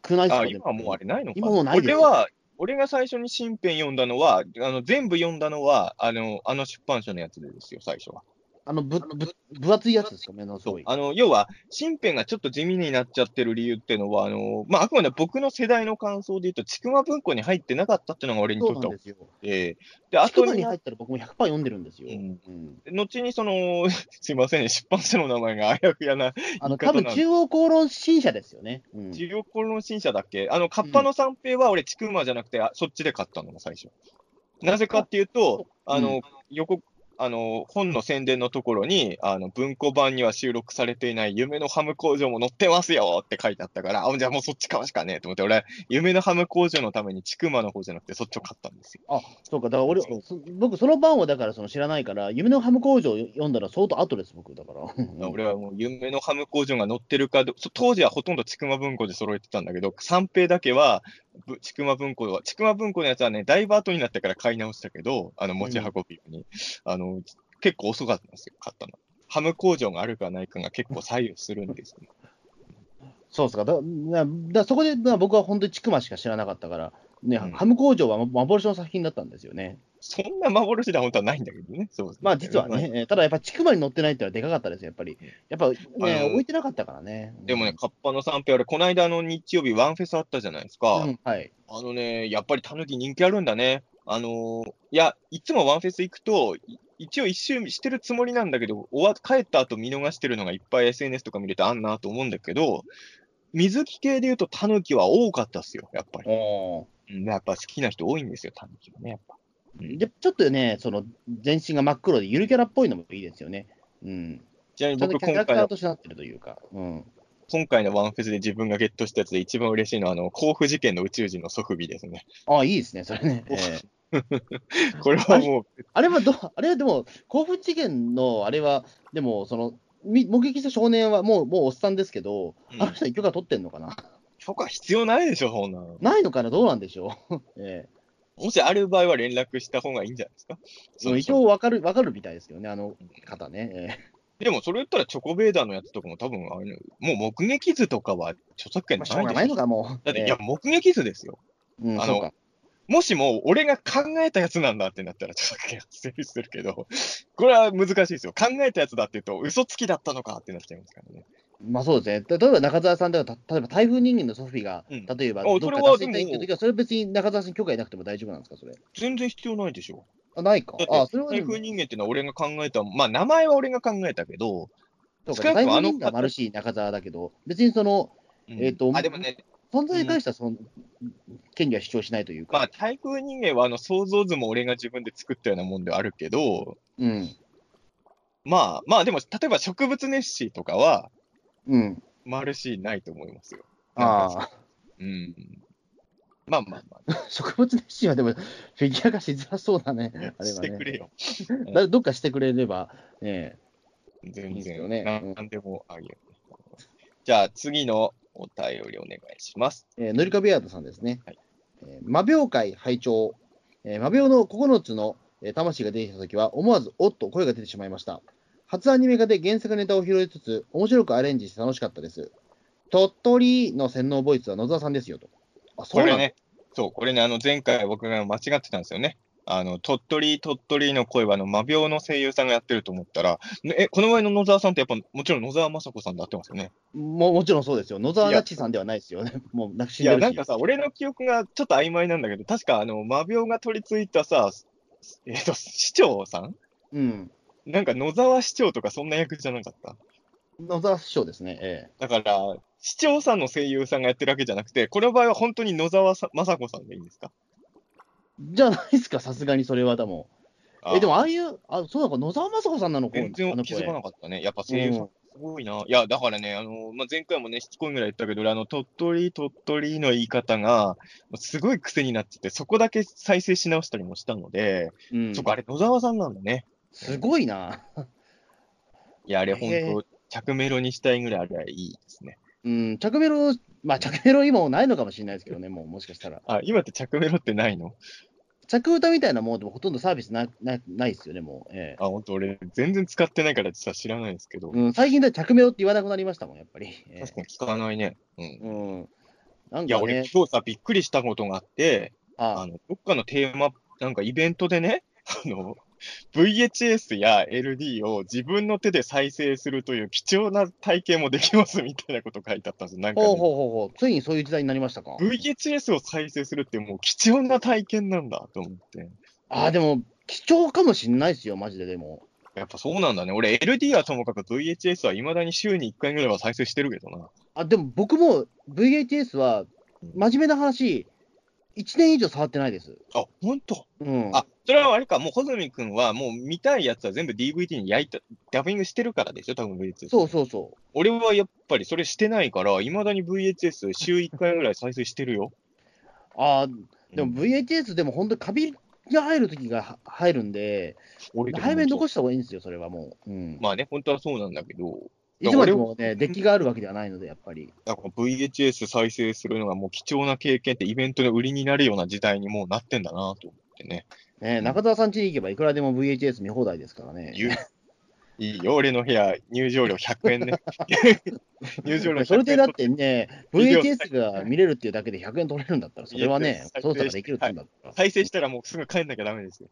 [SPEAKER 2] くないです
[SPEAKER 3] あ、
[SPEAKER 2] か
[SPEAKER 3] 今はもうあれないのか
[SPEAKER 2] 今もうないですよ
[SPEAKER 3] 俺は、俺が最初に新編読んだのは、あの全部読んだのは、あの、あの出版社のやつでですよ、最初は。
[SPEAKER 2] あの、ぶ、ぶ、分厚いやつですか、目のすごい。
[SPEAKER 3] あの、要は、新編がちょっと地味になっちゃってる理由っていうのは、あの、まあ、あくまで僕の世代の感想で言うと、ちくま文庫に入ってなかったっていうのが俺に
[SPEAKER 2] そ
[SPEAKER 3] とっては
[SPEAKER 2] ですよ。
[SPEAKER 3] で、で、あとに
[SPEAKER 2] 入ったら僕も100%読んでるんですよ。
[SPEAKER 3] うん
[SPEAKER 2] うん
[SPEAKER 3] 後にその、すいませんね、出版社の名前があやふやな、
[SPEAKER 2] あの、多分中央公論新社ですよね。うん。
[SPEAKER 3] 治療コロン新社だっけ？あの、カッパの三平は俺、ちくまじゃなくて、あそっちで買ったのも最初。なぜかっていうと、あの、横、あの、本の宣伝のところに、あの、文庫版には収録されていない夢のハム工場も載ってますよって書いてあったから、あ、じゃあもうそっち買うしかねえと思って、俺、夢のハム工場のためにちくまの方じゃなくて、そっちを買ったんですよ。
[SPEAKER 2] あ、そうか。だから俺
[SPEAKER 3] そ
[SPEAKER 2] 僕、その版をだからその知らないから、夢のハム工場を読んだら相当後です、僕。だから。
[SPEAKER 3] 俺はもう夢のハム工場が載ってるか当時はほとんどちくま文庫で揃えてたんだけど、三平だけは、ぶちくま文庫は、ちくま文庫のやつはね、だいぶ後になってから買い直したけど、あの、持ち運びに、あの、結構遅かったんですよ、買ったの。ハム工場があるかないかが結構左右するんですよ。
[SPEAKER 2] そうですか。だだだそこで、まあ、僕は本当にちくましか知らなかったから、ね、
[SPEAKER 3] うん
[SPEAKER 2] ハム工場は幻の作品だったんですよね。
[SPEAKER 3] そんな幻では本当はないんだけどね。そうね
[SPEAKER 2] まあ実はね、えーただやっぱちくまに乗ってないってのはでかかったですよ、やっぱり。やっぱね、置いてなかったからね。
[SPEAKER 3] でもね、カッパの三平、俺、この間の日曜日、ワンフェスあったじゃないですか。
[SPEAKER 2] うん、はい。
[SPEAKER 3] あのね、やっぱりタヌキ人気あるんだね。あのーいや、いつもワンフェス行くと、い一応一周してるつもりなんだけど、終わ帰った後見逃してるのがいっぱい SNS とか見るとあんなと思うんだけど、水木系で言うとタヌキは多かったっすよ、やっぱり。やっぱ好きな人多いんですよ、タヌキはね、やっぱ。うん
[SPEAKER 2] でちょっとね、その全身が真っ黒でゆるキャラっぽいのもいいですよね。うん。
[SPEAKER 3] ちなみに僕今回の
[SPEAKER 2] キャラクターと、してなってるというか。うん。
[SPEAKER 3] 今回のワンフェスで自分がゲットしたやつで一番嬉しいのは、あの、甲府事件の宇宙人の祖父母ですね。
[SPEAKER 2] ああ、いいですね、それね。ええ
[SPEAKER 3] これはもう、
[SPEAKER 2] あれはど、あれはでも、甲府事件のあれは、でも、その、み目撃した少年はもう、もうおっさんですけど、
[SPEAKER 3] うん
[SPEAKER 2] あの人に許可取ってんのかな？
[SPEAKER 3] 許可必要ないでしょ、そんなの。
[SPEAKER 2] ないのかな？どうなんでしょう？え
[SPEAKER 3] もしある場合は連絡した方がいいんじゃないですか？
[SPEAKER 2] え
[SPEAKER 3] そう
[SPEAKER 2] 一応わかる、わかるみたいですけどね、あの方ね。え
[SPEAKER 3] でもそれ言ったらチョコベーダーのやつとかも多分あれね、もう目撃図とかは著作権
[SPEAKER 2] えまあ、しょうがない
[SPEAKER 3] しょ。
[SPEAKER 2] かもう。
[SPEAKER 3] だって、
[SPEAKER 2] ええ
[SPEAKER 3] いや、目撃図ですよ。
[SPEAKER 2] うん、
[SPEAKER 3] あの。もしも俺が考えたやつなんだってなったら著作権成立するけど、これは難しいですよ。考えたやつだって言うと、嘘つきだったのかってなっちゃいますからね。
[SPEAKER 2] まあそうですね。例えば中澤さんだから、た例えば台風人間のソフィーが、
[SPEAKER 3] うん
[SPEAKER 2] 例えば
[SPEAKER 3] あ
[SPEAKER 2] どっか
[SPEAKER 3] それは
[SPEAKER 2] 出していたいって時は、それは別に中澤さんに許可いなくても大丈夫なんですか、それ？
[SPEAKER 3] 全然必要ないでしょ。
[SPEAKER 2] あ、ないか
[SPEAKER 3] だ。
[SPEAKER 2] あ、それは
[SPEAKER 3] 台風人間っていうのは俺が考えた、まあ名前は俺が考えたけど、
[SPEAKER 2] そうか、台風人間はマルシー中澤だけど、別にその、
[SPEAKER 3] うん
[SPEAKER 2] えーと
[SPEAKER 3] あ、でもね、
[SPEAKER 2] 存在に対してはその、権利は主張しないというか。
[SPEAKER 3] まあ台風人間はあの想像図も俺が自分で作ったようなもんではあるけど、
[SPEAKER 2] うん。
[SPEAKER 3] まあまあでも、例えば植物ネッシーとかは、
[SPEAKER 2] うん。
[SPEAKER 3] マルシーないと思いますよ。
[SPEAKER 2] ああ。
[SPEAKER 3] うん。まあまあまあ、
[SPEAKER 2] 植物熱心はでも、フィギュア化しづらそうだね、あれはね。
[SPEAKER 3] してくれよ。
[SPEAKER 2] だどっかしてくれれば、ね、
[SPEAKER 3] 全
[SPEAKER 2] いいですよ
[SPEAKER 3] 然、
[SPEAKER 2] ね
[SPEAKER 3] でもあげる。じゃあ、次のお便りお願いします。
[SPEAKER 2] えー、のりかべアートさんですね。
[SPEAKER 3] はい
[SPEAKER 2] えー魔病界拝聴、えー魔病の9つの、えー魂が出てきたときは、思わずおっと声が出てしまいました。初アニメ化で原作ネタを拾いつつ、面白くアレンジして楽しかったです。鳥取の洗脳ボイスは野沢さんですよと。あ、そう
[SPEAKER 3] ね、そう、これね、あの前回僕が間違ってたんですよね。あの鳥取、鳥取の声はあの魔病の声優さんがやってると思ったら、ねえ、この前の野沢さんってやっぱもちろん野沢雅子さんで合ってますよね。
[SPEAKER 2] ももちろんそうですよ。野沢那智さんではないですよね。もう、なくし
[SPEAKER 3] いや。なんかさ、俺の記憶がちょっと曖昧なんだけど、確かあの魔病が取り付いたさ、えっ、と、市長さん？
[SPEAKER 2] うん。
[SPEAKER 3] なんか野沢市長とかそんな役じゃなかった？
[SPEAKER 2] 野沢師匠ですね。え
[SPEAKER 3] だから、市長さんの声優さんがやってるわけじゃなくて、この場合は本当に野沢さ雅子さんでいいんですか？
[SPEAKER 2] えじゃないですか、さすがにそれはでも。え、で
[SPEAKER 3] も、
[SPEAKER 2] もああいう、あ、そうなのか、野沢雅子さんなのか、
[SPEAKER 3] 全然気づかなかったね。やっぱ声優さん、すごいな。いや、だからね、あの、まあ、前回もね、しつこいぐらい言ったけど、俺あの、鳥取、鳥取の言い方が、すごい癖になってて、そこだけ再生し直したりもしたので、
[SPEAKER 2] うん
[SPEAKER 3] そっか、あれ、野沢さんなんだね。
[SPEAKER 2] すごいな。
[SPEAKER 3] いや、あれ、本
[SPEAKER 2] へ
[SPEAKER 3] 当着メロにしたいぐらいあれはいいですね。
[SPEAKER 2] うん、着メロ、まあ、着メロ今もないのかもしれないですけどね、もう、もしかしたら。
[SPEAKER 3] あ、今って着メロってないの？
[SPEAKER 2] 着歌みたいなもんでもほとんどサービスななないですよね、もう。ええ
[SPEAKER 3] あ、本当俺、全然使ってないから実は知らないですけど、
[SPEAKER 2] うん、最近では着メロって言わなくなりましたもん、やっぱり。ええ
[SPEAKER 3] 確かに使わないね。うん。
[SPEAKER 2] うん。なん
[SPEAKER 3] いや、
[SPEAKER 2] かね、
[SPEAKER 3] 俺今日さ、びっくりしたことがあって、あ
[SPEAKER 2] あ
[SPEAKER 3] の、どっかのテーマ、なんかイベントでね、あの、VHS や LD を自分の手で再生するという貴重な体験もできますみたいなこと書いてあったんですよ。なんかね、
[SPEAKER 2] ほうほうほうほう、ついにそういう時代になりましたか
[SPEAKER 3] ？VHS を再生するってもう貴重な体験なんだと思って。
[SPEAKER 2] ああ、でも、貴重かもしんないですよ、マジで、でも。
[SPEAKER 3] やっぱそうなんだね。俺 LD はともかく VHS は未だに週に1回ぐらいは再生してるけどな。
[SPEAKER 2] あ、でも僕も VHS は、真面目な話、1年以上触ってないです。
[SPEAKER 3] あ、ほんと
[SPEAKER 2] うん。
[SPEAKER 3] あ、それはあれか、もう穂積君はもう見たいやつは全部 DVD に焼いた、ダビングしてるからでしょ、多分 VHS。
[SPEAKER 2] そうそうそう。
[SPEAKER 3] 俺はやっぱりそれしてないから、いまだに VHS 週1回ぐらい再生してるよ。
[SPEAKER 2] ああ、でも
[SPEAKER 3] うん
[SPEAKER 2] VHS でも本当にカビが入るときがは入るんで、早めに残した方がいいんですよ、それはもう。うん。
[SPEAKER 3] まあね、本当はそうなんだけど、
[SPEAKER 2] いつまでもね、デッキがあるわけではないので、やっぱり。
[SPEAKER 3] VHS 再生するのがもう貴重な経験ってイベントの売りになるような時代にもうなってんだなと思ってね。
[SPEAKER 2] ね、中澤さん家に行けばいくらでも VHS 見放題ですからね。
[SPEAKER 3] いいよ、俺の部屋、入場料100円ね。入場料100円。
[SPEAKER 2] それでだってね、
[SPEAKER 3] ビデオ
[SPEAKER 2] VHS が見れるっていうだけで100円取れるんだったら、それはね、操作ができるってんだったら。
[SPEAKER 3] 再生したらもうすぐ帰んなきゃダメですよ。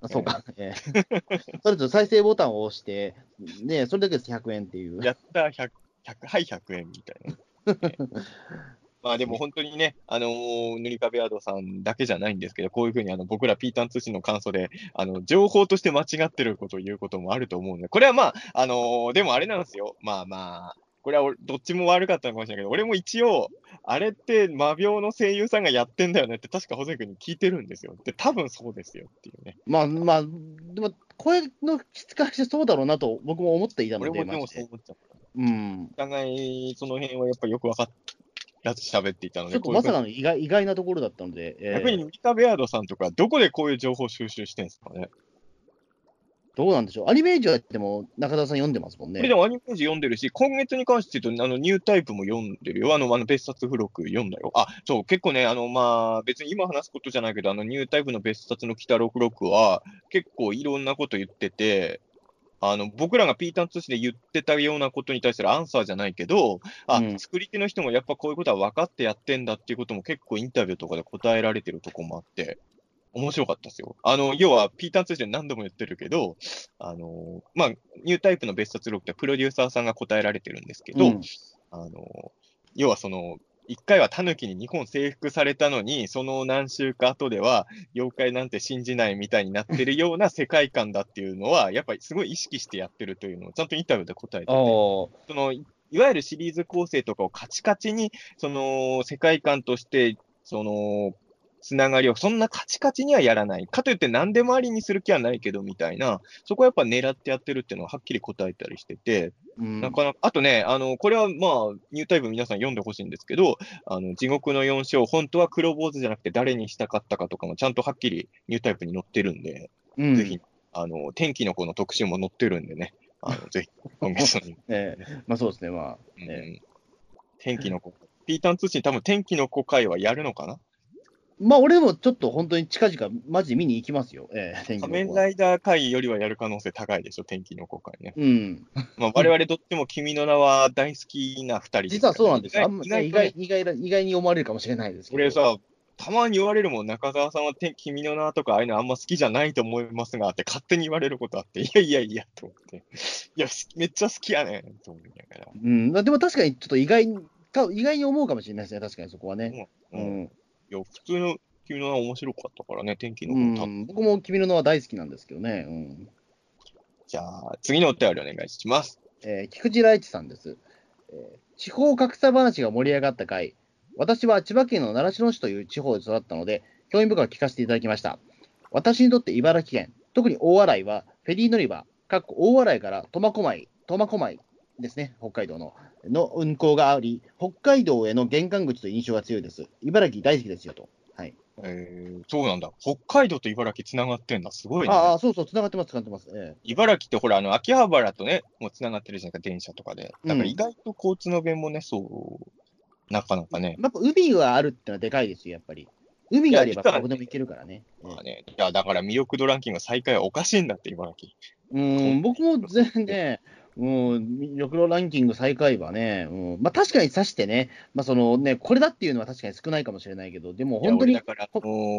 [SPEAKER 2] あそうか。ええそれと再生ボタンを押して、ね、それだけで100円っていう。
[SPEAKER 3] やったー100、100はい100円みたいな。まあでも本当にね、あのー塗り壁アドさんだけじゃないんですけど、こういうふうにあの僕らピータン通信の感想で、あの、情報として間違ってることを言うこともあると思うんで、これはまあ、あのーでもあれなんですよ。まあまあ、これは俺どっちも悪かったのかもしれないけど、俺も一応、あれって魔病の声優さんがやってんだよねって確かホセ君に聞いてるんですよ。で、多分そうですよっていうね。
[SPEAKER 2] まあまあ、でも、声の質からしてそうだろうなと僕も思っていたので、
[SPEAKER 3] 俺もでもそう思っちゃった。
[SPEAKER 2] うん。
[SPEAKER 3] お互い、その辺はやっぱりよく分かったず喋っていたので、
[SPEAKER 2] ちょっとまさかの意外意外なところだったので、えー
[SPEAKER 3] 逆にミカベアードさんとか、どこでこういう情報収集してんですかね？
[SPEAKER 2] どうなんでしょう？アニメージュやっても中田さん読んでますもんね。
[SPEAKER 3] でもアニメージ読んでるし、今月に関して言うと、あのニュータイプも読んでるよ。あの、あの別冊付録読んだよ。あ、そう、結構ね、あの、まあ、別に今話すことじゃないけど、あのニュータイプの別冊の北六付録は、結構いろんなこと言ってて、あの、僕らがピータン通信で言ってたようなことに対するアンサーじゃないけど、あ、
[SPEAKER 2] うん
[SPEAKER 3] 作り手の人もやっぱこういうことは分かってやってんだっていうことも結構インタビューとかで答えられてるとこもあって、面白かったですよ。あの、要は、ピーターン通信で何度も言ってるけど、あの、まあ、ニュータイプの別冊録ってプロデューサーさんが答えられてるんですけど、
[SPEAKER 2] うん
[SPEAKER 3] あの、要はその、一回はタヌキに日本征服されたのに、その何週か後では、妖怪なんて信じないみたいになってるような世界観だっていうのは、やっぱりすごい意識してやってるというのを、ちゃんとインタビューで答えてて、その、いいわゆるシリーズ構成とかをカチカチに、その、世界観として、その、つながりをそんなカチカチにはやらない。かといって何でもありにする気はないけど、みたいな、そこはやっぱ狙ってやってるっていうのははっきり答えたりしてて、
[SPEAKER 2] うん
[SPEAKER 3] なかなか、あとね、あの、これはまあ、ニュータイプ皆さん読んでほしいんですけど、あの、地獄の4章、本当は黒坊主じゃなくて誰にしたかったかとかもちゃんとはっきりニュータイプに載ってるんで、
[SPEAKER 2] うん
[SPEAKER 3] ぜひ、あの、天気の子の特集も載ってるんでね、あの、ぜひ、今月に。
[SPEAKER 2] ええまあそうですね、まあ。
[SPEAKER 3] うん
[SPEAKER 2] え
[SPEAKER 3] 天気の子。ピータン通信多分天気の子会はやるのかな？
[SPEAKER 2] まあ俺もちょっと本当に近々、マジで見に行きますよ。ええ天気の子は
[SPEAKER 3] 仮面ライダー会よりはやる可能性高いでしょ、天気の子会ね。
[SPEAKER 2] うん。
[SPEAKER 3] まあ、我々どっちも君の名は大好きな二人です
[SPEAKER 2] 実はそうなんですよ。あんま
[SPEAKER 3] 意外
[SPEAKER 2] 意外意外意外に思われるかもしれないですけど。
[SPEAKER 3] 俺さ、たまに言われるもん、中澤さんはて君の名とかああいうのあんま好きじゃないと思いますがって勝手に言われることあって、いやいやいやと思って、いや、すめっちゃ好きやねんと思いながら。
[SPEAKER 2] うん。でも確かにちょっと意外意外に思うかもしれないですね、確かにそこはね。
[SPEAKER 3] う
[SPEAKER 2] うんん。
[SPEAKER 3] いや、普通の君の名面白かったからね、天気の
[SPEAKER 2] う僕も君の名は大好きなんですけどね。うん。
[SPEAKER 3] じゃあ、次のお便りお願いします。
[SPEAKER 2] えー菊池来一さんです、えー地方格差話が盛り上がった回、私は千葉県の習志野市という地方で育ったので、興味深く聞かせていただきました。私にとって茨城県、特に大洗はフェリー乗り場、かっこ大洗から苫小牧、苫小牧ですね、北海道の、の運行があり、北海道への玄関口と印象が強いです。茨城大好きですよと。はい。
[SPEAKER 3] えー、そうなんだ。北海道と茨城つながってんだ。すごいね。
[SPEAKER 2] ああ、そうそう、つながってます、つながってます。ええ
[SPEAKER 3] 茨城ってほら、あの、秋葉原とね、もうつながってるじゃないか、電車とかで。だから意外と交通の便もね、そう、なかなかね。
[SPEAKER 2] やっぱ海があるってのはでかいですよ、やっぱり。海があればどこでも行けるからね。ええ
[SPEAKER 3] まあね、いや、だから魅力度ランキング最下位はおかしいんだって、茨城。
[SPEAKER 2] うん、僕も全然ね、うん、緑色ランキング最下位はね、うん、まあ確かに指してね、まあそのね、これだっていうのは確かに少ないかもしれないけど、でも本当に
[SPEAKER 3] だから、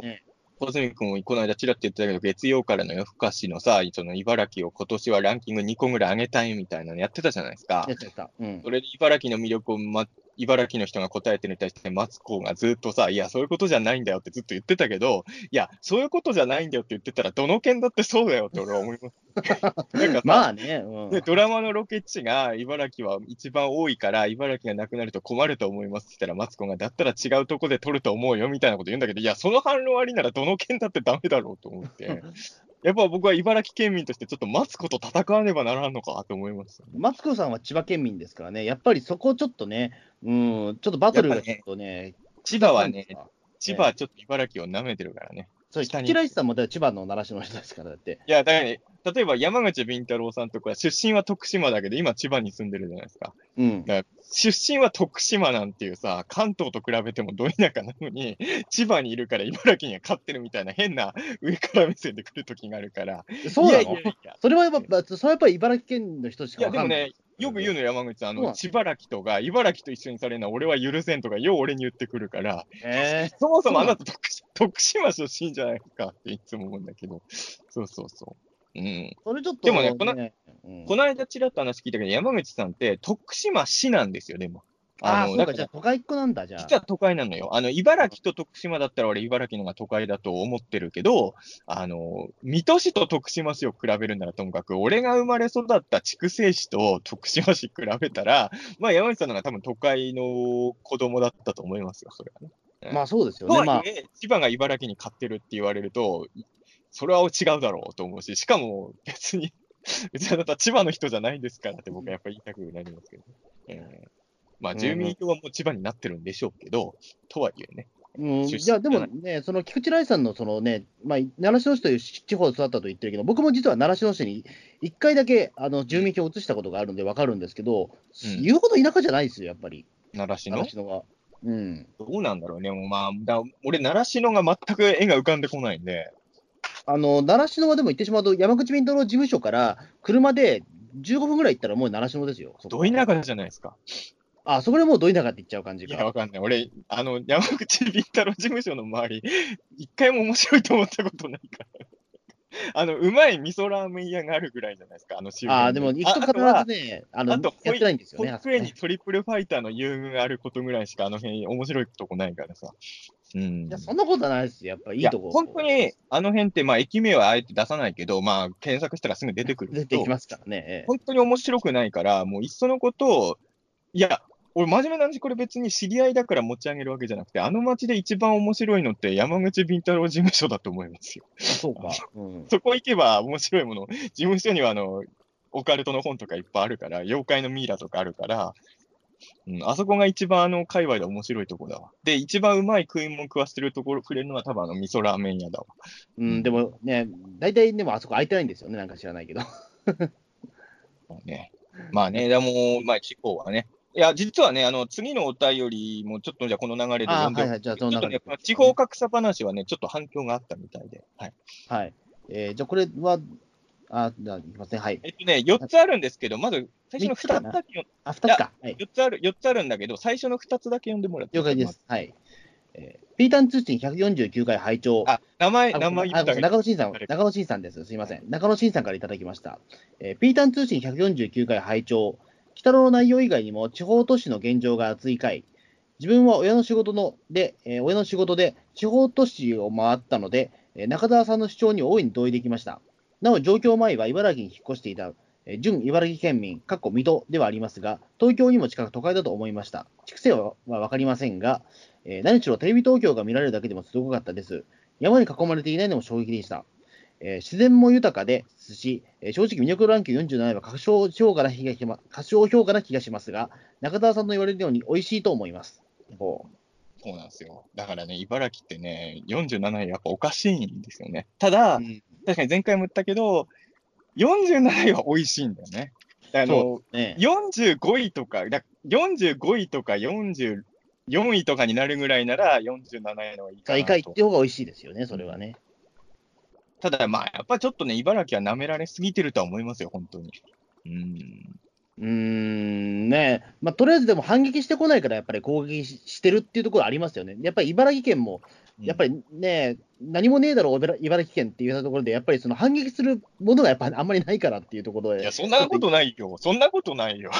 [SPEAKER 2] ね、
[SPEAKER 3] 小泉君もこの間ちらっと言ってたけど、月曜からの夜更かしのさ、その茨城を今年はランキング2個ぐらい上げたいみたいなのやってたじゃないですか
[SPEAKER 2] や。った。うん
[SPEAKER 3] そ。れで茨城の魅力を、ま、茨城の人が答えてるのに対して、マツコがずっとさ、いや、そういうことじゃないんだよってずっと言ってたけど、いや、そういうことじゃないんだよって言ってたら、どの県だってそうだよって俺は思います。なんかさ、
[SPEAKER 2] まあね、うん
[SPEAKER 3] で、ドラマのロケ地が茨城は一番多いから、茨城がなくなると困ると思いますって言ったら、マツコが、だったら違うとこで撮ると思うよみたいなこと言うんだけど、いや、その反論ありならどの県だってダメだろうと思って、やっぱ僕は茨城県民としてちょっとマツコと戦わねばならんのかと思いました。
[SPEAKER 2] マツコさんは千葉県民ですからね、やっぱりそこちょっとね、うん、ちょっとバトルがちょっとね、
[SPEAKER 3] 千葉はね、
[SPEAKER 2] え
[SPEAKER 3] 千葉はちょっと茨城を舐めてるからね。
[SPEAKER 2] そう、
[SPEAKER 3] 北に
[SPEAKER 2] キライさんも千葉の習志野の人ですから、だって。
[SPEAKER 3] いや、だからね、例えば山口敏太郎さんとか出身は徳島だけど、今千葉に住んでるじゃないですか。
[SPEAKER 2] うん。
[SPEAKER 3] 出身は徳島なんていうさ、関東と比べてもど田舎なのに、千葉にいるから茨城には勝ってるみたいな変な上から目線で来る時があるから。
[SPEAKER 2] そうなの
[SPEAKER 3] いやいやいや
[SPEAKER 2] それはやっぱ、それはやっぱり茨城県の人し
[SPEAKER 3] いや、
[SPEAKER 2] かわかんない。
[SPEAKER 3] でもね、よく言うの山口さん、あの、
[SPEAKER 2] そうなの
[SPEAKER 3] 千葉らきとか、茨城と一緒にされるのは俺は許せんとか、よう俺に言ってくるから、
[SPEAKER 2] え
[SPEAKER 3] そもそもあ
[SPEAKER 2] な
[SPEAKER 3] た徳徳島出身じゃないかっていつも思うんだけど、そうそうそう。うん。
[SPEAKER 2] ー、それちょっと、
[SPEAKER 3] でもねこの
[SPEAKER 2] うん
[SPEAKER 3] この間ちらっと話聞いたけど、山口さんって徳島市なんですよ、でも。
[SPEAKER 2] ああ、
[SPEAKER 3] の
[SPEAKER 2] そうか、じゃあ都会っ子なんだ、じゃあ。
[SPEAKER 3] 実は都会なのよ。あの、茨城と徳島だったら俺茨城のが都会だと思ってるけど、あの、水戸市と徳島市を比べるならともかく、俺が生まれ育った筑西市と徳島市比べたら、まあ山口さんのが多分都会の子供だったと思いますよ、それはね。
[SPEAKER 2] まあそうですよ
[SPEAKER 3] と
[SPEAKER 2] ね。まあ
[SPEAKER 3] はいえ、千葉が茨城に勝ってるって言われると、それは違うだろうと思うし、しかも別に、別にあなた千葉の人じゃないですからって僕はやっぱり言いたくなりますけど、えーまあ住民票はもう千葉になってるんでしょうけど、とはいえね。
[SPEAKER 2] うん、いや、でもね、その菊池来さんのそのね、まあ、習志野市という地方で育ったと言ってるけど、僕も実は習志野市に1回だけあの住民票を移したことがあるんで分かるんですけど、
[SPEAKER 3] うん
[SPEAKER 2] 言うほど田舎じゃないですよ、やっぱり、
[SPEAKER 3] 習志野？
[SPEAKER 2] 習志野は。うん。
[SPEAKER 3] どうなんだろうね。もうまあ、だ俺、習志野が全く絵が浮かんでこないんで、
[SPEAKER 2] あの、習志野はでも行ってしまうと、山口敏太郎事務所から車で15分ぐらい行ったらもう習志野ですよ。
[SPEAKER 3] ど田舎じゃないですか。
[SPEAKER 2] あ、そこでもうど田舎って言っちゃう感じ
[SPEAKER 3] いや、
[SPEAKER 2] か。
[SPEAKER 3] わかんない。俺、あの、山口敏太郎事務所の周り、一回も面白いと思ったことないから。あの、うまい味噌ラーメン屋があるぐらいじゃないですか、あの周辺
[SPEAKER 2] あ、でも行くと必ずね、あの、
[SPEAKER 3] あと
[SPEAKER 2] やってないんですよね。
[SPEAKER 3] にトリプルファイターの遊具があることぐらいしかあの辺面白いとこないからさ。うん。
[SPEAKER 2] いや、そんなことはないですよ。やっぱい
[SPEAKER 3] い
[SPEAKER 2] とこ。
[SPEAKER 3] 本当に、あの辺って、まあ、駅名はあえて出さないけど、まあ、検索したらすぐ出てくる
[SPEAKER 2] 出てきますからね。ええ
[SPEAKER 3] 本当に面白くないから、もういっそのことを、いや、俺、真面目な話、これ別に知り合いだから持ち上げるわけじゃなくて、あの街で一番面白いのって山口敏太郎事務所だと思いますよ。
[SPEAKER 2] あそうか。うん。
[SPEAKER 3] そこ行けば面白いもの、事務所にはあの、オカルトの本とかいっぱいあるから、妖怪のミイラとかあるから、うん、あそこが一番あの、界隈で面白いとこだわ。で、一番うまい食い物食わしてるところくれるのは多分あの、味噌ラーメン屋だわ。
[SPEAKER 2] うん、でもね、大体でもあそこ空いてないんですよね、なんか知らないけど。
[SPEAKER 3] まあね。まあね、でも、まあ地方はね。いや、実はね、あの、次のお便りもちょっとじゃあこの流れで読んで、
[SPEAKER 2] あはいはいじゃ
[SPEAKER 3] ちょっとね、地方格差話はね、ちょっと反響があったみたいで。はい。
[SPEAKER 2] はい。えーじゃあこれは、あ、じゃあいきますね。はい。
[SPEAKER 3] えっとね、4つあるんですけど、まず最初の2つだけ
[SPEAKER 2] あ、二つか。はい。
[SPEAKER 3] 4つある、4つあるんだけど、最初の2つだけ読んでもらって
[SPEAKER 2] 了解です。はい。えーピータン通信149回拝聴。
[SPEAKER 3] あ、名前、
[SPEAKER 2] あ
[SPEAKER 3] 名前言
[SPEAKER 2] あ
[SPEAKER 3] った
[SPEAKER 2] 中野慎さん、
[SPEAKER 3] 誰
[SPEAKER 2] 中野慎さんです。すいません。中野慎さんからいただきました。えーピータン通信149回拝聴。北野の内容以外にも地方都市の現状が熱い回。自分は親の仕事ので、えー親の仕事で地方都市を回ったので、えー中澤さんの主張に大いに同意できました。なお、状況前は茨城に引っ越していた、えー準茨城県民、かっこ水戸ではありますが、東京にも近く都会だと思いました。畜生はわかりませんが、えー何しろテレビ東京が見られるだけでもすごかったです。山に囲まれていないのも衝撃でした。えー自然も豊かですし、えー正直魅力ランキング47位は過小評価な気がしま過小評価な気がしますが、中澤さんの言われるように美味しいと思います。ほ
[SPEAKER 3] そうなんですよ。だからね、茨城ってね、47位やっぱおかしいんですよね。ただ、
[SPEAKER 2] ううん
[SPEAKER 3] 確かに前回も言ったけど、47位は美味しいんだよね。あの、
[SPEAKER 2] ね、
[SPEAKER 3] 45位とか、だ45位とか44位とかになるぐらいなら47位の方がいいかなと
[SPEAKER 2] 最下位って。方が美味しいですよね、それはね。
[SPEAKER 3] ただまあ、やっぱちょっとね、茨城は舐められすぎてるとは思いますよ、本当に。うん。
[SPEAKER 2] うーん、ねまあ、とりあえずでも反撃してこないから、やっぱり攻撃ししてるっていうところありますよね。やっぱり茨城県も、やっぱ
[SPEAKER 3] り、
[SPEAKER 2] りね、何もねえだろ、茨茨城県っていうところで、やっぱりその反撃するものがやっぱあんまりないからっていうところで
[SPEAKER 3] いや、、そんなことないよ。そんなことないよ。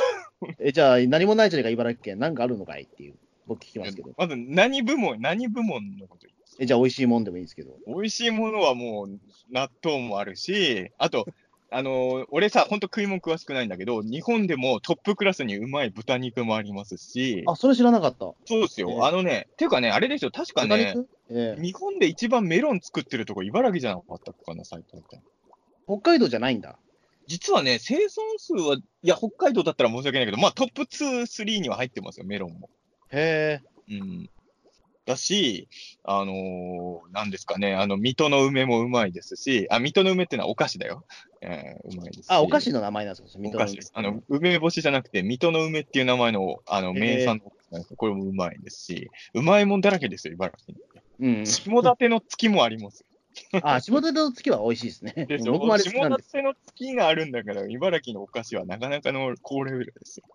[SPEAKER 2] えじゃあ、何もないじゃねえか、茨城県、なんかあるのかいっていう、僕聞きますけど、
[SPEAKER 3] まず、何部門、何部門のこと言う
[SPEAKER 2] えじゃあ、美味しいもんでもいいですけど、
[SPEAKER 3] 美味しいものはもう、納豆もあるし、あと、あのー俺さ、ほんと食い物詳しくないんだけど、日本でもトップクラスにうまい豚肉もありますし、
[SPEAKER 2] あ、それ知らなかった。
[SPEAKER 3] そうですよ。
[SPEAKER 2] えー
[SPEAKER 3] あのね、ていうかね、あれですよ、確かね、
[SPEAKER 2] ええ
[SPEAKER 3] 日本で一番メロン作ってるとこ、茨城じゃなかったかな、斎藤って。
[SPEAKER 2] 北海道じゃないんだ。
[SPEAKER 3] 実はね、生産数は、いや、北海道だったら申し訳ないけど、まあトップ2、3には入ってますよ、メロンも。
[SPEAKER 2] へえ。
[SPEAKER 3] うん。だし、あのーなんですかね、あの、水戸の梅もうまいですし、あ、水戸の梅ってのはお菓子だよ。えーうまいですし。
[SPEAKER 2] あ、お菓子の名前なんですか、
[SPEAKER 3] お
[SPEAKER 2] 水戸の
[SPEAKER 3] 菓子です。あの、梅干しじゃなくて、水戸の梅っていう名前の、あの、名産のお菓子なんですよこれもうまいですし、うまいもんだらけですよ、茨城に。
[SPEAKER 2] うん。
[SPEAKER 3] 下館の月もあります。
[SPEAKER 2] あ、下館の月は美味しいですね。
[SPEAKER 3] でしょ？
[SPEAKER 2] 僕もあれ好き
[SPEAKER 3] 下
[SPEAKER 2] なんです。
[SPEAKER 3] 館の月があるんだから、茨城のお菓子はなかなかの高レベルですよ。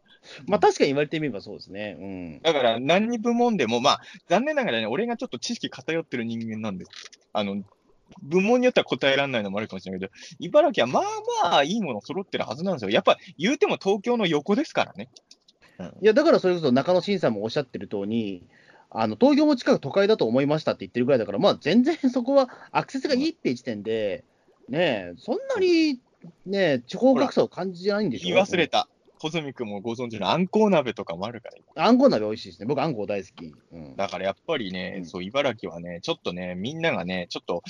[SPEAKER 2] まあ確かに言われてみればそうですね。うん。
[SPEAKER 3] だから、何部門でも、まあ、残念ながらね、俺がちょっと知識偏ってる人間なんです。あの、部門によっては答えられないのもあるかもしれないけど、茨城はまあまあいいもの揃ってるはずなんですよ。やっぱ言うても東京の横ですからね。
[SPEAKER 2] いや、だからそれこそ中野慎さんもおっしゃってる通り、あの東京も近く都会だと思いましたって言ってるぐらいだから、まあ全然そこは アクセスがいいっていう時点で、ねえ、そんなにね、地方格差を感じないんでしょ？
[SPEAKER 3] 言い忘れた。小泉君もご存知のあんこう鍋とかもあるから。
[SPEAKER 2] あんこう鍋美味しいですね。僕、あんこう大好き。うん、
[SPEAKER 3] だからやっぱりね、
[SPEAKER 2] うん
[SPEAKER 3] そう、茨城はね、ちょっとね、みんながね、ちょっと、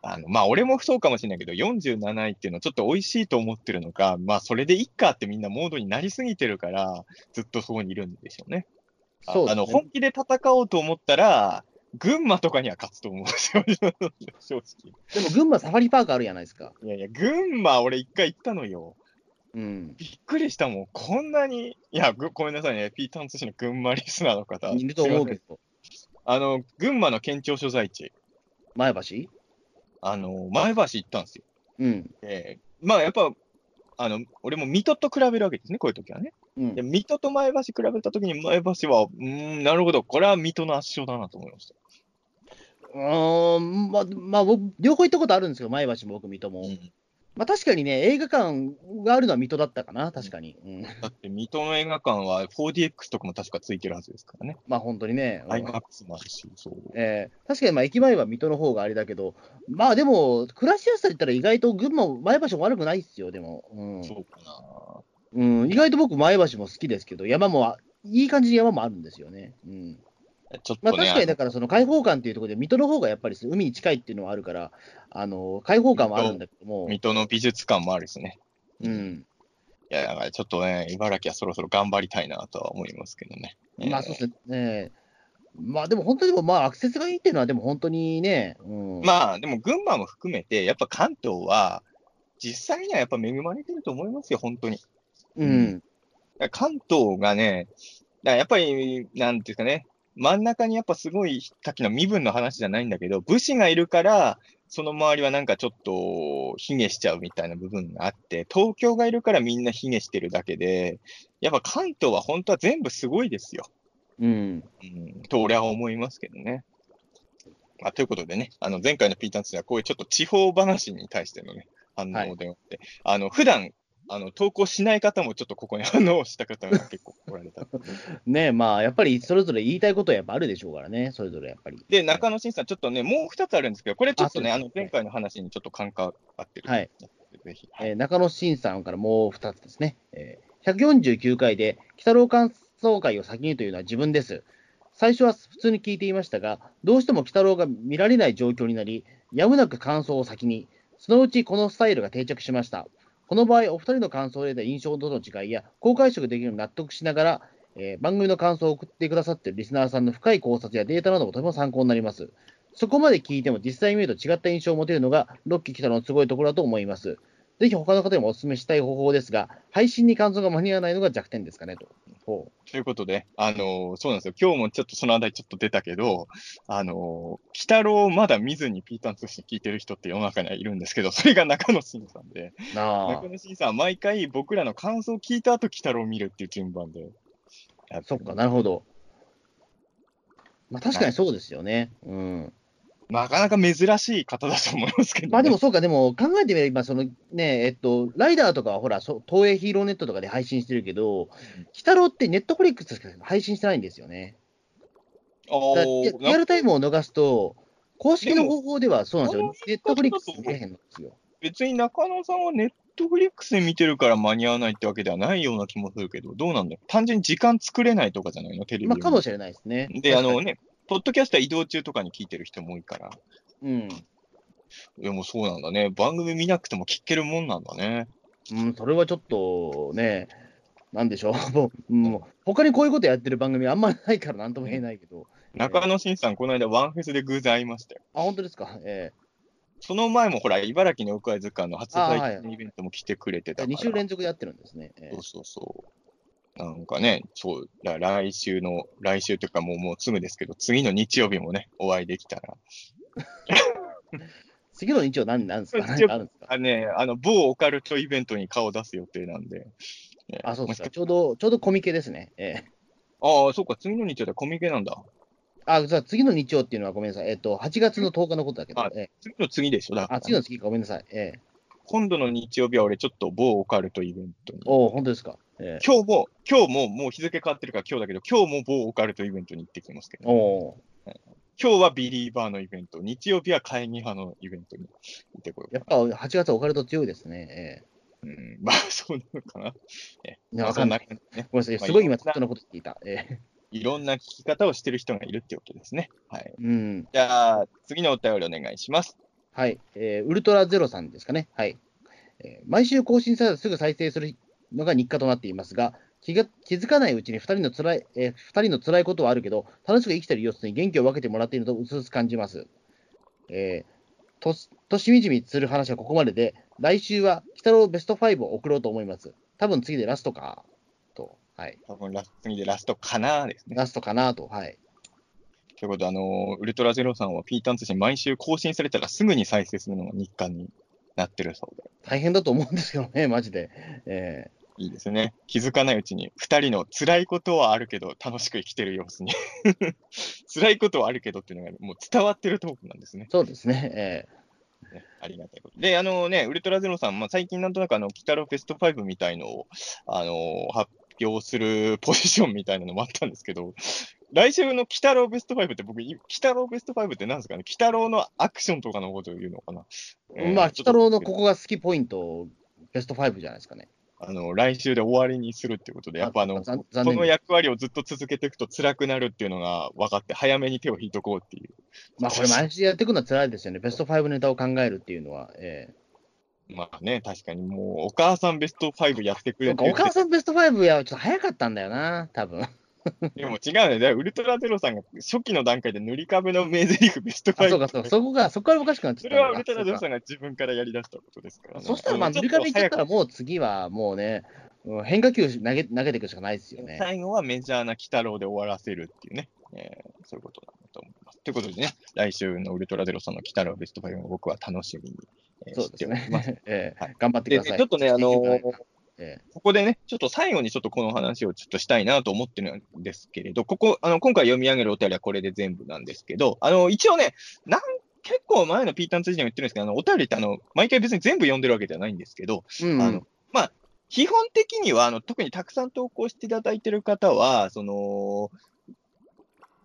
[SPEAKER 3] あの、まあ、俺もそうかもしれないけど、47位っていうのはちょっと美味しいと思ってるのか、まあ、それでいっかってみんなモードになりすぎてるから、ずっとそこにいるんでしょうね。あ
[SPEAKER 2] そうね
[SPEAKER 3] あの、本気で戦おうと思ったら、群馬とかには勝つと思うんですよ、正直。
[SPEAKER 2] でも群馬サファリパークあるじゃないですか。
[SPEAKER 3] いやいや、群馬俺一回行ったのよ。
[SPEAKER 2] うん。
[SPEAKER 3] びっくりしたもん。こんなに、いや、ぐごめんなさいね。ピーターン通信の群馬リスナーの方。
[SPEAKER 2] いると思うけど、
[SPEAKER 3] あの、群馬の県庁所在地、
[SPEAKER 2] 前橋？
[SPEAKER 3] あの、前橋行ったんですよ。
[SPEAKER 2] うん。
[SPEAKER 3] えーまあ、やっぱ、あの、俺も水戸と比べるわけですね、こういう時はね。
[SPEAKER 2] うん
[SPEAKER 3] で、水戸と前橋比べた時に前橋は、うーん、なるほど、これは水戸の圧勝だなと思いました。
[SPEAKER 2] うーん、まあ、まあ、僕、両方行ったことあるんですけど、前橋も僕、水戸も。
[SPEAKER 3] うん
[SPEAKER 2] まあ、確かにね、映画館があるのは水戸だったかな、確かに。うん、
[SPEAKER 3] だって水戸の映画館は 4DX とかも確かついてるはずですからね。
[SPEAKER 2] まあ、本当にね。
[SPEAKER 3] もあるし、そう。
[SPEAKER 2] えー確かにまあ駅前は水戸の方があれだけど、まあでも、暮らしやすさ言ったら意外と群馬も、前橋も悪くないっすよ、でも。うん
[SPEAKER 3] そうかな。
[SPEAKER 2] うん、意外と僕、前橋も好きですけど、山もあいい感じに山もあるんですよね。うん。まあ
[SPEAKER 3] ちょっとね、
[SPEAKER 2] 確かにだから、その開放感っていうところで、水戸の方がやっぱり海に近いっていうのはあるから、あの、開放感はあるんだけども、
[SPEAKER 3] 水戸の美術館もあるしね。
[SPEAKER 2] うん。
[SPEAKER 3] いや、だからちょっとね、茨城はそろそろ頑張りたいなとは思いますけどね。
[SPEAKER 2] まあそうですね。まあでも本当にまあアクセスがいいっていうのはでも本当にね、うん、
[SPEAKER 3] まあ、でも群馬も含めて、やっぱ関東は、実際にはやっぱ恵まれてると思いますよ、本当に。
[SPEAKER 2] うん、
[SPEAKER 3] 関東がね、やっぱり、なんていうかね、真ん中にやっぱすごい、さっきの身分の話じゃないんだけど、武士がいるから、その周りはなんかちょっと、卑下しちゃうみたいな部分があって、東京がいるからみんな卑下してるだけで、やっぱ関東は本当は全部すごいですよ。
[SPEAKER 2] うん、
[SPEAKER 3] うん、と俺は思いますけどね。まあ、ということでね、あの前回のピーターンツではこういうちょっと地方話に対してのね、反応であって、あの普段あの投稿しない方もちょっとここに反応した方が結構おられた。
[SPEAKER 2] ねまあやっぱりそれぞれ言いたいことはやっぱあるでしょうからね、それぞれやっぱり。
[SPEAKER 3] で、中野慎さん、ちょっとね、もう2つあるんですけど、これちょっとね、あの前回の話にちょっと関わってる。
[SPEAKER 2] はい。
[SPEAKER 3] ぜひ。
[SPEAKER 2] えー中野慎さんからもう2つですね。えー149回で、鬼太郎感想会を先にというのは自分です。最初は普通に聞いていましたが、どうしても鬼太郎が見られない状況になり、やむなく感想を先に、そのうちこのスタイルが定着しました。この場合、お二人の感想を得た印象との違いや、公開色できるように納得しながら、えー番組の感想を送ってくださっているリスナーさんの深い考察やデータなどもとても参考になります。そこまで聞いても実際に見ると違った印象を持てるのが、ロッキー北のすごいところだと思います。ぜひ他の方にもお勧めしたい方法ですが、配信に感想が間に合わないのが弱点ですかねと。ほ
[SPEAKER 3] ということで、あのーそうなんですよ。今日もちょっとそのあたりちょっと出たけど、あのー、鬼太郎をまだ見ずにピーターン通信聞いてる人って世の中にはいるんですけど、それが中野慎さんで、中。野慎さんは毎回僕らの感想を聞いた後、鬼太郎を見るっていう順番で
[SPEAKER 2] そっか、なるほど。まあ確かにそうですよね。うん。
[SPEAKER 3] なかなか珍しい方だと思いますけど、ね。
[SPEAKER 2] まあでもそうか、でも考えてみれば、そのね、えっと、ライダーとかはほら、そ東映ヒーローネットとかで配信してるけど、鬼太郎ってネットフリックスしか配信してないんですよね。リアルタイムを逃すと、公式の方法ではそうなんですよ。ネットフリックス見れへんのですよ。
[SPEAKER 3] 別に中野さんはネットフリックスで見てるから間に合わないってわけではないような気もするけど、どうなんだよ。単純に時間作れないとかじゃないの？テレビ
[SPEAKER 2] まあ、かも
[SPEAKER 3] し
[SPEAKER 2] しれないですね。
[SPEAKER 3] で、あのね、ポッドキャストは移動中とかに聞いてる人も多いから。
[SPEAKER 2] うん。
[SPEAKER 3] でもそうなんだね。番組見なくても聞けるもんなんだね。
[SPEAKER 2] うん、それはちょっとね、なんでしょう、もう、もう他にこういうことやってる番組あんまりないからなんとも言えないけど。
[SPEAKER 3] 中野慎さん、この間ワンフェスで偶然会いましたよ。
[SPEAKER 2] あ、本当ですか？え
[SPEAKER 3] その前もほら、茨城の奥会図鑑の発
[SPEAKER 2] あはい
[SPEAKER 3] 売イベントも来てくれて
[SPEAKER 2] え
[SPEAKER 3] たから。
[SPEAKER 2] 2週連続でやってるんですね。え
[SPEAKER 3] そうそうそう。なんかね、そう、だ来週の、来週というかもうもうすぐですけど、次の日曜日もね、お会いできたら。
[SPEAKER 2] 次の日曜何なんですか？何かあるんですか？
[SPEAKER 3] あね、あの、某オカルトイベントに顔を出す予定なんで。ね
[SPEAKER 2] あ、そうですか。ちょうど、ちょうどコミケですね。ええ
[SPEAKER 3] ああ、そうか、次の日曜でコミケなんだ。
[SPEAKER 2] あ、じゃあ次の日曜っていうのはごめんなさい。えっと、8月の10日のことだけど
[SPEAKER 3] あ、
[SPEAKER 2] ええ
[SPEAKER 3] 次の次でしょ、だから
[SPEAKER 2] あ、次の次かごめんなさい。ええ
[SPEAKER 3] 今度の日曜日は俺ちょっと某オカルトイベントに。
[SPEAKER 2] おお、本当ですか。ええ
[SPEAKER 3] 今日も、今日ももう日付変わってるから今日だけど、今日も某オカルトイベントに行ってきますけど、今日はビリーバーのイベント、日曜日は会議派のイベントに行ってこよう
[SPEAKER 2] や。っぱ8月はオカルト強いですね。
[SPEAKER 3] うん、まあ、そうなのかな。
[SPEAKER 2] えわかんない。
[SPEAKER 3] ね。
[SPEAKER 2] ごめんなさい。
[SPEAKER 3] まあ
[SPEAKER 2] すごい今、
[SPEAKER 3] いろんな
[SPEAKER 2] 適当なこと言っていた。ええ
[SPEAKER 3] いろんな聞き方をしてる人がいるってことですね。はい。
[SPEAKER 2] うん。
[SPEAKER 3] じゃあ、次のお便りお願いします。
[SPEAKER 2] はい、えーウルトラゼロさんですかね。はい。えー毎週更新されたらすぐ再生するのが日課となっていますが、気が気づかないうちに2人の辛い、えー二人の辛いことはあるけど、楽しく生きている様子に元気を分けてもらっているとうすうす感じます。えー、とし、としみじみする話はここまでで、来週は鬼太郎ベスト5を送ろうと思います。多分次でラストか、と。はい。
[SPEAKER 3] 多分ラス次でラストかなですね。
[SPEAKER 2] ラストかなと。はい。
[SPEAKER 3] ということで、あのーウルトラゼロさんはピーターン通信毎週更新されたらすぐに再生するのが日課になってるそうで。
[SPEAKER 2] 大変だと思うんですけどね、マジで。え
[SPEAKER 3] いいですね。気づかないうちに、二人の辛いことはあるけど、楽しく生きてる様子に。辛いことはあるけどっていうのが、もう伝わってるトークなんですね。
[SPEAKER 2] ーそうですね。え
[SPEAKER 3] ねありがたいこと。で、あのね、ウルトラゼロさん、まあ、最近なんとなくあの、北ロベスト5みたいのを、あの発表するポジションみたいなのもあったんですけど、来週の北ロベスト5って僕、い北ロベスト5って何ですかね？北ロのアクションとかのことを言うのかな、
[SPEAKER 2] ーまあ、
[SPEAKER 3] ちょっと
[SPEAKER 2] 鬼太郎のここが好きポイント、ベスト5じゃないですかね。
[SPEAKER 3] あの、来週で終わりにするってことで、やっぱあの、
[SPEAKER 2] 残
[SPEAKER 3] そ
[SPEAKER 2] 残念
[SPEAKER 3] の役割をずっと続けていくと辛くなるっていうのが分かって、早めに手を引いとこうっていう。
[SPEAKER 2] まあこれ毎週やっていくのは辛いですよね。ベスト5ネタを考えるっていうのは。え
[SPEAKER 3] まあね、確かにもう、お母さんベスト5やってく
[SPEAKER 2] え
[SPEAKER 3] れて
[SPEAKER 2] お母さんベスト5やちょっと早かったんだよな、多分。
[SPEAKER 3] でも違うね。だウルトラゼロさんが初期の段階で塗り壁の名台詞ベスト5。
[SPEAKER 2] あ、そうかそうか、そこが、そこからおかしくなっちゃった
[SPEAKER 3] それはウルトラゼロさんが自分からやり出したことですから、
[SPEAKER 2] そしたら、まあ、塗り壁いっちゃったら、もう次はもうね、うん変化球投げ投げていくしかないですよね。
[SPEAKER 3] 最後はメジャーな鬼太郎で終わらせるっていうね、えーそういうことなんだと思います。ということでね、来週のウルトラゼロさんの鬼太郎ベスト5を僕は楽しみに、えー
[SPEAKER 2] そうです。ね。ええ
[SPEAKER 3] はい
[SPEAKER 2] 頑張ってく
[SPEAKER 3] で
[SPEAKER 2] ださい。
[SPEAKER 3] ちょっとね、あのー
[SPEAKER 2] え
[SPEAKER 3] ここでね、ちょっと最後にちょっとこの話をちょっとしたいなと思ってるんですけれど、ここ、あの、今回読み上げるお便りはこれで全部なんですけど、あの、一応ね、なん、結構前のピーターン通じでも言ってるんですけど、あの、お便りってあの、毎回別に全部読んでるわけではないんですけど、
[SPEAKER 2] えうん。
[SPEAKER 3] あの、まあ、基本的には、あの、特にたくさん投稿していただいてる方は、その、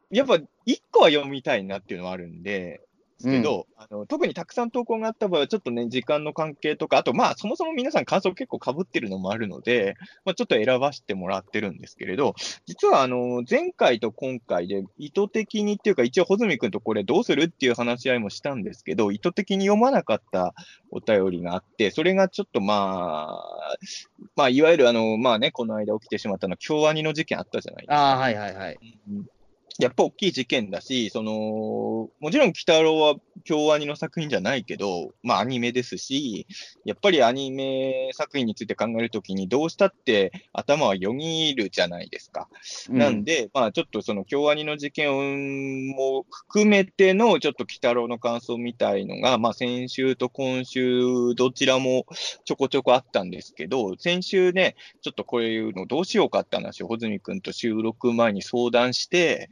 [SPEAKER 3] やっぱ、一個は読みたいなっていうのはあるんで、ですけど、あの、特にたくさん投稿があった場合は、ちょっとね、時間の関係とか、あと、まあ、そもそも皆さん感想結構被ってるのもあるので、まあ、ちょっと選ばせてもらってるんですけれど、実は、あの、前回と今回で意図的にっていうか、一応、穂積君とこれどうするっていう話し合いもしたんですけど、意図的に読まなかったお便りがあって、それがちょっとまあ、まあ、いわゆるあの、まあね、この間起きてしまったの、京アニの事件あったじゃないですか。
[SPEAKER 2] ああ、はいはいはい。
[SPEAKER 3] やっぱ大きい事件だし、その、もちろん、鬼太郎は京アニの作品じゃないけど、まあアニメですし、やっぱりアニメ作品について考えるときに、どうしたって頭はよぎるじゃないですか。なんで、まあちょっとその京アニの事件も含めての、ちょっと鬼太郎の感想みたいのが、まあ先週と今週、どちらもちょこちょこあったんですけど、先週ね、ちょっとこういうのどうしようかって話を穂積君と収録前に相談して、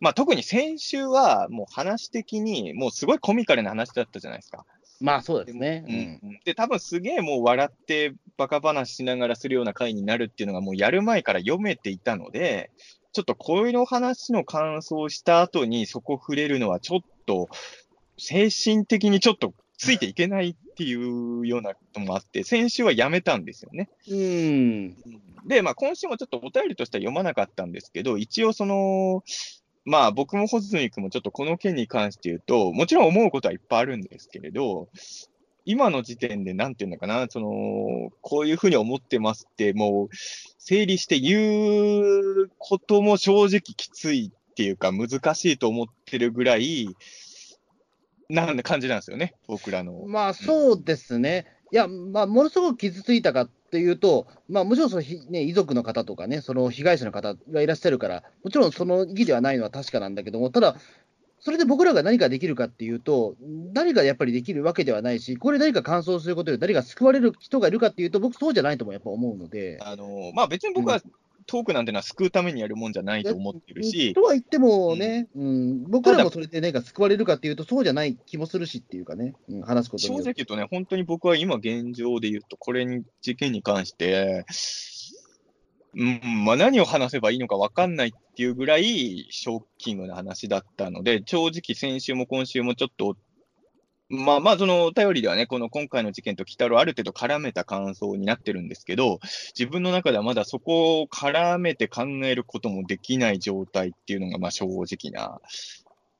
[SPEAKER 3] まあ特に先週はもう話的にもうすごいコミカルな話だったじゃないですか。
[SPEAKER 2] まあそうですね。
[SPEAKER 3] うんで、多分すげえもう笑ってバカ話しながらするような回になるっていうのがもうやる前から読めていたので、ちょっとこの話の感想をした後にそこ触れるのはちょっと精神的にちょっとついていけないっていうようなこともあって、先週はやめたんですよね。
[SPEAKER 2] うん。うん。
[SPEAKER 3] で、まあ、今週もちょっとお便りとしては読まなかったんですけど、一応その、まあ、僕も穂積君もちょっとこの件に関して言うと、もちろん思うことはいっぱいあるんですけれど、今の時点でなんていうのかな、その、こういうふうに思ってますって、もう、整理して言うことも正直きついっていうか、難しいと思ってるぐらい、なんで感じなんですよね、僕らの。
[SPEAKER 2] まあそうですね。いや、まあ、ものすごく傷ついたかっていうと、まあ、もちろんそのひ、ね、遺族の方とかね、その被害者の方がいらっしゃるから、もちろんその意義ではないのは確かなんだけど。も、ただ、それで僕らが何かできるかっていうと、何がやっぱりできるわけではないし、これ何か感想することで誰が救われる人がいるかっていうと、僕、そうじゃないともやっぱ思うので。
[SPEAKER 3] あの、まあ別に僕はトークなんてのは救うためにやるもんじゃないと思ってるし、
[SPEAKER 2] とは言ってもね、うん。僕らもそれで何か救われるかっていうと、そうじゃない気もするしっていうかね、うん話すこと
[SPEAKER 3] 正直言うとね、本当に僕は今現状で言うと、これに、事件に関して、うん、まあ何を話せばいいのか分かんないっていうぐらいショッキングな話だったので、正直先週も今週もちょっと、まあまあそのお便りではね、この今回の事件と鬼太郎ある程度絡めた感想になってるんですけど、自分の中ではまだそこを絡めて考えることもできない状態っていうのが、まあ正直な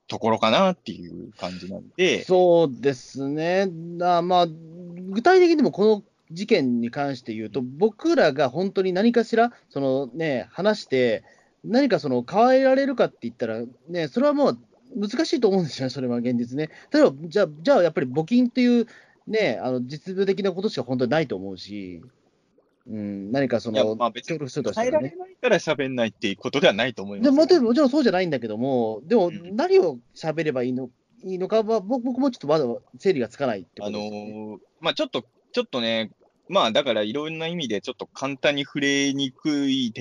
[SPEAKER 3] ところかなっていう感じなんで、
[SPEAKER 2] そうですね、だまあ、具体的にもこの事件に関して言うと、僕らが本当に何かしら、そのね、話して、何かその変えられるかって言ったら、ね、それはもう難しいと思うんですよね、それは現実ね。例えば、じゃあ、じゃあやっぱり募金っていう、ね、あの実務的なことしか本当にないと思うし、うん、何かその、
[SPEAKER 3] まあ別に
[SPEAKER 2] 協力するとした
[SPEAKER 3] 変え
[SPEAKER 2] ら
[SPEAKER 3] れないから喋んないっていうことではないと思いますよ。
[SPEAKER 2] でももちろんもちろんそうじゃないんだけども、でも
[SPEAKER 3] うん
[SPEAKER 2] 何を喋ればいいのいいのかは、僕僕もちょっとまだ整理がつかないってこ
[SPEAKER 3] あの
[SPEAKER 2] とですね、
[SPEAKER 3] ーまあちょっと、ちょっとね、まあだからいろんな意味でちょっと簡単に触れにくい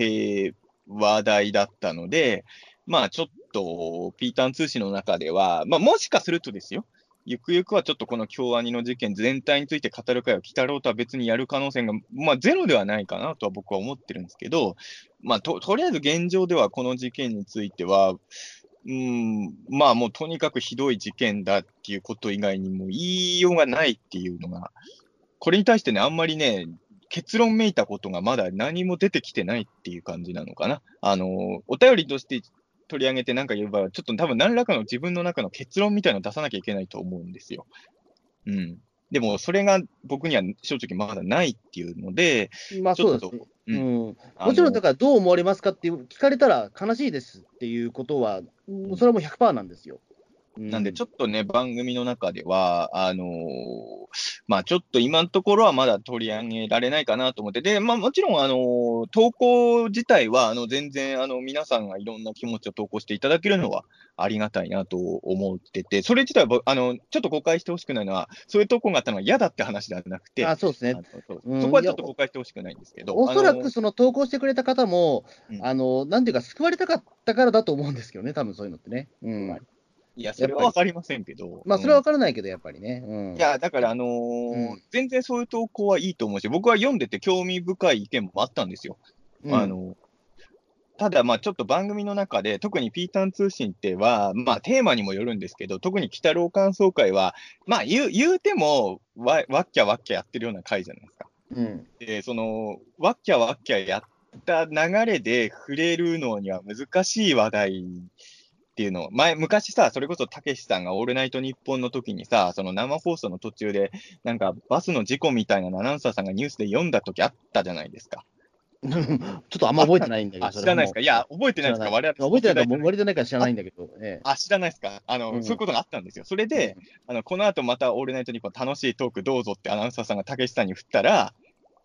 [SPEAKER 3] 話題だったので、まあちょっと、ピーターン通信の中では、まあもしかするとですよ、ゆくゆくはちょっとこの京アニの事件全体について語る会を鬼太郎とは別にやる可能性が、まあゼロではないかなとは僕は思ってるんですけど、まあと、とりあえず現状ではこの事件については、うん、まあもうとにかくひどい事件だっていうこと以外にも言いようがないっていうのが、これに対してね、あんまりね、結論めいたことがまだ何も出てきてないっていう感じなのかな。あの、お便りとして取り上げてなんか言えば、ちょっと多分何らかの自分の中の結論みたいなのを出さなきゃいけないと思うんですよ。うん。でも、それが僕には正直まだないっていうので、
[SPEAKER 2] まあそうですね。う
[SPEAKER 3] うん
[SPEAKER 2] ん、もちろん、だ
[SPEAKER 3] か
[SPEAKER 2] からどう思われますかって聞かれたら悲しいですっていうことは、うんそれはもう100%なんですよ。
[SPEAKER 3] なんで、ち
[SPEAKER 2] ょっ
[SPEAKER 3] とね、番組の中では、あのーまあちょっと今のところはまだ取り上げられないかなと思って、で、まあもちろん、あのー投稿自体は、あの、全然、あの、皆さんがいろんな気持ちを投稿していただけるのはありがたいなと思ってて、それ自体はぼ、あの、ちょっと誤解してほしくないのは、そういう投稿があったのは嫌だって話ではなくて、
[SPEAKER 2] あそうですね。
[SPEAKER 3] そう
[SPEAKER 2] うん。
[SPEAKER 3] そこはちょっと誤解してほしくないんですけど、
[SPEAKER 2] おそらくその投稿してくれた方も、
[SPEAKER 3] うん。
[SPEAKER 2] あのなんていうか、救われたかったからだと思うんですけどね、多分そういうのってね。うん、
[SPEAKER 3] いや、それはわかりませんけど、
[SPEAKER 2] まあ、それは分からないけど、やっぱりね。うん、
[SPEAKER 3] いや、だから、あのー
[SPEAKER 2] うん。
[SPEAKER 3] 全然そういう投稿はいいと思うし、僕は読んでて興味深い意見もあったんですよ。
[SPEAKER 2] うん。
[SPEAKER 3] あのただ、まあちょっと番組の中で、特にピータン通信っては、まあテーマにもよるんですけど、特に北郎感想会は、まあ言う言うてもわ、わっきゃわっきゃやってるような回じゃないですか。
[SPEAKER 2] うん。
[SPEAKER 3] で、その、わっきゃわっきゃやった流れで触れるのには難しい話題っていうのを、前、昔さ、それこそたけしさんがオールナイトニッポンの時にさ、その生放送の途中で、なんかバスの事故みたいなのアナウンサーさんがニュースで読んだ時あったじゃないですか。
[SPEAKER 2] ちょっとあんま覚えてないんだけど、
[SPEAKER 3] あ、知らないですか？いや、覚えてないですか？我々
[SPEAKER 2] 覚えてないから、
[SPEAKER 3] 世代
[SPEAKER 2] 覚えてないから知らないんだけど、ええ。
[SPEAKER 3] あ、知らないですか？あの、
[SPEAKER 2] うん。
[SPEAKER 3] そういうことがあったんですよ。それで、あの、この後またオールナイトニッポン楽しいトークどうぞってアナウンサーさんがたけしさんに振ったら、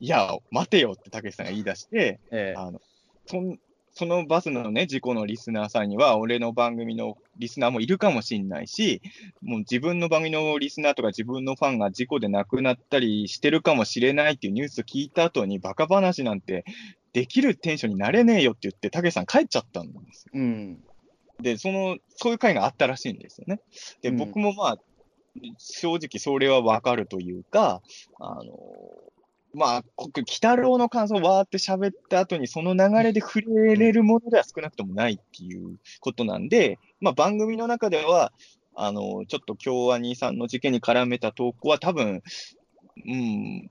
[SPEAKER 3] いや、待てよってたけしさんが言い出して、
[SPEAKER 2] ええ。
[SPEAKER 3] あの、そんそのバスのね、事故のリスナーさんには、俺の番組のリスナーもいるかもしれないし、もう自分の番組のリスナーとか自分のファンが事故で亡くなったりしてるかもしれないっていうニュース聞いた後に、バカ話なんてできるテンションになれねえよって言って、たけしさん帰っちゃったんですよ。
[SPEAKER 2] うん
[SPEAKER 3] で、その、そういう会があったらしいんですよね。で、
[SPEAKER 2] うん
[SPEAKER 3] 僕もまあ、正直それはわかるというか、あの、まあ、こ鬼太郎の感想をわーって喋った後に、その流れで触れれるものでは少なくともないっていうことなんで、まあ、番組の中では、あの、ちょっと京アニさんの事件に絡めた投稿は多分、うん、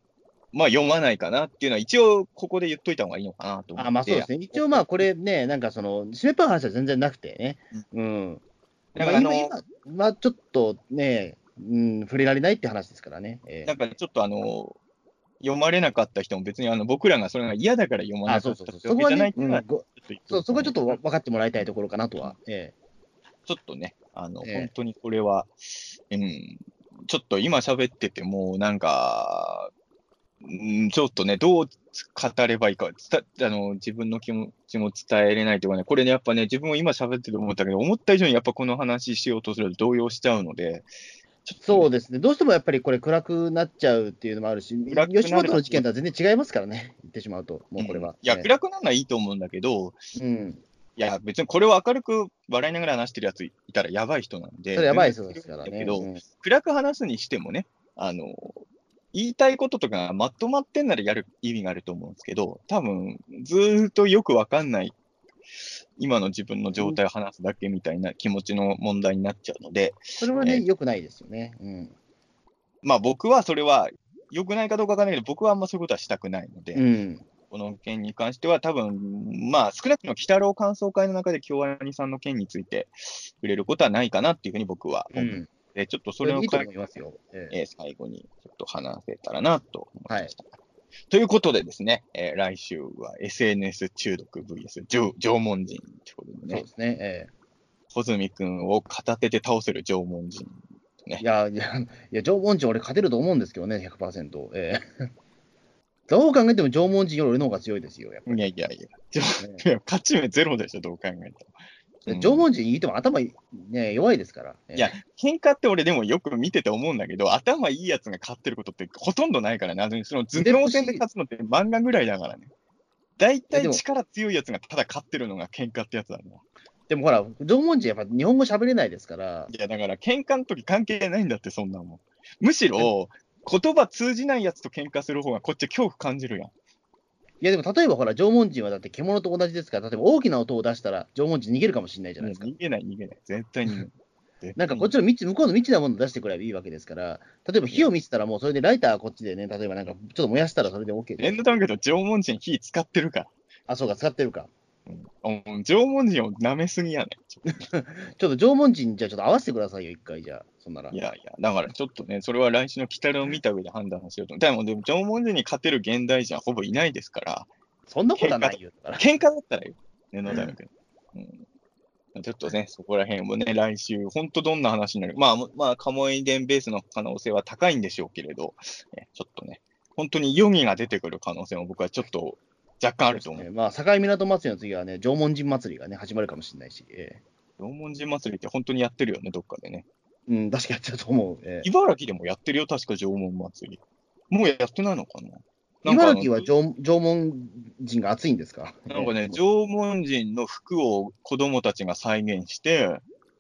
[SPEAKER 3] まあ読まないかなっていうのは、一応ここで言っといた方がいいのかなと思って。
[SPEAKER 2] あまあそうですね、一応まあこれね、なんかその、締めっぱの話は全然なくてね、うん。
[SPEAKER 3] だからあの
[SPEAKER 2] まあ今、今まあちょっとね、うん、触れられないって話ですからね。ええ
[SPEAKER 3] なんかちょっとあの、読まれなかった人も別にあの僕らがそれが嫌だから読まな
[SPEAKER 2] あ、
[SPEAKER 3] かったわけじゃないっていうのは
[SPEAKER 2] そこはちょっとわ分かってもらいたいところかなとは。え
[SPEAKER 3] ちょっとね、あの、
[SPEAKER 2] ええ。
[SPEAKER 3] 本当にこれは、うん、ちょっと今喋ってても、なんか、うん、ちょっとね、どう語ればいいか、伝あの自分の気持ちも伝えれないというかね、これね、やっぱね、自分も今喋ってて思ったけど、思った以上にやっぱこの話しようとすると動揺しちゃうので、
[SPEAKER 2] そうですね、どうしてもやっぱりこれ、暗くなっちゃうっていうのもあるし、
[SPEAKER 3] る。
[SPEAKER 2] 吉本の事件とは全然違いますからね、言ってしまうと、もうこれは。
[SPEAKER 3] ん。いや、
[SPEAKER 2] ええ。
[SPEAKER 3] 暗くなるのはいいと思うんだけど、
[SPEAKER 2] うん、
[SPEAKER 3] いや、別にこれを明るく笑いながら話してるやついたらやばい人なんで、
[SPEAKER 2] それやばい人ですからね。
[SPEAKER 3] だけど、
[SPEAKER 2] うん。
[SPEAKER 3] 暗く話すにしてもね、あの、言いたいこととかがまとまってんならやる意味があると思うんですけど、多分、ずーっとよくわかんない、今の自分の状態を話すだけみたいな気持ちの問題になっちゃうので、
[SPEAKER 2] それはね、
[SPEAKER 3] ええ
[SPEAKER 2] 良くないですよね。うん
[SPEAKER 3] まあ僕はそれは良くないかどうかわかんないけど、僕はあんまそういうことはしたくないので、
[SPEAKER 2] うん
[SPEAKER 3] この件に関しては多分、まあ少なくとも鬼太郎感想会の中で京アニさんの件について触れることはないかなっていうふうに僕は思うの
[SPEAKER 2] うん
[SPEAKER 3] で、ちょっとそ
[SPEAKER 2] それ
[SPEAKER 3] を。
[SPEAKER 2] え
[SPEAKER 3] 最後にちょっと話せたらなと思いました。ということでですね、えー来週は SNS 中毒 VS 縄縄文人ということで
[SPEAKER 2] そう
[SPEAKER 3] ね
[SPEAKER 2] で、すね。え
[SPEAKER 3] 穂積君を片手で倒せる縄文人。
[SPEAKER 2] えいや、いや、いや縄文人、俺、勝てると思うんですけどね、100%。ええ どう考えても縄文人より俺の方が強いですよ、やっぱ
[SPEAKER 3] いやいやいや、
[SPEAKER 2] ね
[SPEAKER 3] いや勝ち目ゼロでしょ、どう考えても。うん
[SPEAKER 2] 縄文人言っても頭い、ね、弱いですから。ええ
[SPEAKER 3] いや、喧嘩って俺でもよく見てて思うんだけど、頭いいやつが勝ってることってほとんどないからな。その頭脳戦で勝つのって漫画ぐらいだからね。大体力強いやつがただ勝ってるのが喧嘩ってやつだもん。
[SPEAKER 2] でもほら、縄文人やっぱ日本語喋れないですから、
[SPEAKER 3] いや、だから喧嘩の時関係ないんだって、そんなもん。むしろ、言葉通じないやつと喧嘩する方がこっち恐怖感じるやん。
[SPEAKER 2] いやでも例えばほら、縄文人はだって獣と同じですから、例えば大きな音を出したら縄文人逃げるかもしれないじゃないですか。
[SPEAKER 3] 逃げない、逃げない。絶対逃げない。
[SPEAKER 2] なんかこっちの未知、向こうの未知なもの出してくればいいわけですから、例えば火を見せたらもうそれでライターこっちでね、例えばなんかちょっと燃やしたらそれで OK で
[SPEAKER 3] 念のためけど、縄文人火使ってるから。
[SPEAKER 2] あ、そうか、使ってるか。
[SPEAKER 3] うん、縄文人を舐めすぎやね
[SPEAKER 2] ちょっと縄文人、じゃあちょっと合わせてくださいよ、一回じゃあ、そんなら。
[SPEAKER 3] ん。いやいや、だからちょっとね、それは来週の北を見た上で判断しようと。でも、でも縄文人に勝てる現代人はほぼいないですから、
[SPEAKER 2] そんなことはないよ。だから
[SPEAKER 3] 喧嘩だったらよ、念のためけど。うん、ちょっとね、そこら辺もね、来週、本当どんな話になる？まあ、まあ、カモイ伝ベースの可能性は高いんでしょうけれど、えちょっとね、本当にヨギが出てくる可能性も僕はちょっと若干あると思う。
[SPEAKER 2] ねまあ、境港祭りの次はね、縄文人祭りがね、始まるかもしれないし、え
[SPEAKER 3] 縄文人祭りって本当にやってるよね、どっかでね。
[SPEAKER 2] えうん、確かやってると思う。ええ
[SPEAKER 3] 茨城でもやってるよ、確か縄文祭り。もうやってないのかな
[SPEAKER 2] 茨城は縄縄文人が熱いんですか？
[SPEAKER 3] なんかね、
[SPEAKER 2] ええ
[SPEAKER 3] 縄文人の服を子供たちが再現して、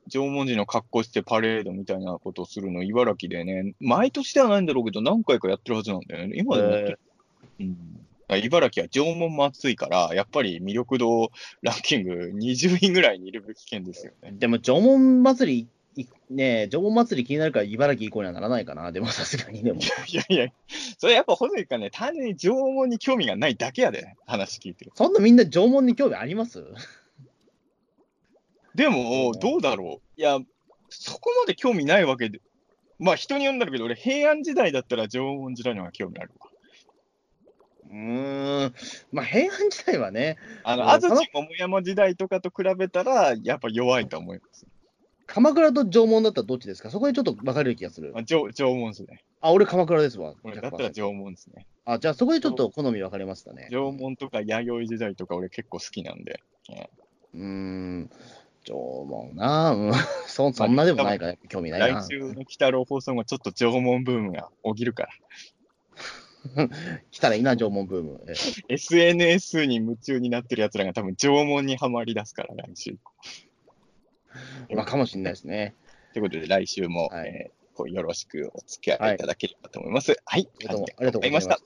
[SPEAKER 3] 縄文人の格好してパレードみたいなことをするの、茨城でね、毎年ではないんだろうけど、何回かやってるはずなんだよね。今でもやってる。うん、だから茨城は縄文も暑いから、やっぱり魅力度ランキング20位ぐらいにいるべき県ですよね。
[SPEAKER 2] でも縄文祭り、いねえ、縄文祭り気になるから茨城行こうにはならないかな、でもさすがにでも。
[SPEAKER 3] いやいや、それやっぱ細井かね、単純に縄文に興味がないだけやで、話聞いてる。
[SPEAKER 2] そんなみんな縄文に興味あります？
[SPEAKER 3] でも、どうだろう。いや、そこまで興味ないわけで。まあ、人によるんだけど、俺、平安時代だったら縄文時代の方が興味あるわ。
[SPEAKER 2] うーん、まあ平安時代はね、
[SPEAKER 3] あの、
[SPEAKER 2] うん
[SPEAKER 3] 安土桃山時代とかと比べたら、やっぱ弱いと思います。
[SPEAKER 2] 鎌倉と縄文だったらどっちですか？そこでちょっと分かれる気がする
[SPEAKER 3] ま。あ、縄縄文ですね。
[SPEAKER 2] あ、俺鎌倉ですわ。
[SPEAKER 3] 俺だったら
[SPEAKER 2] 100%
[SPEAKER 3] 縄文ですね。
[SPEAKER 2] あ、じゃあそこでちょっと好み分かれましたね。
[SPEAKER 3] 縄文とか弥生時代とか俺結構好きなんで。
[SPEAKER 2] うーん、縄文な、うん、そそんなでもないから興味ないな
[SPEAKER 3] 来。週の鬼太郎放送後、ちょっと縄文ブームが起きるから。
[SPEAKER 2] 来たらいいな、縄文ブーム。え
[SPEAKER 3] SNS に夢中になってる奴らが多分縄文にはまり出すから、来週。
[SPEAKER 2] まあ、かもしれないですね。
[SPEAKER 3] ということで、来週も、
[SPEAKER 2] はい
[SPEAKER 3] えーよろしくお付き合いいただければと思います。はい。
[SPEAKER 2] どうもありがとうございました。